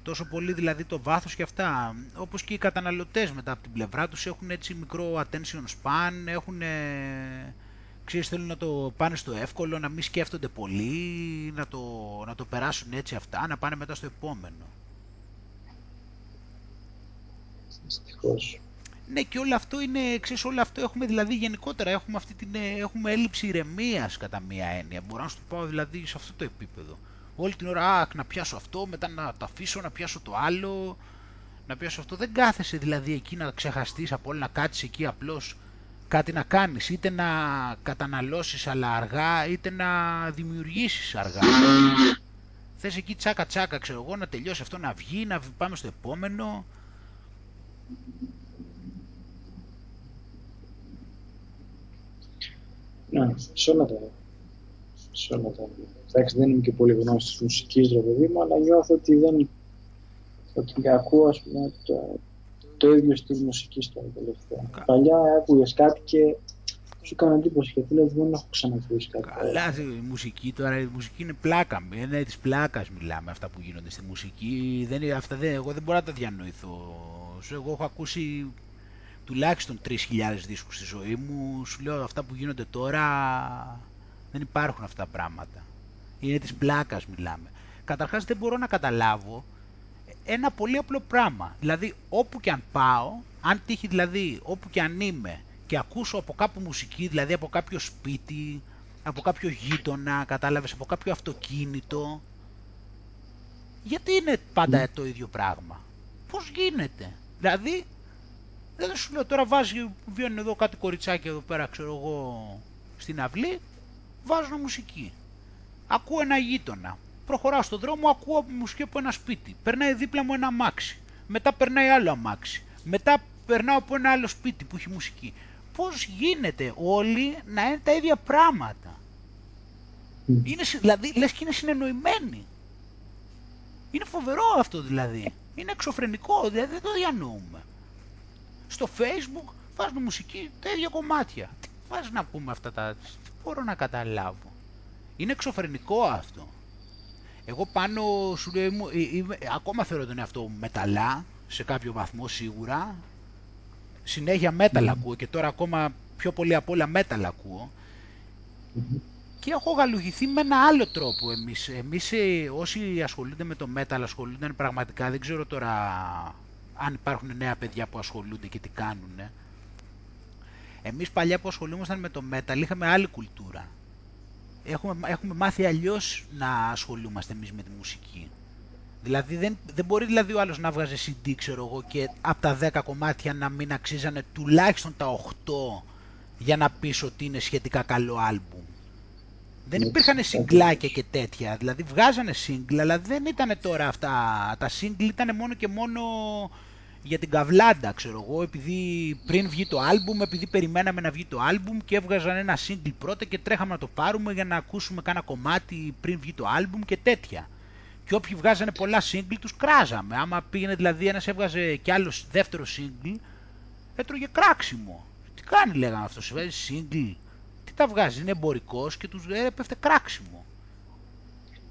Speaker 2: Τόσο πολύ δηλαδή το βάθος και αυτά, όπως και οι καταναλωτές μετά από την πλευρά τους έχουν έτσι μικρό attention span, έχουν, ξέρεις θέλουν να το πάνε στο εύκολο, να μην σκέφτονται πολύ, να το, να το περάσουν έτσι αυτά, να πάνε μετά στο επόμενο. Ναι και όλο αυτό είναι, ξέρεις, όλο αυτό έχουμε δηλαδή γενικότερα, έχουμε, αυτή την, ε, έχουμε έλλειψη ηρεμίας κατά μία έννοια. Μπορώ να σου το πάω δηλαδή σε αυτό το επίπεδο. Όλη την ώρα, αχ, να πιάσω αυτό, μετά να το αφήσω, να πιάσω το άλλο, να πιάσω αυτό. Δεν κάθεσαι δηλαδή εκεί να ξεχαστείς από όλα, να κάτσεις εκεί απλώς κάτι να κάνεις, είτε να καταναλώσεις αλλά αργά, είτε να δημιουργήσεις αργά. Θες εκεί τσάκα τσάκα, ξέρω εγώ, να τελειώσει αυτό, να βγει, να πάμε στο επόμενο.
Speaker 1: Ναι, σε όλα τα. Σε όλα τα. Εντάξει, δεν είμαι και πολύ γνώση τη μουσικής, ρε παιδί μου, αλλά νιώθω ότι δεν. ότι ακούω, ας πούμε, το, το ίδιο στη μουσικής τώρα τελευταία. Παλιά άκουγες κάτι και σου έκανε εντύπωση γιατί λέει δεν έχω ξανακούσει κάτι.
Speaker 2: Καλά, η μουσική τώρα, η μουσική είναι πλάκα. Είναι της πλάκας μιλάμε αυτά που γίνονται στη μουσική. Δεν, αυτά δεν, εγώ δεν μπορώ να τα διανοηθώ. Εγώ έχω ακούσει τουλάχιστον 3.000 δίσκους στη ζωή μου. Σου λέω αυτά που γίνονται τώρα δεν υπάρχουν αυτά τα πράγματα. Είναι της πλάκας μιλάμε. Καταρχάς δεν μπορώ να καταλάβω ένα πολύ απλό πράγμα. Δηλαδή όπου και αν πάω, αν τύχει δηλαδή όπου και αν είμαι και ακούσω από κάπου μουσική, δηλαδή από κάποιο σπίτι, από κάποιο γείτονα, κατάλαβες, από κάποιο αυτοκίνητο, γιατί είναι πάντα το ίδιο πράγμα; Πώς γίνεται; Δηλαδή δεν σου λέω τώρα βάζει, βγαίνουν εδώ κάτι κοριτσάκι εδώ πέρα, ξέρω εγώ, στην αυλή, βάζουν μουσική. Ακούω ένα γείτονα. Προχωράω στον δρόμο, ακούω μουσική από ένα σπίτι. Περνάει δίπλα μου ένα αμάξι. Μετά περνάει άλλο αμάξι. Μετά περνάω από ένα άλλο σπίτι που έχει μουσική. Πώς γίνεται όλοι να είναι τα ίδια πράγματα; Είναι, δηλαδή, λες και είναι συνεννοημένοι. Είναι φοβερό αυτό δηλαδή. Είναι εξωφρενικό, δηλαδή δεν το διανοούμε στο facebook βάζουν μουσική τα ίδια κομμάτια. Τι βάζουν να πούμε αυτά τα... Τι μπορώ να καταλάβω. Είναι εξωφρενικό αυτό. Εγώ πάνω σου λέω, είμαι, ακόμα θεωρώ τον εαυτό μου μεταλλά, σε κάποιο βαθμό σίγουρα. Συνέχεια μέταλλα mm. ακούω και τώρα ακόμα πιο πολύ απ' όλα μέταλλα ακούω. Και έχω γαλουχηθεί με ένα άλλο τρόπο εμείς. Εμείς ε, όσοι ασχολούνται με το metal ασχολούνται πραγματικά, δεν ξέρω τώρα αν υπάρχουν νέα παιδιά που ασχολούνται και τι κάνουν. Εμείς παλιά που ασχολούμασταν με το metal είχαμε άλλη κουλτούρα. έχουμε, έχουμε μάθει αλλιώς να ασχολούμαστε εμείς με τη μουσική. Δηλαδή δεν, δεν μπορεί δηλαδή ο άλλος να βγάζει CD ξέρω εγώ και από τα 10 κομμάτια να μην αξίζανε τουλάχιστον τα 8 για να πεις ότι είναι σχετικά καλό άλμπουμ. Δεν υπήρχαν συγκλάκια και τέτοια, δηλαδή βγάζανε σύγκλα, αλλά δεν ήταν τώρα αυτά, τα σύγκλ ήταν μόνο και μόνο για την καβλάντα, ξέρω εγώ, επειδή πριν βγει το άλμπουμ, επειδή περιμέναμε να βγει το άλμπουμ και έβγαζαν ένα σύγκλι πρώτα και τρέχαμε να το πάρουμε για να ακούσουμε κάνα κομμάτι πριν βγει το άλμπουμ και τέτοια. Και όποιοι βγάζανε πολλά σύγκλι τους κράζαμε. Άμα πήγαινε δηλαδή ένας έβγαζε κι άλλος δεύτερο σύγκλι, έτρωγε κράξιμο. Τι κάνει λέγανε αυτός, βγάζει σύγκλι. Τι τα βγάζει, είναι εμπορικός και τους έπεφτε κράξιμο.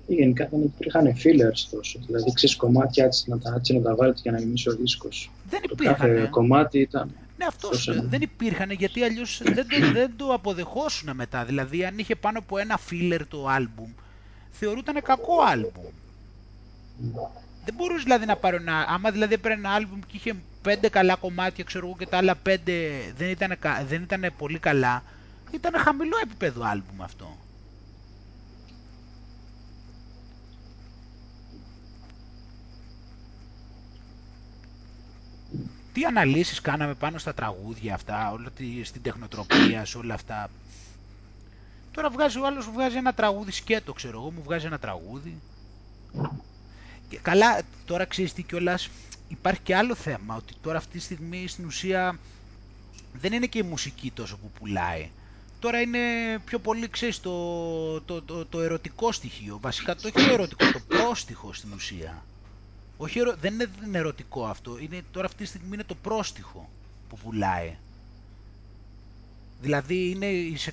Speaker 1: Γενικά δεν υπήρχαν fillers τόσο. Δηλαδή, ξέρεις κομμάτια έτσι να τα, έτσι να τα βάλετε για να γεμίσει ο δίσκος.
Speaker 2: Δεν
Speaker 1: το
Speaker 2: υπήρχαν.
Speaker 1: κάθε κομμάτι ήταν.
Speaker 2: Ναι, αυτός δεν υπήρχαν γιατί αλλιώς δεν, το, δεν το αποδεχόσουν μετά. Δηλαδή, αν είχε πάνω από ένα filler το album, θεωρούταν κακό album. Δεν μπορούσε δηλαδή να πάρει ένα. Άμα δηλαδή έπαιρνε ένα album και είχε πέντε καλά κομμάτια, ξέρω εγώ, και τα άλλα πέντε δεν ήταν, δεν ήταν πολύ καλά, ήταν χαμηλό επίπεδο album αυτό. τι αναλύσεις κάναμε πάνω στα τραγούδια αυτά, όλα τη, στην τεχνοτροπία, σε όλα αυτά; Τώρα βγάζει ο άλλος, βγάζει ένα τραγούδι σκέτο, ξέρω εγώ, μου βγάζει ένα τραγούδι. Και καλά, τώρα ξέρεις τι κιόλας, υπάρχει και άλλο θέμα, ότι τώρα αυτή τη στιγμή στην ουσία δεν είναι και η μουσική τόσο που πουλάει. Τώρα είναι πιο πολύ, ξέρεις, το, το, το, το ερωτικό στοιχείο. Βασικά το έχει το ερωτικό, το πρόστιχο στην ουσία. Όχι, δεν είναι ερωτικό αυτό. Είναι, τώρα αυτή τη στιγμή είναι το πρόστιχο που πουλάει. Δηλαδή είναι,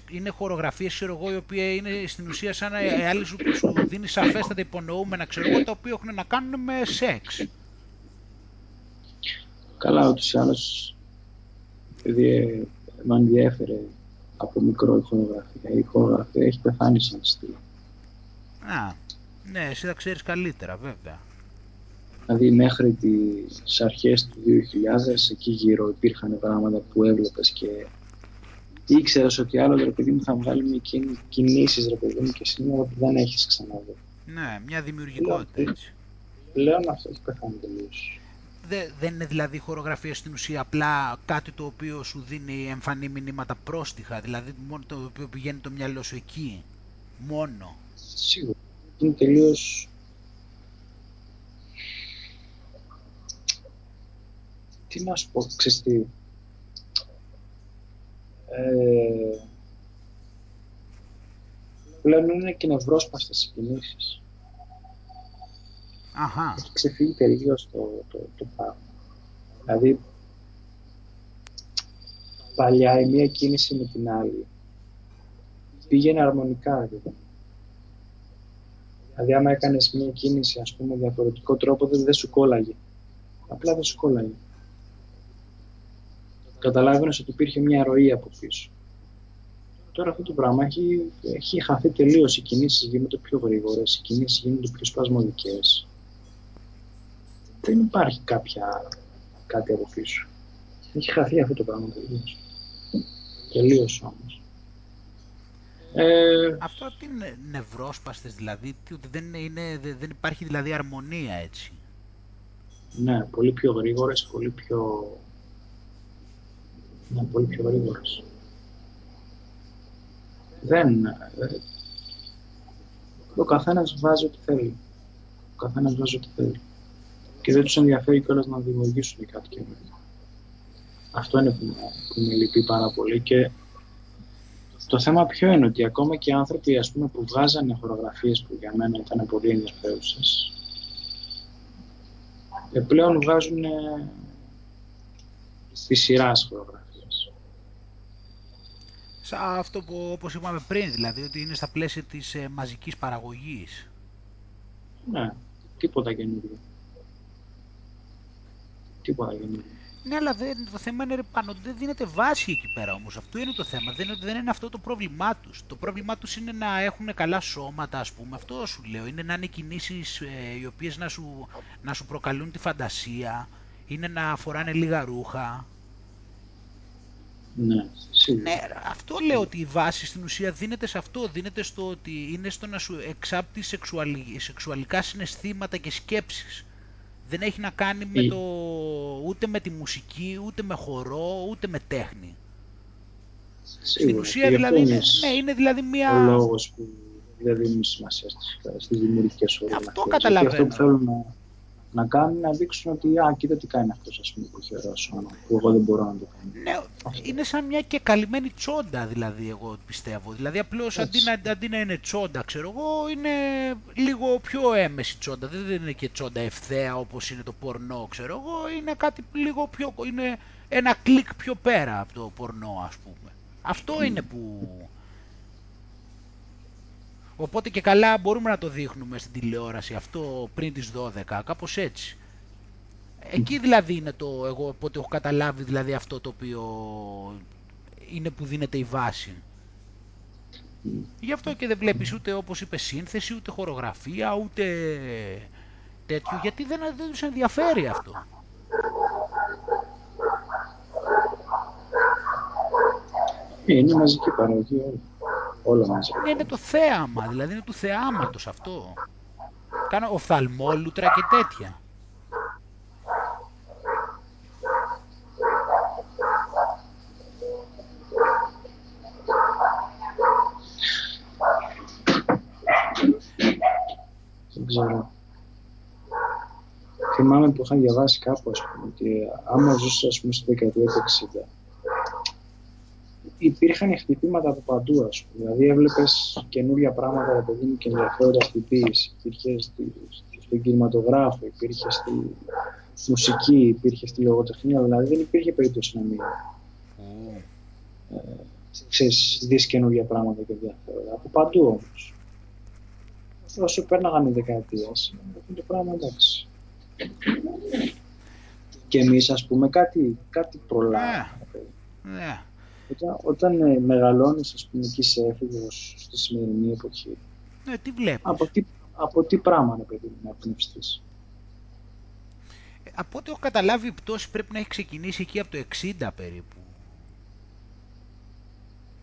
Speaker 2: είναι χορογραφίες, ξέρω εγώ, οι οποίες είναι στην ουσία σαν άλλη σου που σου δίνει σαφέστατα υπονοούμενα, ξέρω εγώ, τα οποία έχουν να κάνουν με σεξ.
Speaker 1: Καλά, ούτως ή άλλως, επειδή με ενδιέφερε από μικρό η χορογραφία. Η χορογραφία έχεις πεθάνει σαν στυλ.
Speaker 2: Α, ναι, εσύ θα ξέρεις καλύτερα, βέβαια.
Speaker 1: Δηλαδή μέχρι τις αρχές του 2000 εκεί γύρω υπήρχαν πράγματα που έβλεπες και ήξερες ότι άλλο ρε παιδί μου θα βγάλει μια κινήσεις ρε παιδί μου και σήμερα που δεν έχεις ξαναδεί.
Speaker 2: Ναι, μια δημιουργικότητα έτσι.
Speaker 1: Πλέον αυτό έχει πεθάνει τελείως.
Speaker 2: Δεν είναι δηλαδή χορογραφία στην ουσία απλά κάτι το οποίο σου δίνει εμφανή μηνύματα πρόστιχα, δηλαδή μόνο το οποίο πηγαίνει το μυαλό σου εκεί, μόνο.
Speaker 1: Σίγουρα. Είναι τελείως τι να σου πω, ξέρεις τι. Ε, πλέον είναι και νευρόσπαστες οι κινήσεις.
Speaker 2: Αχα.
Speaker 1: Έχει ξεφύγει τελείως το, το, το πράγμα. Δηλαδή, παλιά η μία κίνηση με την άλλη πήγαινε αρμονικά. Δηλαδή, δηλαδή άμα έκανες μία κίνηση, ας πούμε, διαφορετικό τρόπο, δεν, δεν σου κόλλαγε. Απλά δεν σου κόλλαγε καταλάβαινες ότι υπήρχε μια ροή από πίσω. Τώρα αυτό το πράγμα έχει, έχει χαθεί τελείως. Οι κινήσεις γίνονται πιο γρήγορες, οι κινήσεις γίνονται πιο σπασμωδικές. Δεν υπάρχει κάποια, κάτι από πίσω. Έχει χαθεί αυτό το πράγμα τελείως. Τελείως όμως.
Speaker 2: Ε... Αυτό τι είναι νευρόσπαστες δηλαδή, ότι δεν, είναι, δεν υπάρχει δηλαδή αρμονία έτσι.
Speaker 1: Ναι, πολύ πιο γρήγορες, πολύ πιο είναι πολύ πιο γρήγορος. Δεν... Ε, ο καθένας βάζει ό,τι θέλει. Ο καθένας βάζει ό,τι θέλει. Και δεν τους ενδιαφέρει κιόλας να δημιουργήσουν κάτι καινούργιο. Αυτό είναι που, που με λυπεί πάρα πολύ και το θέμα ποιο είναι ότι ακόμα και οι άνθρωποι ας πούμε, που βγάζανε χορογραφίες που για μένα ήταν πολύ ενδιαφέρουσες ε, πλέον βγάζουν τη σειρά χορογραφίες
Speaker 2: αυτό που όπως είπαμε πριν, δηλαδή ότι είναι στα πλαίσια της ε, μαζικής παραγωγής.
Speaker 1: Ναι, τίποτα καινούργιο. Τίποτα καινούργιο.
Speaker 2: Ναι, αλλά δεν, το θέμα είναι πάνω, δεν δίνεται βάση εκεί πέρα όμως. Αυτό είναι το θέμα. Δεν, δεν είναι αυτό το πρόβλημά τους. Το πρόβλημά τους είναι να έχουν καλά σώματα, ας πούμε. Αυτό σου λέω. Είναι να είναι κινήσεις ε, οι οποίες να σου, να σου προκαλούν τη φαντασία. Είναι να φοράνε λίγα ρούχα.
Speaker 1: Ναι, σίγουρα.
Speaker 2: Ναι, αυτό λέω ότι η βάση στην ουσία δίνεται σε αυτό, δίνεται στο ότι είναι στο να σου εξάπτει σεξουαλικά συναισθήματα και σκέψεις. Δεν έχει να κάνει με
Speaker 1: Η-
Speaker 2: το, ούτε με τη μουσική, ούτε με χορό, ούτε με τέχνη. Στην
Speaker 1: Σίγουρα.
Speaker 2: ουσία
Speaker 1: Και γι' αυτό
Speaker 2: δηλαδή είναι,
Speaker 1: είναι
Speaker 2: ναι, είναι δηλαδή
Speaker 1: ο
Speaker 2: μία...
Speaker 1: λόγος που δεν δίνουν σημασία στις, στις δημιουργικές ώρες.
Speaker 2: Αυτό καταλαβαίνω.
Speaker 1: Γιατί αυτό που θέλουν να, να κάνουν είναι να δείξουν ότι α, κοίτα τι κάνει αυτός ας πούμε, που έχει ωραίο σώμα, που εγώ δεν μπορώ να το κάνω.
Speaker 2: Ναι, είναι σαν μια και καλυμμένη τσόντα δηλαδή εγώ πιστεύω. Δηλαδή απλώς αντί
Speaker 1: Έτσι.
Speaker 2: να, αντί να είναι τσόντα ξέρω εγώ είναι λίγο πιο έμεση τσόντα. Δεν είναι και τσόντα ευθέα όπως είναι το πορνό ξέρω εγώ. Είναι κάτι λίγο πιο, είναι ένα κλικ πιο πέρα από το πορνό ας πούμε. Αυτό είναι που... Οπότε και καλά μπορούμε να το δείχνουμε στην τηλεόραση αυτό πριν τις 12, κάπως έτσι. Εκεί δηλαδή είναι το εγώ οπότε έχω καταλάβει δηλαδή αυτό το οποίο είναι που δίνεται η βάση. Γι' αυτό και δεν βλέπεις ούτε όπως είπε σύνθεση, ούτε χορογραφία, ούτε τέτοιο, γιατί δεν, δεν τους ενδιαφέρει αυτό.
Speaker 1: Ε, Είναι μαζική παραγωγή όλα. Όλα μαζί.
Speaker 2: Ναι, είναι το θέαμα, δηλαδή είναι του θεάματος αυτό. Κάνω οφθαλμόλουτρα και τέτοια.
Speaker 1: Δεν ξέρω. Θυμάμαι που είχα διαβάσει κάπου, ας πούμε, ότι άμα ζούσες, ας πούμε, στη δεκαετία του 60, υπήρχαν χτυπήματα από παντού, ας πούμε. Δηλαδή, έβλεπες καινούργια πράγματα, ρε παιδί μου, και ενδιαφέροντα στην ποίηση. Υπήρχε στη, στον κινηματογράφο, υπήρχε στη μουσική, υπήρχε στη λογοτεχνία, δηλαδή δεν υπήρχε περίπτωση να μην ξέρεις, δεις καινούργια πράγματα και ενδιαφέροντα. Από παντού όμως. Όσο πέρναγαν οι δεκαετίες, αυτό το πράγμα εντάξει. Και εμείς, ας πούμε, κάτι, κάτι προλάβαμε.
Speaker 2: Ναι,
Speaker 1: Όταν, όταν ε, μεγαλώνεις, ας πούμε, και είσαι έφηβος στη σημερινή εποχή,
Speaker 2: ναι, τι βλέπεις;
Speaker 1: από τι, από τι πράγμα, ρε παιδί μου, να πνευστείς;
Speaker 2: Από ό,τι έχω καταλάβει η πτώση πρέπει να έχει ξεκινήσει εκεί από το 60 περίπου.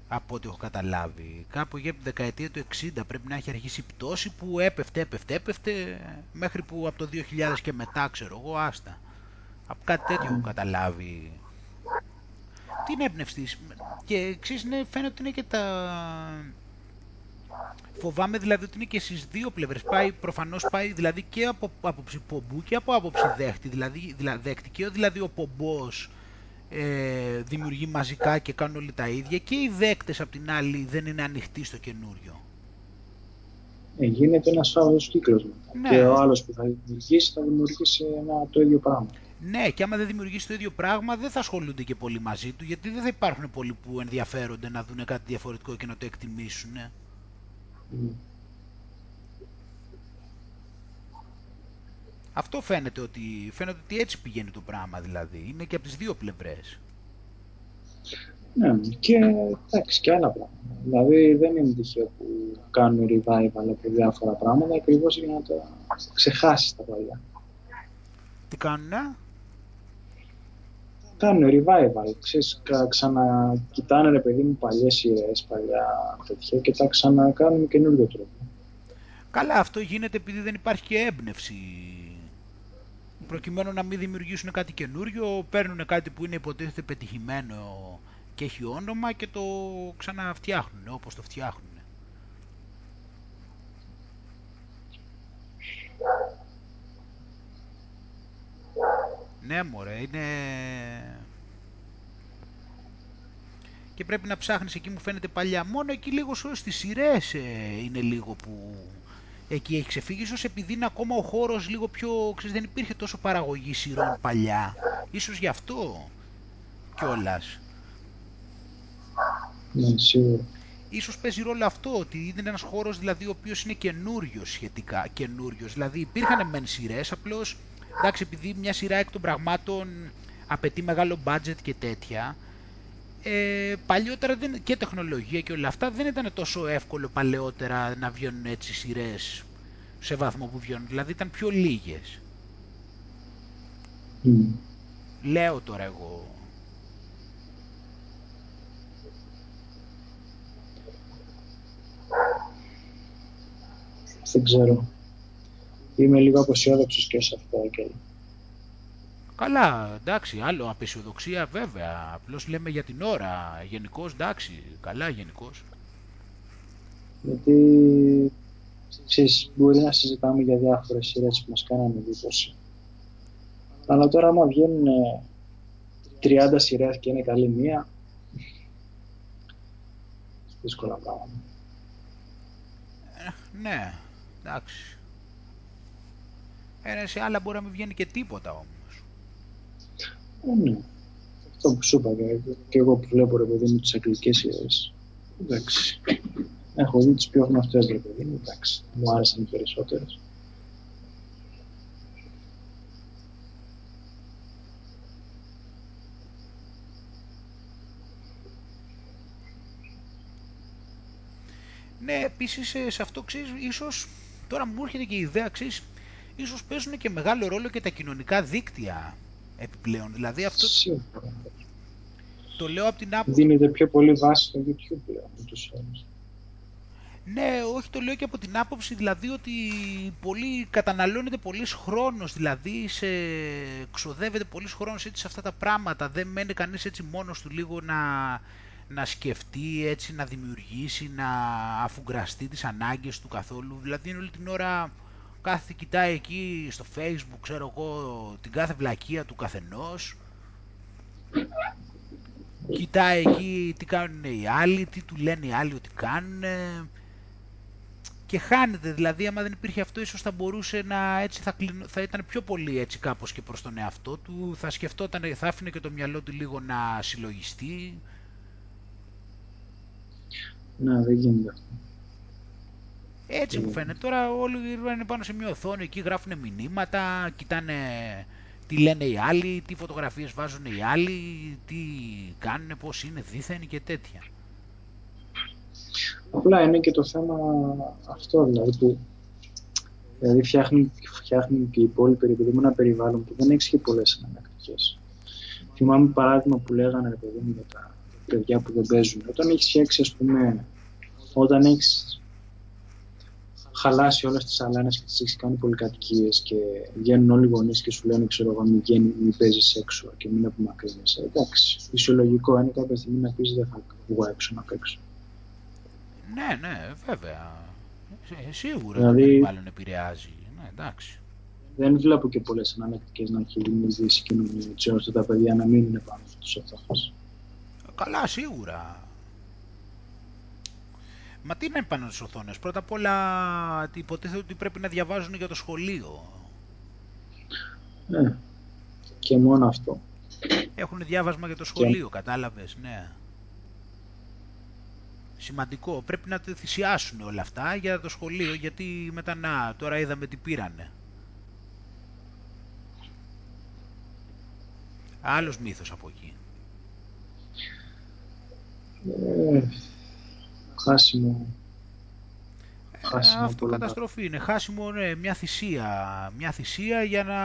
Speaker 2: Από ό,τι έχω καταλάβει. Κάπου εκεί από τη δεκαετία του 60 πρέπει να έχει αρχίσει η πτώση που έπεφτε, έπεφτε, έπεφτε μέχρι που από το 2000 και μετά ξέρω εγώ άστα. Από κάτι τέτοιο έχω καταλάβει. Τι είναι έμπνευστης. Και ξέρεις, ναι, φαίνεται ότι είναι και τα... Φοβάμαι δηλαδή ότι είναι και στις δύο πλευρές. Πάει, προφανώς πάει δηλαδή και από άποψη πομπού και από άποψη δέχτη. Δηλαδή, δηλαδή δέχτη και δηλαδή ο πομπός ε, δημιουργεί μαζικά και κάνουν όλοι τα ίδια και οι δέκτες απ' την άλλη δεν είναι ανοιχτοί στο καινούριο.
Speaker 1: Ε, γίνεται ένας φαύλος κύκλος μετά.
Speaker 2: Ναι.
Speaker 1: Και ο άλλος που θα δημιουργήσει, θα δημιουργήσει ένα, το ίδιο πράγμα.
Speaker 2: Ναι, και άμα δεν δημιουργήσει το ίδιο πράγμα, δεν θα ασχολούνται και πολύ μαζί του, γιατί δεν θα υπάρχουν πολλοί που ενδιαφέρονται να δουν κάτι διαφορετικό και να το εκτιμήσουν. ε.
Speaker 1: Mm.
Speaker 2: Αυτό φαίνεται ότι, φαίνεται ότι έτσι πηγαίνει το πράγμα δηλαδή. Είναι και από τις δύο πλευρές.
Speaker 1: Ναι, και εντάξει, και άλλα πράγματα. Δηλαδή δεν είναι τυχαίο που κάνουν revival από διάφορα πράγματα ακριβώς για να τα ξεχάσεις τα παλιά.
Speaker 2: Τι κάνουνε;
Speaker 1: Κάνουν revival, ξέρεις, κα- ξανακοιτάνε ρε παιδί μου παλιές σειρές, παλιά τέτοια και τα ξανακάνουν με καινούριο τρόπο.
Speaker 2: Καλά, αυτό γίνεται επειδή δεν υπάρχει και έμπνευση. Προκειμένου να μην δημιουργήσουν κάτι καινούριο, παίρνουν κάτι που είναι υποτίθεται πετυχημένο και έχει όνομα και το ξαναφτιάχνουν όπως το φτιάχνουν. Ναι μωρέ, είναι... Και πρέπει να ψάχνεις εκεί μου φαίνεται παλιά. Μόνο εκεί λίγο σου στις σειρές ε, είναι λίγο που εκεί έχει ξεφύγει. Ίσως επειδή είναι ακόμα ο χώρος λίγο πιο... Ξέρεις, δεν υπήρχε τόσο παραγωγή σειρών παλιά. Ίσως γι' αυτό κιόλας.
Speaker 1: Ναι, σίγουρα.
Speaker 2: Ίσως παίζει ρόλο αυτό, ότι είναι ένας χώρος δηλαδή ο οποίος είναι καινούριο σχετικά, καινούριος. Δηλαδή υπήρχαν μεν σειρές, απλώς εντάξει, επειδή μια σειρά εκ των πραγμάτων απαιτεί μεγάλο budget και τέτοια, ε, παλιότερα και τεχνολογία και όλα αυτά δεν ήταν τόσο εύκολο παλαιότερα να βγαίνουν έτσι σειρές σε βαθμό που βγαίνουν. Δηλαδή ήταν πιο λίγες. Λέω τώρα εγώ.
Speaker 1: Δεν ξέρω. Είμαι λίγο αποσιόδοξος και σε αυτό, και
Speaker 2: Καλά, εντάξει, άλλο απεσιοδοξία βέβαια. Απλώς λέμε για την ώρα. Γενικώς εντάξει, καλά γενικώς.
Speaker 1: Γιατί ξέρεις, μπορεί να συζητάμε για διάφορες σειρές που μας κάνανε εντύπωση. Αλλά τώρα άμα βγαίνουν 30 σειρές και είναι καλή μία, δύσκολα πράγματα.
Speaker 2: Ε, ναι, εντάξει. Ε, σε άλλα μπορεί να μην βγαίνει και τίποτα όμως.
Speaker 1: Ε, ναι. Αυτό που σου είπα και εγώ που βλέπω ρε παιδί μου τις αγγλικές σειρές. Εντάξει. Έχω δει τις πιο γνωστές ρε παιδί μου, εντάξει. Μου άρεσαν οι περισσότερες.
Speaker 2: Ναι, επίσης ε, σε αυτό ξέρεις, ίσως τώρα μου έρχεται και η ιδέα, ξέρεις, ίσως παίζουν και μεγάλο ρόλο και τα κοινωνικά δίκτυα επιπλέον. Δηλαδή αυτό
Speaker 1: Σίγουρα.
Speaker 2: το λέω από την άποψη...
Speaker 1: Δίνεται πιο πολύ βάση στο YouTube πλέον, ούτως
Speaker 2: Ναι, όχι το λέω και από την άποψη δηλαδή ότι πολύ, καταναλώνεται πολύς χρόνος, δηλαδή σε, ξοδεύεται πολύς χρόνος έτσι σε αυτά τα πράγματα. Δεν μένει κανείς έτσι μόνος του λίγο να, να σκεφτεί, έτσι να δημιουργήσει, να αφουγκραστεί τις ανάγκες του καθόλου. Δηλαδή όλη την ώρα κάθε κοιτάει εκεί στο facebook, ξέρω εγώ, την κάθε βλακεία του καθενός. Κοιτάει εκεί τι κάνουν οι άλλοι, τι του λένε οι άλλοι ότι κάνουν και χάνεται. Δηλαδή, άμα δεν υπήρχε αυτό, ίσως θα μπορούσε να έτσι θα, θα ήταν πιο πολύ έτσι κάπως και προς τον εαυτό του. Θα σκεφτόταν, θα άφηνε και το μυαλό του λίγο να συλλογιστεί.
Speaker 1: Ναι, δεν γίνεται αυτό.
Speaker 2: Έτσι μου φαίνεται. Τώρα όλοι είναι πάνω σε μια οθόνη, εκεί γράφουν μηνύματα, κοιτάνε τι λένε οι άλλοι, τι φωτογραφίες βάζουν οι άλλοι, τι κάνουν, πώς είναι δίθεν και τέτοια.
Speaker 1: Απλά είναι και το θέμα αυτό, δηλαδή που δηλαδή φτιάχνουν, φτιάχνουν και οι υπόλοιποι επειδή ένα περιβάλλον που δεν έχει και πολλές εναλλακτικές. Θυμάμαι παράδειγμα που λέγανε, παιδί μου, για τα παιδιά που δεν παίζουν. Όταν έχεις φτιάξει, ας πούμε, όταν έχεις χαλάσει όλες τις αλάνε και τις έχει κάνει πολυκατοικίες και βγαίνουν όλοι οι γονείς και σου λένε, ξέρω εγώ, μην, βγαίνει, μην παίζεις έξω και μην απομακρύνεσαι. Εντάξει, φυσιολογικό είναι κάποια στιγμή να πεις δεν θα βγω έξω να παίξω.
Speaker 2: Ναι, ναι, βέβαια. Ε, σίγουρα δηλαδή, το περιβάλλον επηρεάζει. Ναι, εντάξει.
Speaker 1: Δεν βλέπω και πολλές αναλεκτικέ να έχει δημιουργήσει η κοινωνία έτσι ώστε τα παιδιά να μην είναι πάνω στους οθόνε.
Speaker 2: Καλά, σίγουρα. Μα τι είναι πάνω στις οθόνες; Πρώτα απ' όλα υποτίθεται ότι πρέπει να διαβάζουν για το σχολείο.
Speaker 1: Ναι. Και μόνο αυτό.
Speaker 2: Έχουν διάβασμα για το σχολείο, και... κατάλαβες, ναι σημαντικό. Πρέπει να το θυσιάσουν όλα αυτά για το σχολείο, γιατί μετά να, τώρα είδαμε τι πήρανε. Άλλος μύθος από εκεί.
Speaker 1: Ε, χάσιμο.
Speaker 2: χάσιμο αυτό καταστροφή είναι. Χάσιμο, ναι, μια θυσία. Μια θυσία για να,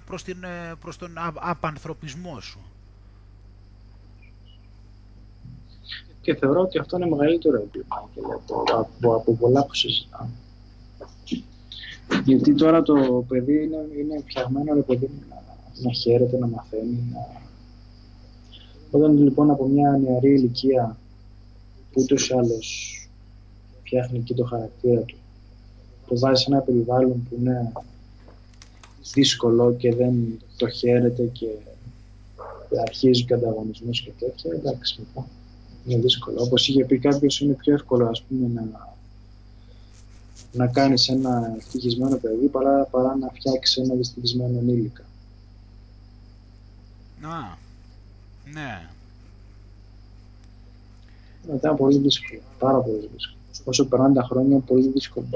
Speaker 2: προς, την, ε, προς τον απανθρωπισμό σου.
Speaker 1: Και θεωρώ ότι αυτό είναι μεγαλύτερο έγκλημα από, από, από πολλά που συζητάμε. Γιατί τώρα το παιδί είναι, είναι φτιαγμένο ρε παιδί, να, να χαίρεται, να μαθαίνει. Να... Όταν λοιπόν από μια νεαρή ηλικία που ούτως ή άλλως φτιάχνει και το χαρακτήρα του, το βάζει σε ένα περιβάλλον που είναι δύσκολο και δεν το χαίρεται και αρχίζει και ανταγωνισμός και τέτοια, εντάξει μετά είναι δύσκολο. Όπως είχε πει κάποιος, είναι πιο εύκολο ας πούμε, να, να κάνεις ένα ευτυχισμένο παιδί παρά, παρά να φτιάξεις ένα δυστυχισμένο ενήλικα.
Speaker 2: Α, ναι.
Speaker 1: Ήταν πολύ δύσκολο, πάρα πολύ δύσκολο. Όσο περνάνε τα χρόνια, πολύ δύσκολο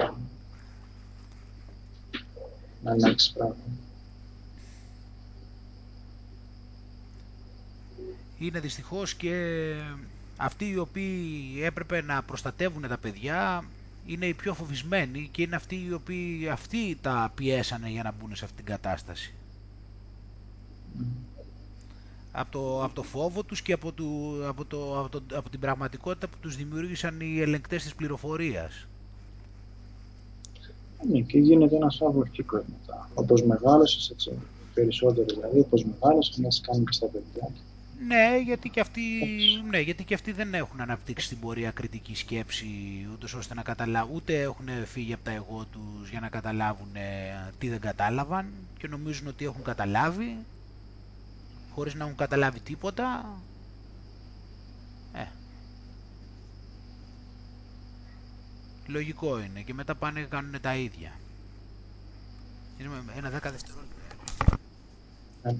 Speaker 1: να αλλάξει πράγματα.
Speaker 2: Είναι δυστυχώς και αυτοί οι οποίοι έπρεπε να προστατεύουν τα παιδιά είναι οι πιο φοβισμένοι και είναι αυτοί οι οποίοι αυτοί τα πιέσανε για να μπουν σε αυτήν την κατάσταση. Από το, από το φόβο τους και από, το, από, το, από, το, από την πραγματικότητα που τους δημιούργησαν οι ελεγκτές της πληροφορίας.
Speaker 1: Ναι, και γίνεται ένας φαύλο κύκλος μετά. Όπως μεγάλωσες, έτσι. Περισσότερο δηλαδή, όπως μεγάλωσες, να κάνει και στα παιδιά.
Speaker 2: Ναι, γιατί και, αυτοί, ναι, γιατί και αυτοί δεν έχουν αναπτύξει την πορεία κριτική σκέψη, ούτως ώστε να καταλάβουν, ούτε έχουν φύγει από τα εγώ τους για να καταλάβουν τι δεν κατάλαβαν και νομίζουν ότι έχουν καταλάβει, χωρίς να έχουν καταλάβει τίποτα. Ε. Λογικό είναι και μετά πάνε και κάνουν τα ίδια. Είναι ένα δέκα δευτερόλεπτα.
Speaker 1: Ε.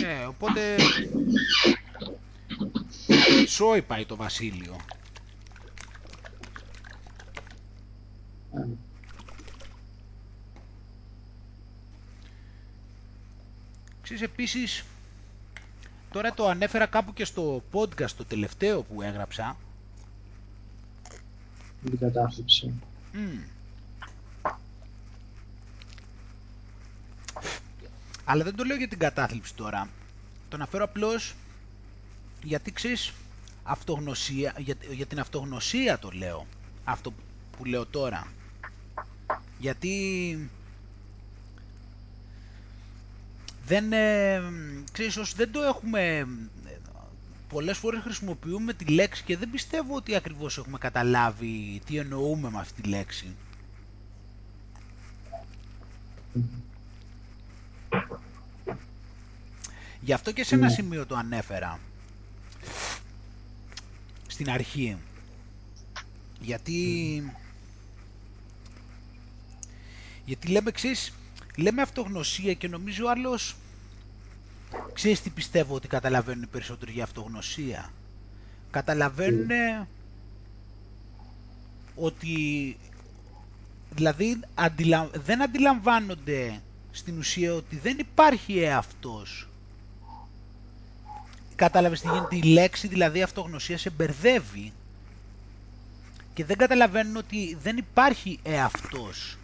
Speaker 2: Ναι, οπότε σόι πάει το βασίλειο.
Speaker 1: Ε.
Speaker 2: Ξέρεις επίσης, τώρα το ανέφερα κάπου και στο podcast το τελευταίο που έγραψα.
Speaker 1: Την κατάθλιψη.
Speaker 2: Μμμ. Αλλά δεν το λέω για την κατάθλιψη τώρα. Το αναφέρω απλώς γιατί ξέρεις, αυτογνωσία, για, για την αυτογνωσία το λέω. Αυτό που λέω τώρα. Γιατί δεν, ε, ξέρεις, όσοι δεν το έχουμε, ε, πολλές φορές χρησιμοποιούμε τη λέξη και δεν πιστεύω ότι ακριβώς έχουμε καταλάβει τι εννοούμε με αυτή τη λέξη. Γι' αυτό και σε ένα
Speaker 1: Ναι.
Speaker 2: σημείο το ανέφερα. Στην αρχή. Γιατί... Γιατί λέμε, ξέρεις, λέμε αυτογνωσία και νομίζω ο άλλος... Ξέρεις τι πιστεύω ότι καταλαβαίνουν οι περισσότεροι για αυτογνωσία. Καταλαβαίνουν ότι... Δηλαδή αντιλα... δεν αντιλαμβάνονται στην ουσία ότι δεν υπάρχει εαυτός. Κατάλαβες τι γίνεται, η λέξη δηλαδή αυτογνωσία σε μπερδεύει και δεν καταλαβαίνουν ότι δεν υπάρχει εαυτός.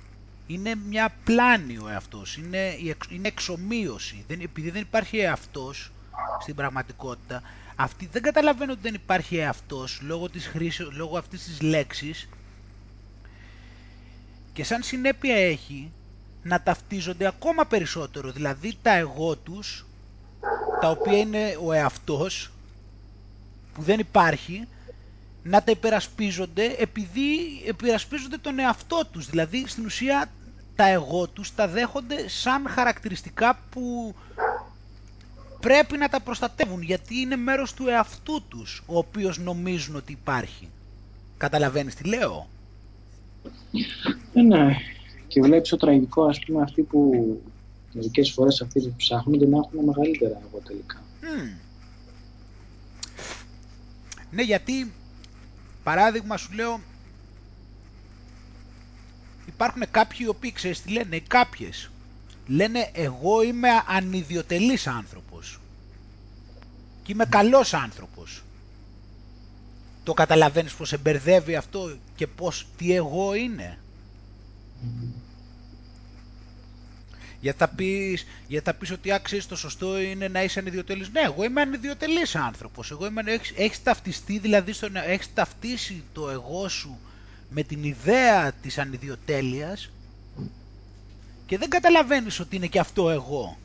Speaker 2: Είναι μια πλάνη ο εαυτός, είναι, η εξ- είναι εξομοίωση. Δεν, επειδή δεν υπάρχει εαυτός στην πραγματικότητα, αυτοί δεν καταλαβαίνουν ότι δεν υπάρχει εαυτός λόγω, της χρήσης, λόγω αυτής της λέξης και σαν συνέπεια έχει να ταυτίζονται ακόμα περισσότερο, δηλαδή τα εγώ τους, τα οποία είναι ο εαυτός, που δεν υπάρχει, να τα υπερασπίζονται επειδή υπερασπίζονται τον εαυτό τους. Δηλαδή στην ουσία τα εγώ τους τα δέχονται σαν χαρακτηριστικά που πρέπει να τα προστατεύουν γιατί είναι μέρος του εαυτού τους ο οποίος νομίζουν ότι υπάρχει. Καταλαβαίνεις τι λέω;
Speaker 1: Ε, ναι. Και βλέπεις το τραγικό, ας πούμε, αυτοί που μερικές φορές αυτοί που ψάχνονται να έχουν μεγαλύτερα εγώ τελικά.
Speaker 2: Μμμ. Ναι, γιατί, παράδειγμα σου λέω, υπάρχουν κάποιοι οι οποίοι ξέρεις τι λένε, οι κάποιες. Λένε εγώ είμαι ανιδιοτελής άνθρωπος. Και είμαι καλός άνθρωπος. Το καταλαβαίνεις πως σε μπερδεύει αυτό και πως τι εγώ είναι. Γιατί θα πεις, γιατί θα πεις ότι άξιες το σωστό είναι να είσαι ανιδιοτελής. Ναι, εγώ είμαι ανιδιοτελής άνθρωπος. Εγώ είμαι, έχεις, έχεις ταυτιστεί, δηλαδή στον, έχεις ταυτίσει το εγώ σου με την ιδέα της ανιδιοτέλειας και δεν καταλαβαίνεις ότι είναι και αυτό εγώ.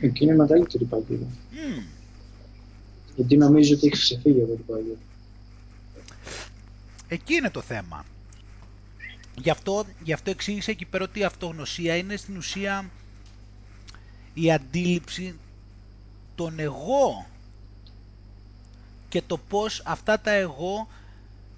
Speaker 1: Εκεί είναι μεγαλύτερη παγίδα.
Speaker 2: Μμμ.
Speaker 1: Γιατί νομίζω ότι έχεις ξεφύγει από την παγίδα.
Speaker 2: Εκεί είναι το θέμα. Γι' αυτό, γι' αυτό εξήγησε εκεί πέρα ότι η αυτογνωσία είναι στην ουσία η αντίληψη των εγώ και το πώς αυτά τα εγώ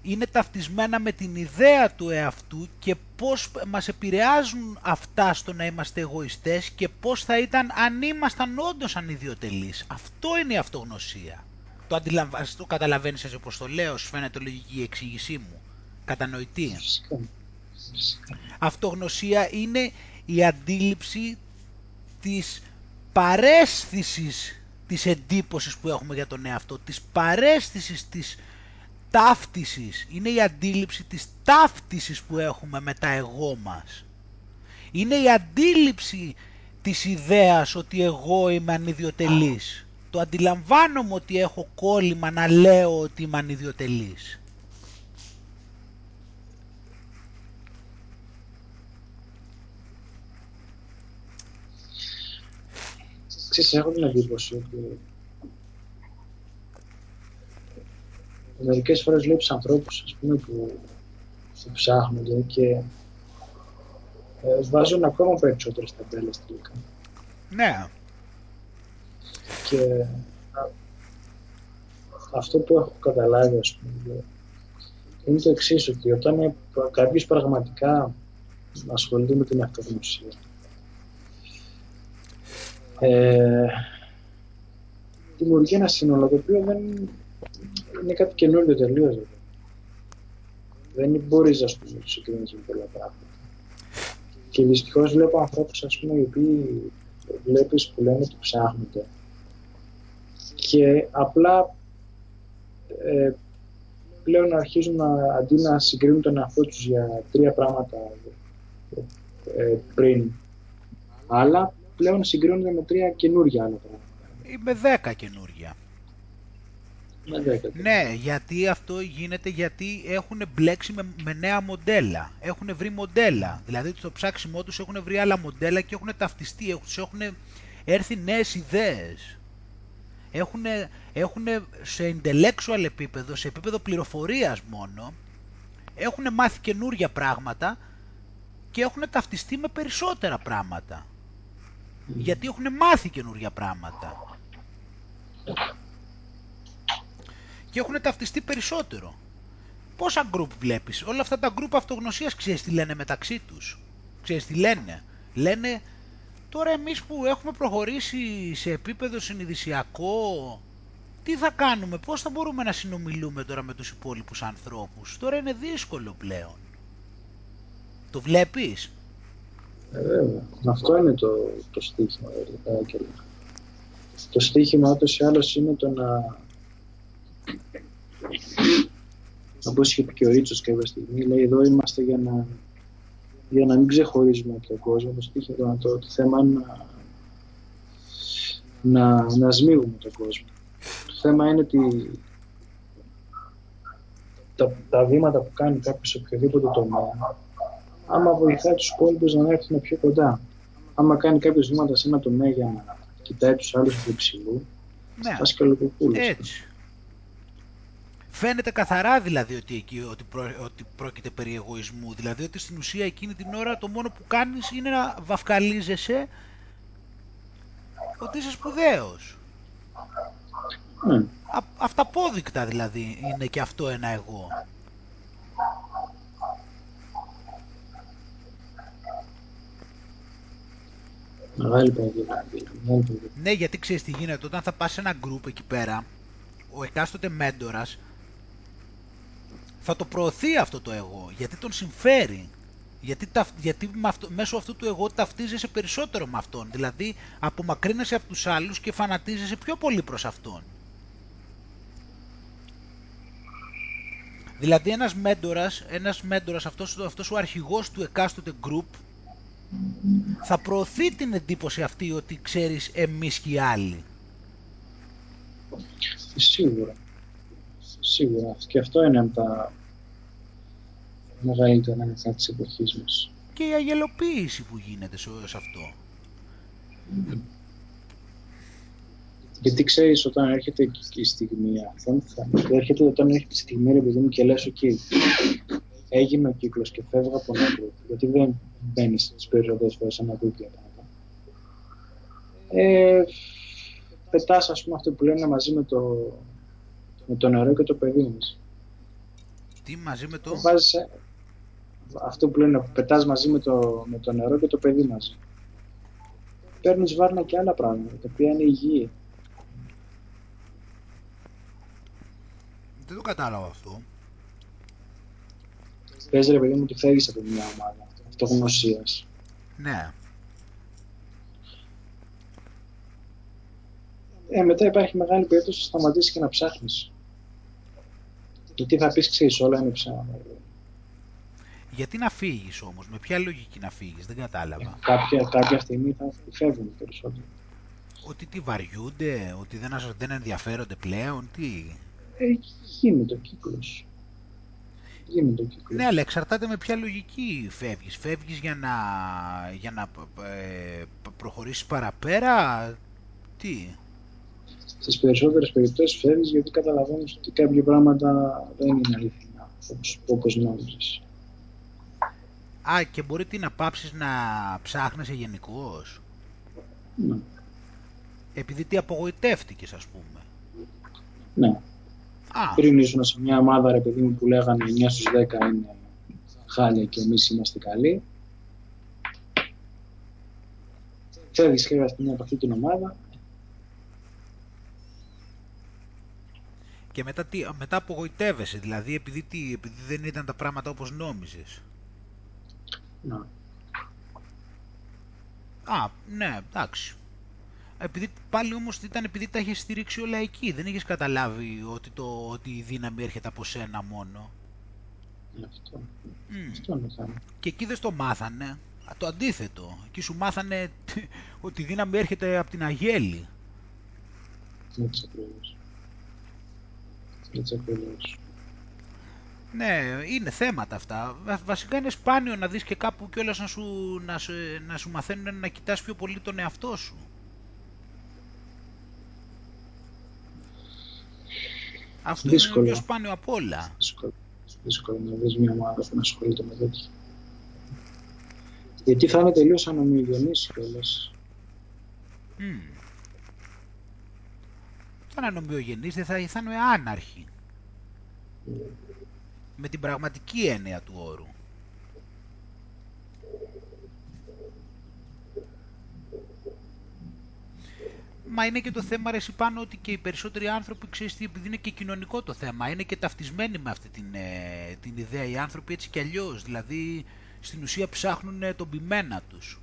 Speaker 2: είναι ταυτισμένα με την ιδέα του εαυτού και πώς μας επηρεάζουν αυτά στο να είμαστε εγωιστές και πώς θα ήταν αν ήμασταν όντως ανιδιοτελείς. Αυτό είναι η αυτογνωσία. Το, αντιλαμβα... το καταλαβαίνεις έτσι όπως το λέω, σου φαίνεται λογική η εξήγησή μου. Κατανοητή.
Speaker 1: Φυσικά. Φυσικά.
Speaker 2: Αυτογνωσία είναι η αντίληψη της παρέσθησης της εντύπωσης που έχουμε για τον εαυτό, της παρέσθησης της, ταύτισης, είναι η αντίληψη της ταύτισης που έχουμε με τα εγώ μας. Είναι η αντίληψη της ιδέας ότι εγώ είμαι ανιδιοτελής. Το αντιλαμβάνομαι ότι έχω κόλλημα να λέω ότι είμαι ανιδιοτελής.
Speaker 1: Ξέρεις, έχω την εντύπωση ότι μερικές φορές βλέπεις ανθρώπους ας πούμε, που, που ψάχνονται και ε, βάζουν ακόμα περισσότερες ταμπέλες τελικά.
Speaker 2: Ναι.
Speaker 1: Και αυτό που έχω καταλάβει, ας πούμε, είναι το εξής ότι όταν κάποιος πραγματικά ασχολείται με την αυτογνωσία, ε, δημιουργεί ένα σύνολο το οποίο δεν είναι κάτι καινούργιο τελείως. Δεν μπορείς να σου συγκρίνεις με πολλά πράγματα. Και δυστυχώς βλέπω ανθρώπους, ας πούμε, οι οποίοι βλέπεις που λένε ότι ψάχνονται. Και απλά ε, πλέον αρχίζουν να, αντί να συγκρίνουν τον εαυτό τους για τρία πράγματα ε, πριν άλλα, πλέον συγκρίνονται με τρία καινούργια άλλα πράγματα.
Speaker 2: Ή με δέκα καινούργια. Ναι, γιατί αυτό γίνεται γιατί έχουν μπλέξει με, με νέα μοντέλα. Έχουν βρει μοντέλα. Δηλαδή στο ψάξιμό τους έχουν βρει άλλα μοντέλα και έχουν ταυτιστεί, έχουν έρθει νέες ιδέες. Έχουν, έχουν σε intellectual επίπεδο, σε επίπεδο πληροφορίας μόνο, έχουν μάθει καινούργια πράγματα και έχουν ταυτιστεί με περισσότερα πράγματα. Γιατί έχουν μάθει καινούργια πράγματα και έχουν ταυτιστεί περισσότερο. Πόσα γκρουπ βλέπεις, όλα αυτά τα γκρουπ αυτογνωσίας ξέρεις τι λένε μεταξύ τους. Ξέρεις τι λένε; Λένε τώρα εμείς που έχουμε προχωρήσει σε επίπεδο συνειδησιακό, τι θα κάνουμε, πώς θα μπορούμε να συνομιλούμε τώρα με τους υπόλοιπους ανθρώπους; Τώρα είναι δύσκολο πλέον. Το βλέπεις;
Speaker 1: Ε, βέβαια. Αυτό είναι το, το στίχημα. Το στίχημα ούτως ή άλλως είναι το να όπως είχε πει και ο Ρίτσος κάποια στιγμή, λέει εδώ είμαστε για να, για να μην ξεχωρίζουμε από τον κόσμος. Το, στίχημα, το, το θέμα είναι να, να, να σμίγουμε τον κόσμο. Το θέμα είναι ότι τα, τα βήματα που κάνει κάποιος σε οποιοδήποτε τομέα, άμα βοηθάει τους υπόλοιπου να έρθουν πιο κοντά. Άμα κάνει κάποιος βήματα σε ένα τομέα για να κοιτάει τους άλλους από υψηλού,
Speaker 2: ναι.
Speaker 1: θα
Speaker 2: Έτσι. Φαίνεται καθαρά δηλαδή ότι, εκεί, ότι, ότι πρόκειται περί εγωισμού. Δηλαδή ότι στην ουσία εκείνη την ώρα το μόνο που κάνεις είναι να βαφκαλίζεσαι ότι είσαι σπουδαίος. Mm. αυταπόδεικτα δηλαδή είναι και αυτό ένα εγώ. Ναι, γιατί ξέρεις τι γίνεται, όταν θα πας σε ένα group εκεί πέρα, ο εκάστοτε μέντορας θα το προωθεί αυτό το εγώ, γιατί τον συμφέρει. Γιατί, γιατί μέσω αυτού του εγώ ταυτίζεσαι περισσότερο με αυτόν. Δηλαδή απομακρύνεσαι από τους άλλους και φανατίζεσαι πιο πολύ προς αυτόν. Δηλαδή ένας μέντορας, ένας μέντορας αυτός, αυτός ο αρχηγός του εκάστοτε group θα προωθεί την εντύπωση αυτή ότι ξέρεις εμείς και οι άλλοι.
Speaker 1: Σίγουρα. Σίγουρα. Και αυτό είναι από τα μεγαλύτερα αγαθά της εποχής μας.
Speaker 2: Και η αγελοποίηση που γίνεται σε αυτό.
Speaker 1: Γιατί ξέρεις όταν έρχεται η στιγμή αυτό, έρχεται όταν έρχεται η στιγμή ρε παιδί μου και λες ok, έγινε ο κύκλος και φεύγω από ένα group, γιατί δεν μπαίνεις στις περισσότερες φορές σε ένα group για Ε, πετάς ας πούμε αυτό που λένε μαζί με το, με το νερό και το παιδί μας.
Speaker 2: Τι μαζί με το...
Speaker 1: Βάζεις, αυτό που λένε πετάς μαζί με το, με το νερό και το παιδί μαζί. Παίρνεις βάρνα και άλλα πράγματα, τα οποία είναι υγιή.
Speaker 2: Δεν το κατάλαβα αυτό.
Speaker 1: Πες ρε παιδί μου ότι φεύγεις από μια ομάδα αυτογνωσίας.
Speaker 2: Ναι.
Speaker 1: Ε, μετά υπάρχει μεγάλη περίπτωση να σταματήσεις και να ψάχνεις. Γιατί θα πεις ξέρεις όλα είναι ψέματα.
Speaker 2: Γιατί να φύγεις όμως, με ποια λογική να φύγεις, δεν κατάλαβα.
Speaker 1: Ε, κάποια, κάποια στιγμή θα φεύγουν περισσότερο.
Speaker 2: Ότι τι βαριούνται, ότι δεν, δεν ενδιαφέρονται πλέον, τι;
Speaker 1: Ε, γίνεται ο κύκλος. Γίνεται ο κύκλος.
Speaker 2: Ναι, αλλά εξαρτάται με ποια λογική φεύγεις. Φεύγεις για να, για να ε, προχωρήσεις παραπέρα, τι;
Speaker 1: Στις περισσότερες περιπτώσεις φεύγεις γιατί καταλαβαίνεις ότι κάποια πράγματα δεν είναι αληθινά, όπως, όπως νόμιζες.
Speaker 2: Α, και μπορεί τι να πάψεις να ψάχνεσαι γενικώς.
Speaker 1: Ναι.
Speaker 2: Επειδή τι απογοητεύτηκες, ας πούμε.
Speaker 1: Ναι.
Speaker 2: Α.
Speaker 1: Πριν ήσουν σε μια ομάδα, ρε παιδί μου, που λέγανε 9 στους 10 είναι χάλια και εμείς είμαστε καλοί. Φεύγεις κάποια στιγμή από αυτή την ομάδα.
Speaker 2: Και μετά, τι, μετά απογοητεύεσαι, δηλαδή επειδή, τι, επειδή δεν ήταν τα πράγματα όπως νόμιζες.
Speaker 1: Ναι.
Speaker 2: Α, ναι, εντάξει. Επειδή πάλι όμως ήταν επειδή τα είχες στηρίξει όλα εκεί. Δεν είχες καταλάβει ότι, το, ότι η δύναμη έρχεται από σένα μόνο.
Speaker 1: Αυτό. Mm. Αυτό είναι το
Speaker 2: Και εκεί δεν το μάθανε. Το αντίθετο. Εκεί σου μάθανε ότι η δύναμη έρχεται από την Αγέλη.
Speaker 1: Έτσι ακριβώς. Έτσι ακριβώς.
Speaker 2: Ναι, είναι θέματα αυτά. Βασικά είναι σπάνιο να δεις και κάπου κιόλας να σου, να, σου, να σου μαθαίνουν να κοιτάς πιο πολύ τον εαυτό σου. Αυτό
Speaker 1: Δύσκολο.
Speaker 2: είναι πιο σπάνιο από όλα.
Speaker 1: Δύσκολο. Δύσκολο να δεις μια ομάδα που να ασχολείται με τέτοια. Γιατί θα είναι τελείως ανομοιογενής κιόλας.
Speaker 2: Mm. Θα είναι ανομοιογενής, δεν θα, θα είναι άναρχη. Mm. Με την πραγματική έννοια του όρου. Μα είναι και το θέμα ρε πάνω ότι και οι περισσότεροι άνθρωποι ξέρεις τι, επειδή είναι και κοινωνικό το θέμα, είναι και ταυτισμένοι με αυτή την, ε, την ιδέα οι άνθρωποι έτσι κι αλλιώς, δηλαδή στην ουσία ψάχνουν τον πειμένα τους.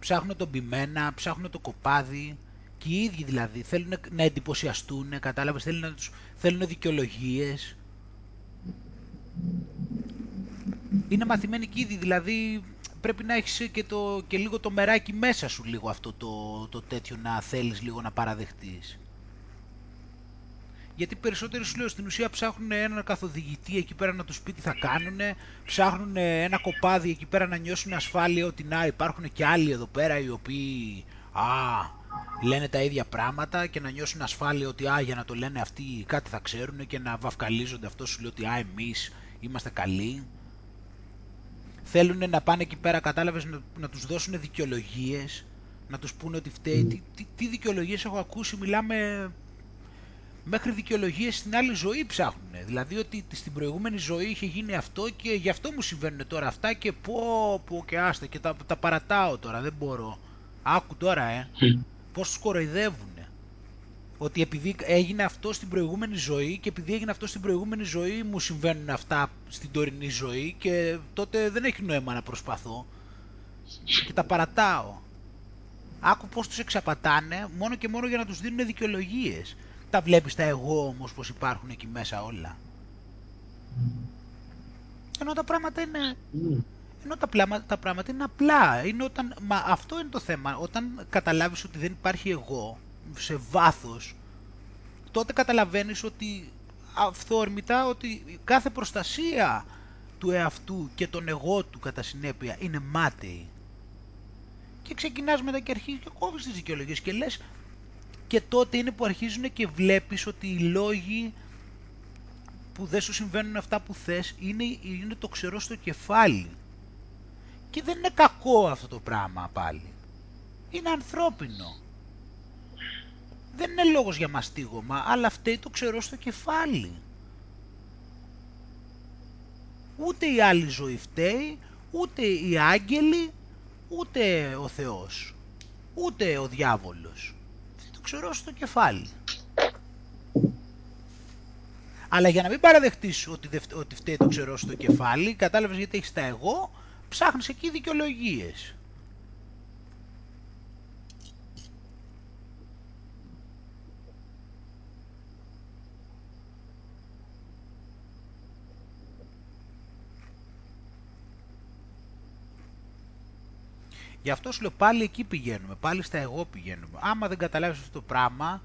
Speaker 2: Ψάχνουν τον πειμένα, ψάχνουν το κοπάδι και οι ίδιοι δηλαδή θέλουν να εντυπωσιαστούν, κατάλαβες, θέλουν, να τους, θέλουν δικαιολογίες. Είναι μαθημένοι και ήδη, δηλαδή πρέπει να έχεις και, το, και λίγο το μεράκι μέσα σου λίγο αυτό το, το τέτοιο να θέλεις λίγο να παραδεχτείς. Γιατί περισσότεροι σου λέω στην ουσία ψάχνουν έναν καθοδηγητή εκεί πέρα να τους πει τι θα κάνουν, ψάχνουν ένα κοπάδι εκεί πέρα να νιώσουν ασφάλεια ότι να υπάρχουν και άλλοι εδώ πέρα οι οποίοι α, λένε τα ίδια πράγματα και να νιώσουν ασφάλεια ότι α, για να το λένε αυτοί κάτι θα ξέρουν και να βαφκαλίζονται αυτό σου λέει ότι α, εμείς είμαστε καλοί θέλουν να πάνε εκεί πέρα, κατάλαβες, να, να τους δώσουν δικαιολογίες, να τους πούνε ότι φταίει. Τι, τι, τι δικαιολογίες έχω ακούσει, μιλάμε μέχρι δικαιολογίες στην άλλη ζωή ψάχνουν. Δηλαδή ότι στην προηγούμενη ζωή είχε γίνει αυτό και γι' αυτό μου συμβαίνουν τώρα αυτά και πω, πω και άστε και τα, τα παρατάω τώρα, δεν μπορώ. Άκου τώρα, ε, πώς τους κοροϊδεύουν ότι επειδή έγινε αυτό στην προηγούμενη ζωή και επειδή έγινε αυτό στην προηγούμενη ζωή μου συμβαίνουν αυτά στην τωρινή ζωή και τότε δεν έχει νόημα να προσπαθώ και τα παρατάω. Άκου πώς τους εξαπατάνε μόνο και μόνο για να τους δίνουν δικαιολογίες. Τα βλέπεις τα εγώ όμως πως υπάρχουν εκεί μέσα όλα. Ενώ τα πράγματα είναι... Ενώ τα, πλάμα, τα πράγματα είναι απλά. Είναι όταν, μα αυτό είναι το θέμα. Όταν καταλάβεις ότι δεν υπάρχει εγώ σε βάθος, τότε καταλαβαίνεις ότι αυθόρμητα ότι κάθε προστασία του εαυτού και τον εγώ του κατά συνέπεια είναι μάταιη. Και ξεκινάς μετά και αρχίζεις και κόβεις τις δικαιολογίες και λες και τότε είναι που αρχίζουν και βλέπεις ότι οι λόγοι που δεν σου συμβαίνουν αυτά που θες είναι, είναι το ξερό στο κεφάλι. Και δεν είναι κακό αυτό το πράγμα πάλι. Είναι ανθρώπινο. Δεν είναι λόγος για μαστίγωμα, αλλά φταίει το ξερό στο κεφάλι. Ούτε η άλλη ζωή φταίει, ούτε οι άγγελοι, ούτε ο Θεός, ούτε ο διάβολος. Το ξερό στο κεφάλι. Αλλά για να μην παραδεχτείς ότι, ότι φταίει το ξερό στο κεφάλι, κατάλαβες γιατί έχεις τα εγώ, ψάχνεις εκεί δικαιολογίες. Γι' αυτό σου λέω πάλι εκεί πηγαίνουμε, πάλι στα εγώ πηγαίνουμε. Άμα δεν καταλάβεις αυτό το πράγμα,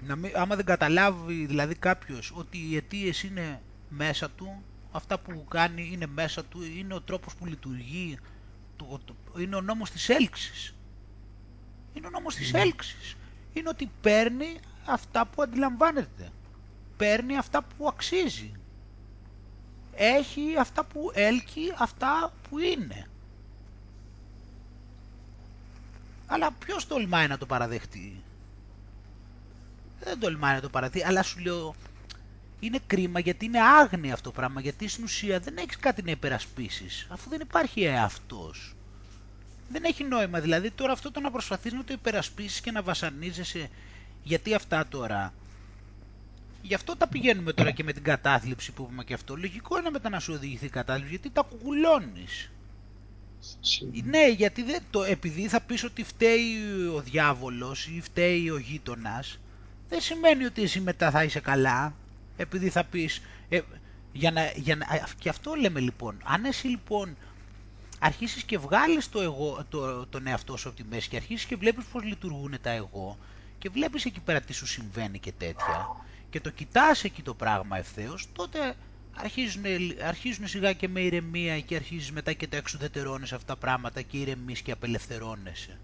Speaker 2: να μην, άμα δεν καταλάβει δηλαδή κάποιος ότι οι αιτίες είναι μέσα του, αυτά που κάνει είναι μέσα του, είναι ο τρόπος που λειτουργεί, το, το, είναι ο νόμος της έλξης. Είναι ο νόμος της έλξης. Είναι ότι παίρνει αυτά που αντιλαμβάνεται. Παίρνει αυτά που αξίζει. Έχει αυτά που έλκει, αυτά που είναι. Αλλά ποιος τολμάει να το παραδεχτεί; Δεν τολμάει να το παραδεχτεί, αλλά σου λέω είναι κρίμα γιατί είναι άγνοια αυτό το πράγμα, γιατί στην ουσία δεν έχεις κάτι να υπερασπίσεις, αφού δεν υπάρχει εαυτός. Δεν έχει νόημα, δηλαδή τώρα αυτό το να προσπαθείς να το υπερασπίσεις και να βασανίζεσαι, γιατί αυτά τώρα; Γι' αυτό τα πηγαίνουμε τώρα και με την κατάθλιψη που είπαμε και αυτό. Λογικό είναι μετά να σου οδηγηθεί η κατάθλιψη, γιατί τα κουκουλώνεις. Ναι, γιατί δεν το, επειδή θα πεις ότι φταίει ο διάβολος ή φταίει ο γείτονας, δεν σημαίνει ότι εσύ μετά θα είσαι καλά. Επειδή θα πεις... Ε, για να, για να, και αυτό λέμε λοιπόν. Αν εσύ λοιπόν αρχίσεις και βγάλεις το εγώ, το, τον εαυτό σου από τη μέση και αρχίσεις και βλέπεις πώς λειτουργούν τα εγώ και βλέπεις εκεί πέρα τι σου συμβαίνει και τέτοια και το κοιτάς εκεί το πράγμα ευθέως, τότε αρχίζουν, αρχίζουν σιγά και με ηρεμία και αρχίζεις μετά και τα εξουδετερώνεις αυτά τα πράγματα και ηρεμείς και απελευθερώνεσαι.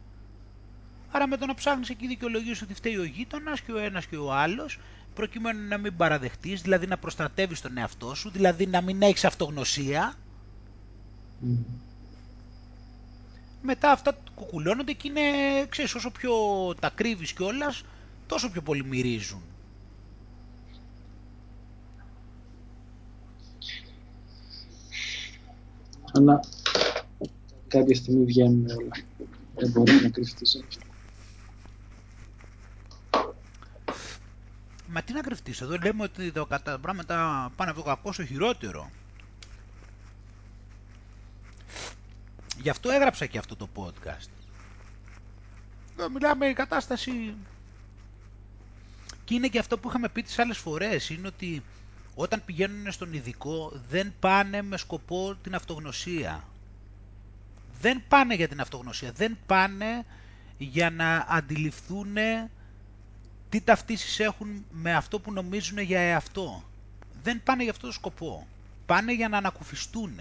Speaker 2: Άρα με το να ψάχνεις εκεί δικαιολογίες ότι φταίει ο γείτονας και ο ένας και ο άλλος, προκειμένου να μην παραδεχτείς, δηλαδή να προστατεύεις τον εαυτό σου, δηλαδή να μην έχεις αυτογνωσία, μετά αυτά κουκουλώνονται και είναι, ξέρεις, όσο πιο τα κρύβεις κιόλας, τόσο πιο πολύ μυρίζουν.
Speaker 1: Αλλά κάποια στιγμή βγαίνουν όλα. Δεν μπορεί να κρυφτείς
Speaker 2: Μα τι να κρυφτείς, εδώ λέμε ότι το, τα πράγματα πάνε από το κακό στο χειρότερο. Γι' αυτό έγραψα και αυτό το podcast. Εδώ μιλάμε η κατάσταση... Και είναι και αυτό που είχαμε πει τις άλλες φορές, είναι ότι όταν πηγαίνουν στον ειδικό δεν πάνε με σκοπό την αυτογνωσία. Δεν πάνε για την αυτογνωσία, δεν πάνε για να αντιληφθούν τι ταυτίσεις έχουν με αυτό που νομίζουν για εαυτό. Δεν πάνε για αυτό το σκοπό. Πάνε για να ανακουφιστούν.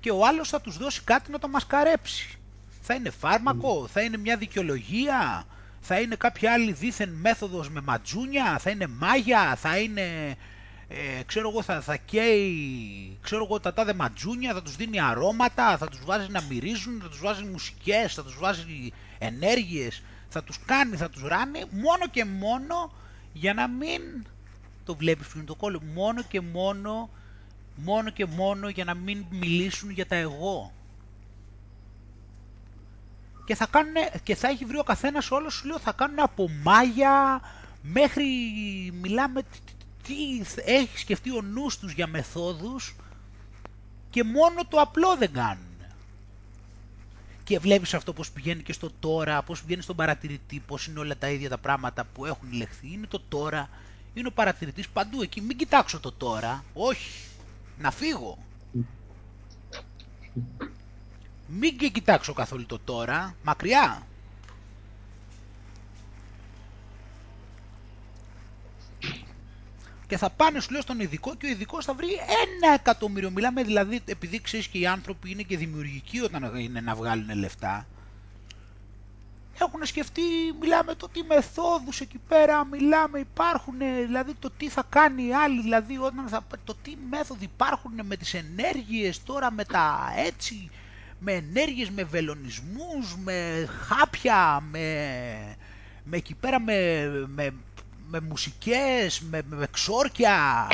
Speaker 2: Και ο άλλος θα τους δώσει κάτι να το μασκαρέψει. Θα είναι φάρμακο, θα είναι μια δικαιολογία, θα είναι κάποια άλλη δίθεν μέθοδος με ματζούνια, θα είναι μάγια, θα είναι, ε, ξέρω εγώ, θα, θα καίει, ξέρω εγώ, τα τάδε ματζούνια, θα τους δίνει αρώματα, θα τους βάζει να μυρίζουν, θα τους βάζει μουσικές, θα τους βάζει ενέργειες, θα τους κάνει, θα τους ράνει, μόνο και μόνο για να μην το βλέπεις πριν το κόλλο, μόνο και μόνο, μόνο και μόνο για να μην μιλήσουν για τα εγώ και θα, κάνουν, και θα έχει βρει ο καθένας όλος σου λέω θα κάνουν από μάγια μέχρι μιλάμε τι έχεις σκεφτεί ο νους τους για μεθόδους και μόνο το απλό δεν κάνουν. Και βλέπεις αυτό πώς πηγαίνει και στο τώρα, πώς πηγαίνει στον παρατηρητή, πώς είναι όλα τα ίδια τα πράγματα που έχουν λεχθεί. Είναι το τώρα, είναι ο παρατηρητής παντού εκεί. Μην κοιτάξω το τώρα, όχι, να φύγω. Μην και κοιτάξω καθόλου το τώρα, μακριά. Και θα πάνε σου λέω στον ειδικό και ο ειδικός θα βρει ένα εκατομμύριο. Μιλάμε δηλαδή, επειδή ξέρεις και οι άνθρωποι είναι και δημιουργικοί όταν είναι να βγάλουν λεφτά. Έχουν σκεφτεί, μιλάμε το τι μεθόδους εκεί πέρα, μιλάμε, υπάρχουν, δηλαδή το τι θα κάνει οι άλλοι, δηλαδή όταν θα, το τι μέθοδοι υπάρχουν με τις ενέργειες τώρα, με τα έτσι, με ενέργειες, με βελονισμούς, με χάπια, με, με εκεί πέρα με, με, με μουσικές, με, με ξόρκια,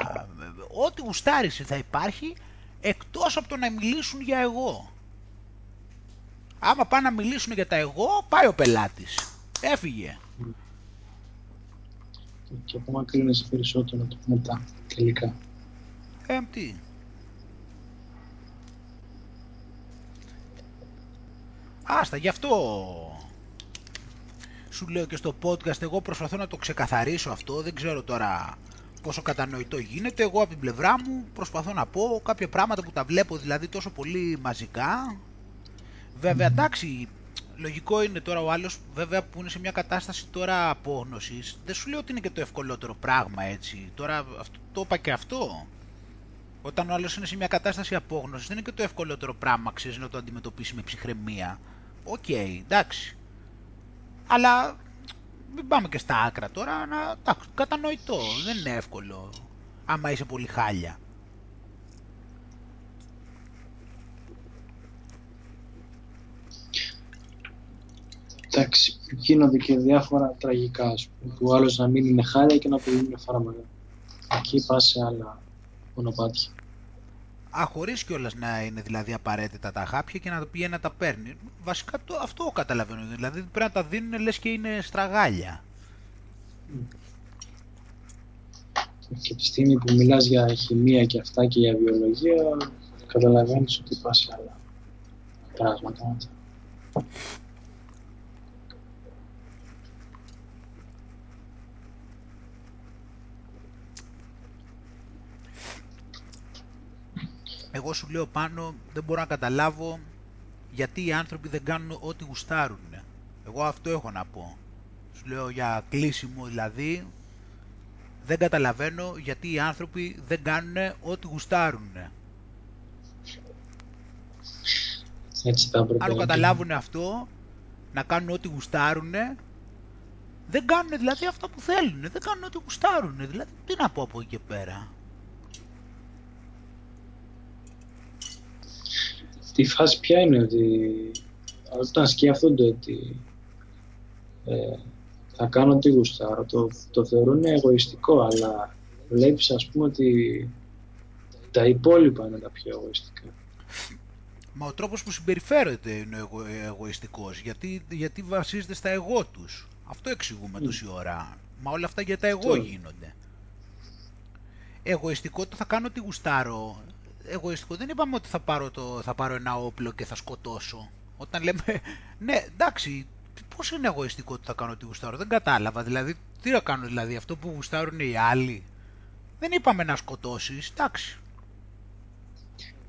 Speaker 2: ό,τι γουστάρισε θα υπάρχει, εκτός από το να μιλήσουν για εγώ. Άμα πάνε να μιλήσουν για τα εγώ, πάει ο πελάτης. Έφυγε.
Speaker 1: Και απομακρύνεσαι περισσότερο μετά, τελικά.
Speaker 2: Ε, τι; Άστα, γι' αυτό σου λέω και στο podcast, εγώ προσπαθώ να το ξεκαθαρίσω αυτό, δεν ξέρω τώρα όσο κατανοητό γίνεται, εγώ από την πλευρά μου προσπαθώ να πω κάποια πράγματα που τα βλέπω δηλαδή τόσο πολύ μαζικά. Βέβαια, εντάξει, λογικό είναι τώρα ο άλλος βέβαια που είναι σε μια κατάσταση τώρα απόγνωσης. Δεν σου λέω ότι είναι και το ευκολότερο πράγμα έτσι. Τώρα αυτό, το είπα και αυτό. Όταν ο άλλος είναι σε μια κατάσταση απόγνωσης δεν είναι και το ευκολότερο πράγμα, ξέρεις, να το αντιμετωπίσει με ψυχραιμία. OK, okay, εντάξει. Αλλά μην πάμε και στα άκρα τώρα, να, εντάξει, κατανοητό, δεν είναι εύκολο, άμα είσαι πολύ χάλια.
Speaker 1: Εντάξει, γίνονται και διάφορα τραγικά, ας πούμε, που άλλος να μην είναι χάλια και να του δίνουν φάρμακα. Εκεί πας σε άλλα μονοπάτια.
Speaker 2: Α, χωρίς κιόλας να είναι δηλαδή απαραίτητα τα χάπια και να το πηγαίνει να τα παίρνει. Βασικά το, αυτό καταλαβαίνω, δηλαδή πρέπει να τα δίνουν λες και είναι στραγάλια.
Speaker 1: Και τη στιγμή που μιλάς για χημεία και αυτά και για βιολογία, καταλαβαίνεις ότι πας σε άλλα πράγματα.
Speaker 2: Εγώ σου λέω πάνω, δεν μπορώ να καταλάβω γιατί οι άνθρωποι δεν κάνουν ό,τι γουστάρουν. Εγώ αυτό έχω να πω. Σου λέω για κλείσιμο δηλαδή, δεν καταλαβαίνω γιατί οι άνθρωποι δεν κάνουν ό,τι γουστάρουν.
Speaker 1: Έτσι θα έπρεπε
Speaker 2: Αν το
Speaker 1: να
Speaker 2: καταλάβουν αυτό, να κάνουν ό,τι γουστάρουν, δεν κάνουν δηλαδή αυτό που θέλουν, δεν κάνουν ό,τι γουστάρουν. Δηλαδή, τι να πω από εκεί και πέρα.
Speaker 1: Τη φάση ποια είναι ότι όταν σκέφτονται ότι ε, θα κάνω τι γουστάρω, το, το θεωρούν εγωιστικό, αλλά βλέπεις ας πούμε ότι τα υπόλοιπα είναι τα πιο εγωιστικά.
Speaker 2: Μα ο τρόπος που συμπεριφέρεται είναι εγω, εγωιστικός, γιατί, γιατί βασίζεται στα εγώ τους. Αυτό εξηγούμε mm. τόση ώρα. Μα όλα αυτά για τα εγώ
Speaker 1: Αυτό.
Speaker 2: γίνονται. Εγωιστικό το θα κάνω τι γουστάρω. Εγωιστικό δεν είπαμε ότι θα πάρω, το, θα πάρω ένα όπλο και θα σκοτώσω. Όταν λέμε, ναι εντάξει, πώς είναι εγωιστικό ότι θα κάνω τι γουστάρω; Δεν κατάλαβα, δηλαδή τι να κάνω δηλαδή, αυτό που γουστάρουν οι άλλοι; Δεν είπαμε να σκοτώσεις, εντάξει.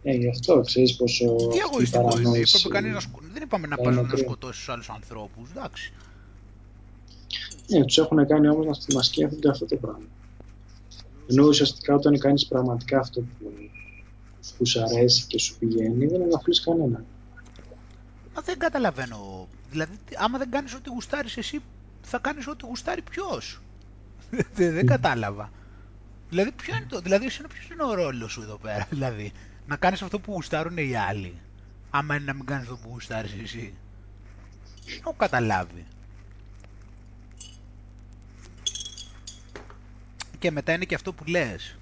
Speaker 1: Ε, γι' αυτό ξέρεις πόσο
Speaker 2: Τι
Speaker 1: αυτή η
Speaker 2: εγωιστικό είναι,
Speaker 1: παρανόηση
Speaker 2: είπαμε κανείς να σκο... δεν είπαμε να
Speaker 1: είναι
Speaker 2: πας να
Speaker 1: μακριά.
Speaker 2: σκοτώσεις άλλους ανθρώπους, εντάξει.
Speaker 1: Ναι, τους έχουν κάνει όμως να, να σκέφτονται αυτό το πράγμα. Ενώ ουσιαστικά όταν κάνεις πραγματικά αυτό που, που σου αρέσει και σου πηγαίνει, δεν ενοχλείς κανένα.
Speaker 2: Μα δεν καταλαβαίνω. Δηλαδή, τι- άμα δεν κάνεις ό,τι γουστάρεις εσύ, θα κάνεις ό,τι γουστάρει ποιος; δεν, δεν κατάλαβα. Δηλαδή, ποιο είναι το, δηλαδή, εσένα ποιος είναι ο ρόλος σου εδώ πέρα, δηλαδή. Να κάνεις αυτό που γουστάρουν οι άλλοι. Άμα είναι να μην κάνεις αυτό που γουστάρεις εσύ; Δεν έχω καταλάβει. Και μετά είναι και αυτό που λες.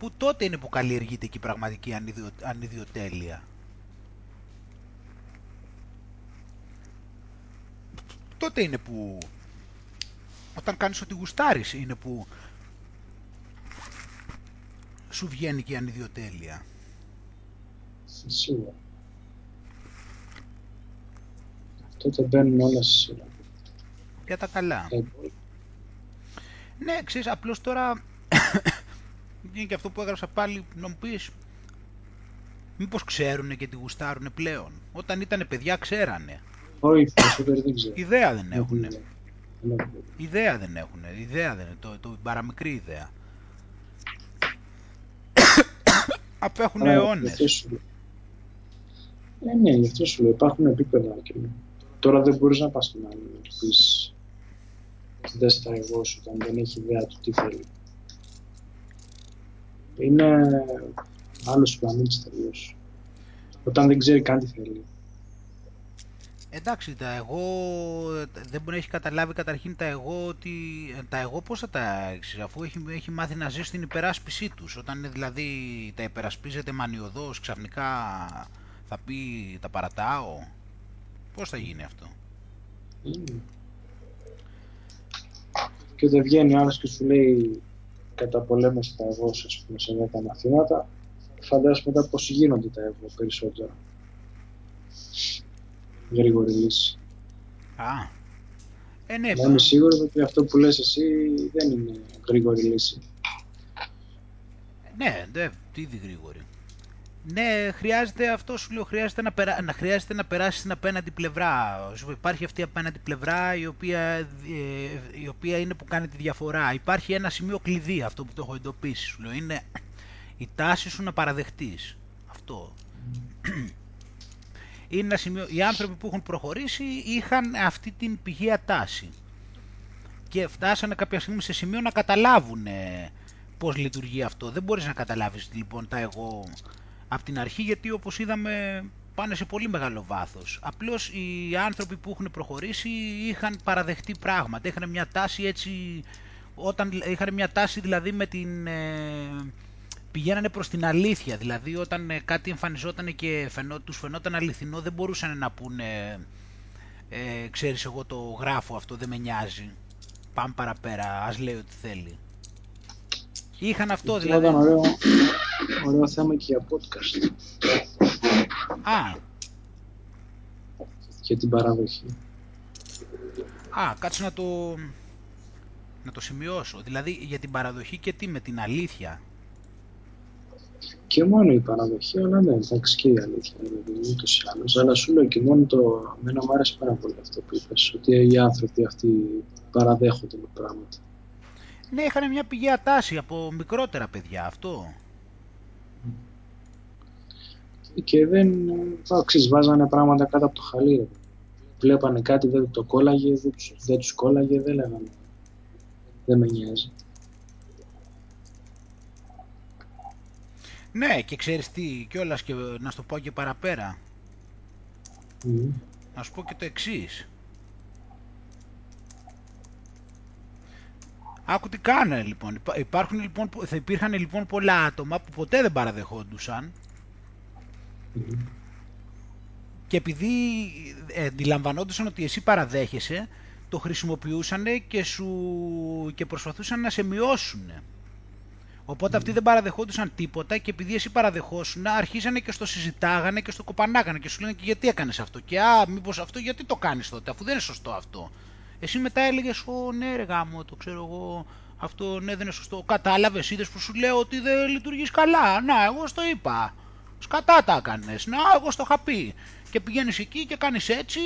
Speaker 2: Που τότε είναι που καλλιεργείται και η πραγματική ανιδιο, ανιδιοτέλεια. Τότε είναι που... Όταν κάνεις ό,τι γουστάρεις είναι που σου βγαίνει και η ανιδιοτέλεια.
Speaker 1: Σίγουρα. Τότε μπαίνουν όλα στη σειρά.
Speaker 2: Για τα καλά.
Speaker 1: Τα υπόλοιπα.
Speaker 2: Ναι, ξέρεις, απλώς τώρα είναι και αυτό που έγραψα πάλι να μου πεις μήπως ξέρουνε και τι γουστάρουνε πλέον; Όταν ήταν παιδιά ξέρανε.
Speaker 1: Όχι, οι περισσότεροι δεν ξέρουν.
Speaker 2: Ιδέα δεν
Speaker 1: Δεν έχουν
Speaker 2: έχουνε.
Speaker 1: ιδέα. Δεν έχουν ιδέα.
Speaker 2: Ιδέα δεν έχουνε. Ιδέα δεν είναι. Το, το παραμικρή ιδέα. Απέχουν
Speaker 1: Άρα, γι'
Speaker 2: αιώνες.
Speaker 1: αυτό σου λέω. Ε, ναι, γι' αυτό σου λέω. Υπάρχουν επίπεδα. Και... Τώρα δεν μπορείς να πας στον άλλον να του πεις δες τα εγώ σου όταν δεν έχει ιδέα του τι θέλει. Είναι άλλος πλανήτης τελείως. Όταν δεν ξέρει καν τι θέλει.
Speaker 2: Εντάξει, τα εγώ δεν μπορεί να έχεις καταλάβει καταρχήν τα εγώ ότι τα εγώ πώς θα τα έξι, αφού έχει, έχει μάθει να ζει στην υπεράσπιση τους. Όταν είναι δηλαδή τα υπερασπίζεται μανιωδώς, ξαφνικά θα πει τα παρατάω. Πώς θα γίνει αυτό;
Speaker 1: Είναι. Και όταν βγαίνει ο άλλος και σου λέει καταπολέμησε τα εγώ σου, ας πούμε, σε 10 μαθήματα, φαντάζεσαι μετά πώς γίνονται τα εγώ περισσότερα. Γρήγορη λύση.
Speaker 2: Α, ε ναι,
Speaker 1: Να είμαι σίγουρος ότι αυτό που λες εσύ δεν είναι γρήγορη λύση.
Speaker 2: Ναι, ναι, τι ήδη γρήγορη. Ναι, χρειάζεται αυτό σου λέω, χρειάζεται να, περά... να, χρειάζεται να περάσεις στην απέναντι πλευρά. Υπάρχει αυτή η απέναντι πλευρά η οποία, ε, η οποία είναι που κάνει τη διαφορά. Υπάρχει ένα σημείο κλειδί, αυτό που το έχω εντοπίσει. Σου λέω, είναι η τάση σου να παραδεχτείς. Αυτό. Είναι ένα σημείο, οι άνθρωποι που έχουν προχωρήσει είχαν αυτή την πηγαία τάση και φτάσανε κάποια στιγμή σε σημείο να καταλάβουν πώς λειτουργεί αυτό. Δεν μπορείς να καταλάβεις λοιπόν τα εγώ από την αρχή γιατί όπως είδαμε πάνε σε πολύ μεγάλο βάθος. Απλώς οι άνθρωποι που έχουν προχωρήσει είχαν παραδεχτεί πράγματα, είχαν μια τάση έτσι, όταν είχαν μια τάση δηλαδή με την... Ε, πηγαίνανε προς την αλήθεια, δηλαδή όταν ε, κάτι εμφανιζόταν και φαινό, τους φαινόταν αληθινό δεν μπορούσαν να πούνε ε, ξέρεις εγώ το γράφω αυτό δεν με νοιάζει πάμε παραπέρα, ας λέει ό,τι θέλει. Είχαν αυτό
Speaker 1: Αυτό
Speaker 2: δηλαδή.
Speaker 1: ήταν ωραίο, ωραίο θέμα και για podcast.
Speaker 2: Α,
Speaker 1: Για την παραδοχή.
Speaker 2: α, κάτσε να το, να το σημειώσω. Δηλαδή για την παραδοχή και τι με την αλήθεια.
Speaker 1: Και μόνο η παραδοχή, αλλά ναι, εντάξει και η αλήθεια είναι ούτως ή άλλως. Αλλά σου λέω και μόνο το. Εμένα μου άρεσε πάρα πολύ αυτό που είπες, ότι οι άνθρωποι αυτοί παραδέχονται με πράγματα.
Speaker 2: Ναι, είχαν μια πηγαία τάση από μικρότερα παιδιά, αυτό.
Speaker 1: Και δεν. Εντάξει, βάζανε πράγματα κάτω από το χαλί. Βλέπανε κάτι, δεν το κόλλαγε, δεν τους, δεν τους κόλλαγε, δεν λέγανε. Δεν με νοιάζει.
Speaker 2: Ναι, και ξέρεις τι, κιόλας και να σου το πω και παραπέρα.
Speaker 1: Μμμ.
Speaker 2: Να σου πω και το εξής. Άκου τι κάνανε λοιπόν. Υπά- Υπάρχουν, λοιπόν. Θα υπήρχαν λοιπόν πολλά άτομα που ποτέ δεν παραδεχόντουσαν
Speaker 1: Μμμ.
Speaker 2: και επειδή ε, αντιλαμβανόντουσαν ότι εσύ παραδέχεσαι, το χρησιμοποιούσαν και, σου, και προσπαθούσαν να σε μειώσουν. Οπότε αυτοί δεν παραδεχόντουσαν τίποτα και επειδή εσύ παραδεχόσουν, αρχίζανε και στο συζητάγανε και στο κοπανάγανε και σου λένε και γιατί έκανες αυτό. Και α, μήπως αυτό γιατί το κάνεις τότε, αφού δεν είναι σωστό αυτό. Εσύ μετά έλεγες, Ω ναι, ρε γάμο, το ξέρω εγώ, αυτό ναι, δεν είναι σωστό. Κατάλαβες, είδες που σου λέω ότι δεν λειτουργείς καλά. Να, εγώ στο είπα. Σκατά τα έκανες. Να, εγώ στο είχα πει. Και πηγαίνεις εκεί και κάνεις έτσι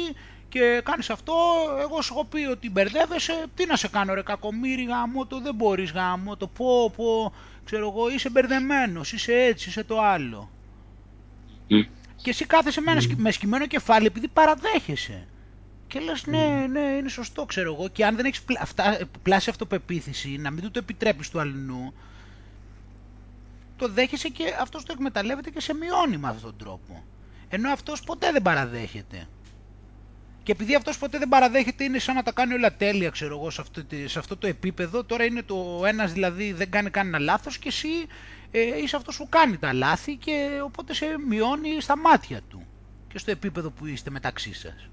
Speaker 2: και κάνεις αυτό. Εγώ σου έχω πει ότι μπερδεύεσαι. Τι να σε κάνω, ρε κακομίρι γάμο, το δεν μπορείς γάμο, το πω, πω. Ξέρω εγώ, είσαι μπερδεμένος, είσαι έτσι, είσαι το άλλο. Και εσύ κάθεσαι με, ένα σκι- με σκυμμένο κεφάλι επειδή παραδέχεσαι. Και λες ναι, ναι, είναι σωστό ξέρω εγώ και αν δεν έχεις πλα, αυτά, πλάσει αυτοπεποίθηση, να μην του το επιτρέπεις του αλληνού, το δέχεσαι και αυτός το εκμεταλλεύεται και σε μειώνει με αυτόν τον τρόπο. Ενώ αυτός ποτέ δεν παραδέχεται. Και επειδή αυτός ποτέ δεν παραδέχεται είναι σαν να τα κάνει όλα τέλεια ξέρω εγώ σε αυτό, τη- σε αυτό το επίπεδο, τώρα είναι το ένας δηλαδή δεν κάνει κανένα λάθος και εσύ ε, είσαι αυτός που κάνει τα λάθη και οπότε σε μειώνει στα μάτια του και στο επίπεδο που είστε μεταξύ σας.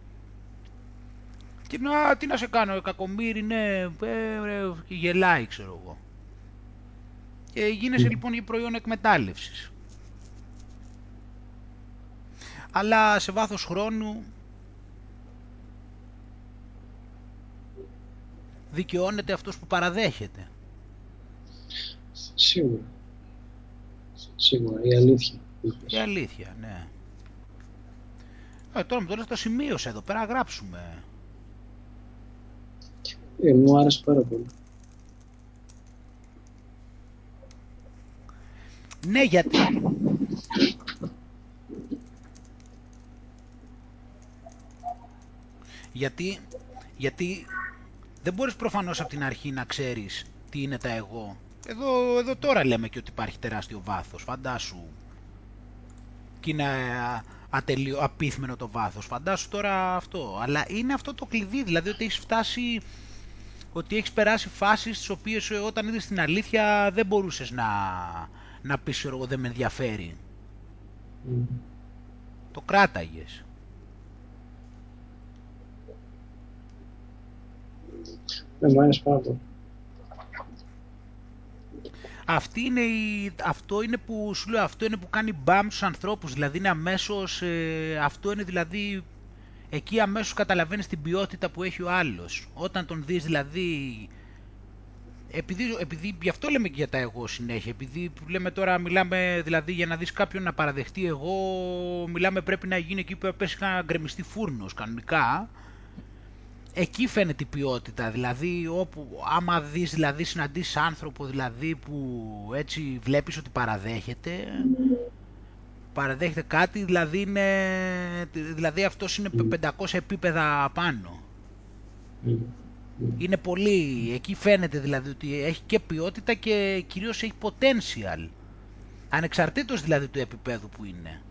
Speaker 2: Και να, τι να σε κάνω, ε, κακομύρι, ναι, ε, ρε, και γελάει, ξέρω εγώ. Και γίνεσαι λοιπόν για προϊόν εκμετάλλευσης. Αλλά σε βάθος χρόνου δικαιώνεται αυτός που παραδέχεται.
Speaker 1: Σίγουρα. Σίγουρα, η αλήθεια. που είπες.
Speaker 2: Η αλήθεια, ναι. Ε, τώρα μου το λες, το σημείωσε εδώ πέρα, να γράψουμε.
Speaker 1: Ε, μου άρεσε πάρα πολύ.
Speaker 2: Ναι, γιατί... γιατί, γιατί δεν μπορείς προφανώς από την αρχή να ξέρεις τι είναι τα εγώ. Εδώ, εδώ τώρα λέμε και ότι υπάρχει τεράστιο βάθος, φαντάσου. Και είναι α, ατελείο, απίθμενο το βάθος, φαντάσου τώρα αυτό. Αλλά είναι αυτό το κλειδί, δηλαδή ότι έχεις φτάσει, ότι έχεις περάσει φάσεις στις οποίες ε, όταν είδες την αλήθεια δεν μπορούσες να, να πεις ξέρω εγώ δεν με ενδιαφέρει.
Speaker 1: Μμ.
Speaker 2: Το κράταγες.
Speaker 1: Ναι, μου άρεσε πάρα πολύ.
Speaker 2: Αυτή είναι η, αυτό είναι που σου λέω, αυτό είναι που κάνει μπαμ στους ανθρώπους, δηλαδή είναι αμέσως, ε, αυτό είναι δηλαδή, εκεί αμέσως καταλαβαίνεις την ποιότητα που έχει ο άλλος. Όταν τον δεις δηλαδή επειδή, επειδή γι' αυτό λέμε και για τα εγώ συνέχεια, επειδή λέμε τώρα, μιλάμε δηλαδή για να δεις κάποιον να παραδεχτεί εγώ, μιλάμε πρέπει να γίνει εκεί που πέσει να γκρεμιστεί φούρνος κανονικά, εκεί φαίνεται η ποιότητα, δηλαδή όπου άμα δεις, δηλαδή συναντήσεις άνθρωπο δηλαδή που έτσι βλέπεις ότι παραδέχεται, παραδέχεται κάτι, δηλαδή, είναι, δηλαδή αυτός είναι 500 επίπεδα πάνω. Είναι πολύ, εκεί φαίνεται δηλαδή ότι έχει και ποιότητα και κυρίως έχει potential. Ανεξαρτήτως δηλαδή του επίπεδου που είναι.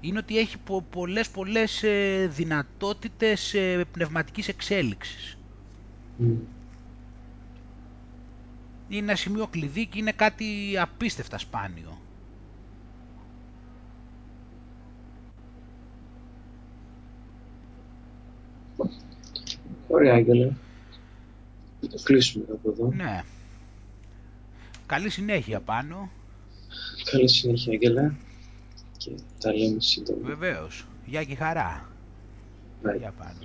Speaker 2: Είναι ότι έχει πο, πολλές πολλές ε, δυνατότητες ε, πνευματικής εξέλιξης. Είναι ένα σημείο κλειδί και είναι κάτι απίστευτα σπάνιο.
Speaker 1: Ωραία, Άγγελε. Το κλείσουμε από εδώ.
Speaker 2: Ναι. Καλή συνέχεια πάνω.
Speaker 1: Καλή συνέχεια, Άγγελε. Και τα λέμε σύντομα.
Speaker 2: Βεβαίως. Γεια και χαρά.
Speaker 1: Bye.
Speaker 2: Γεια πάνω.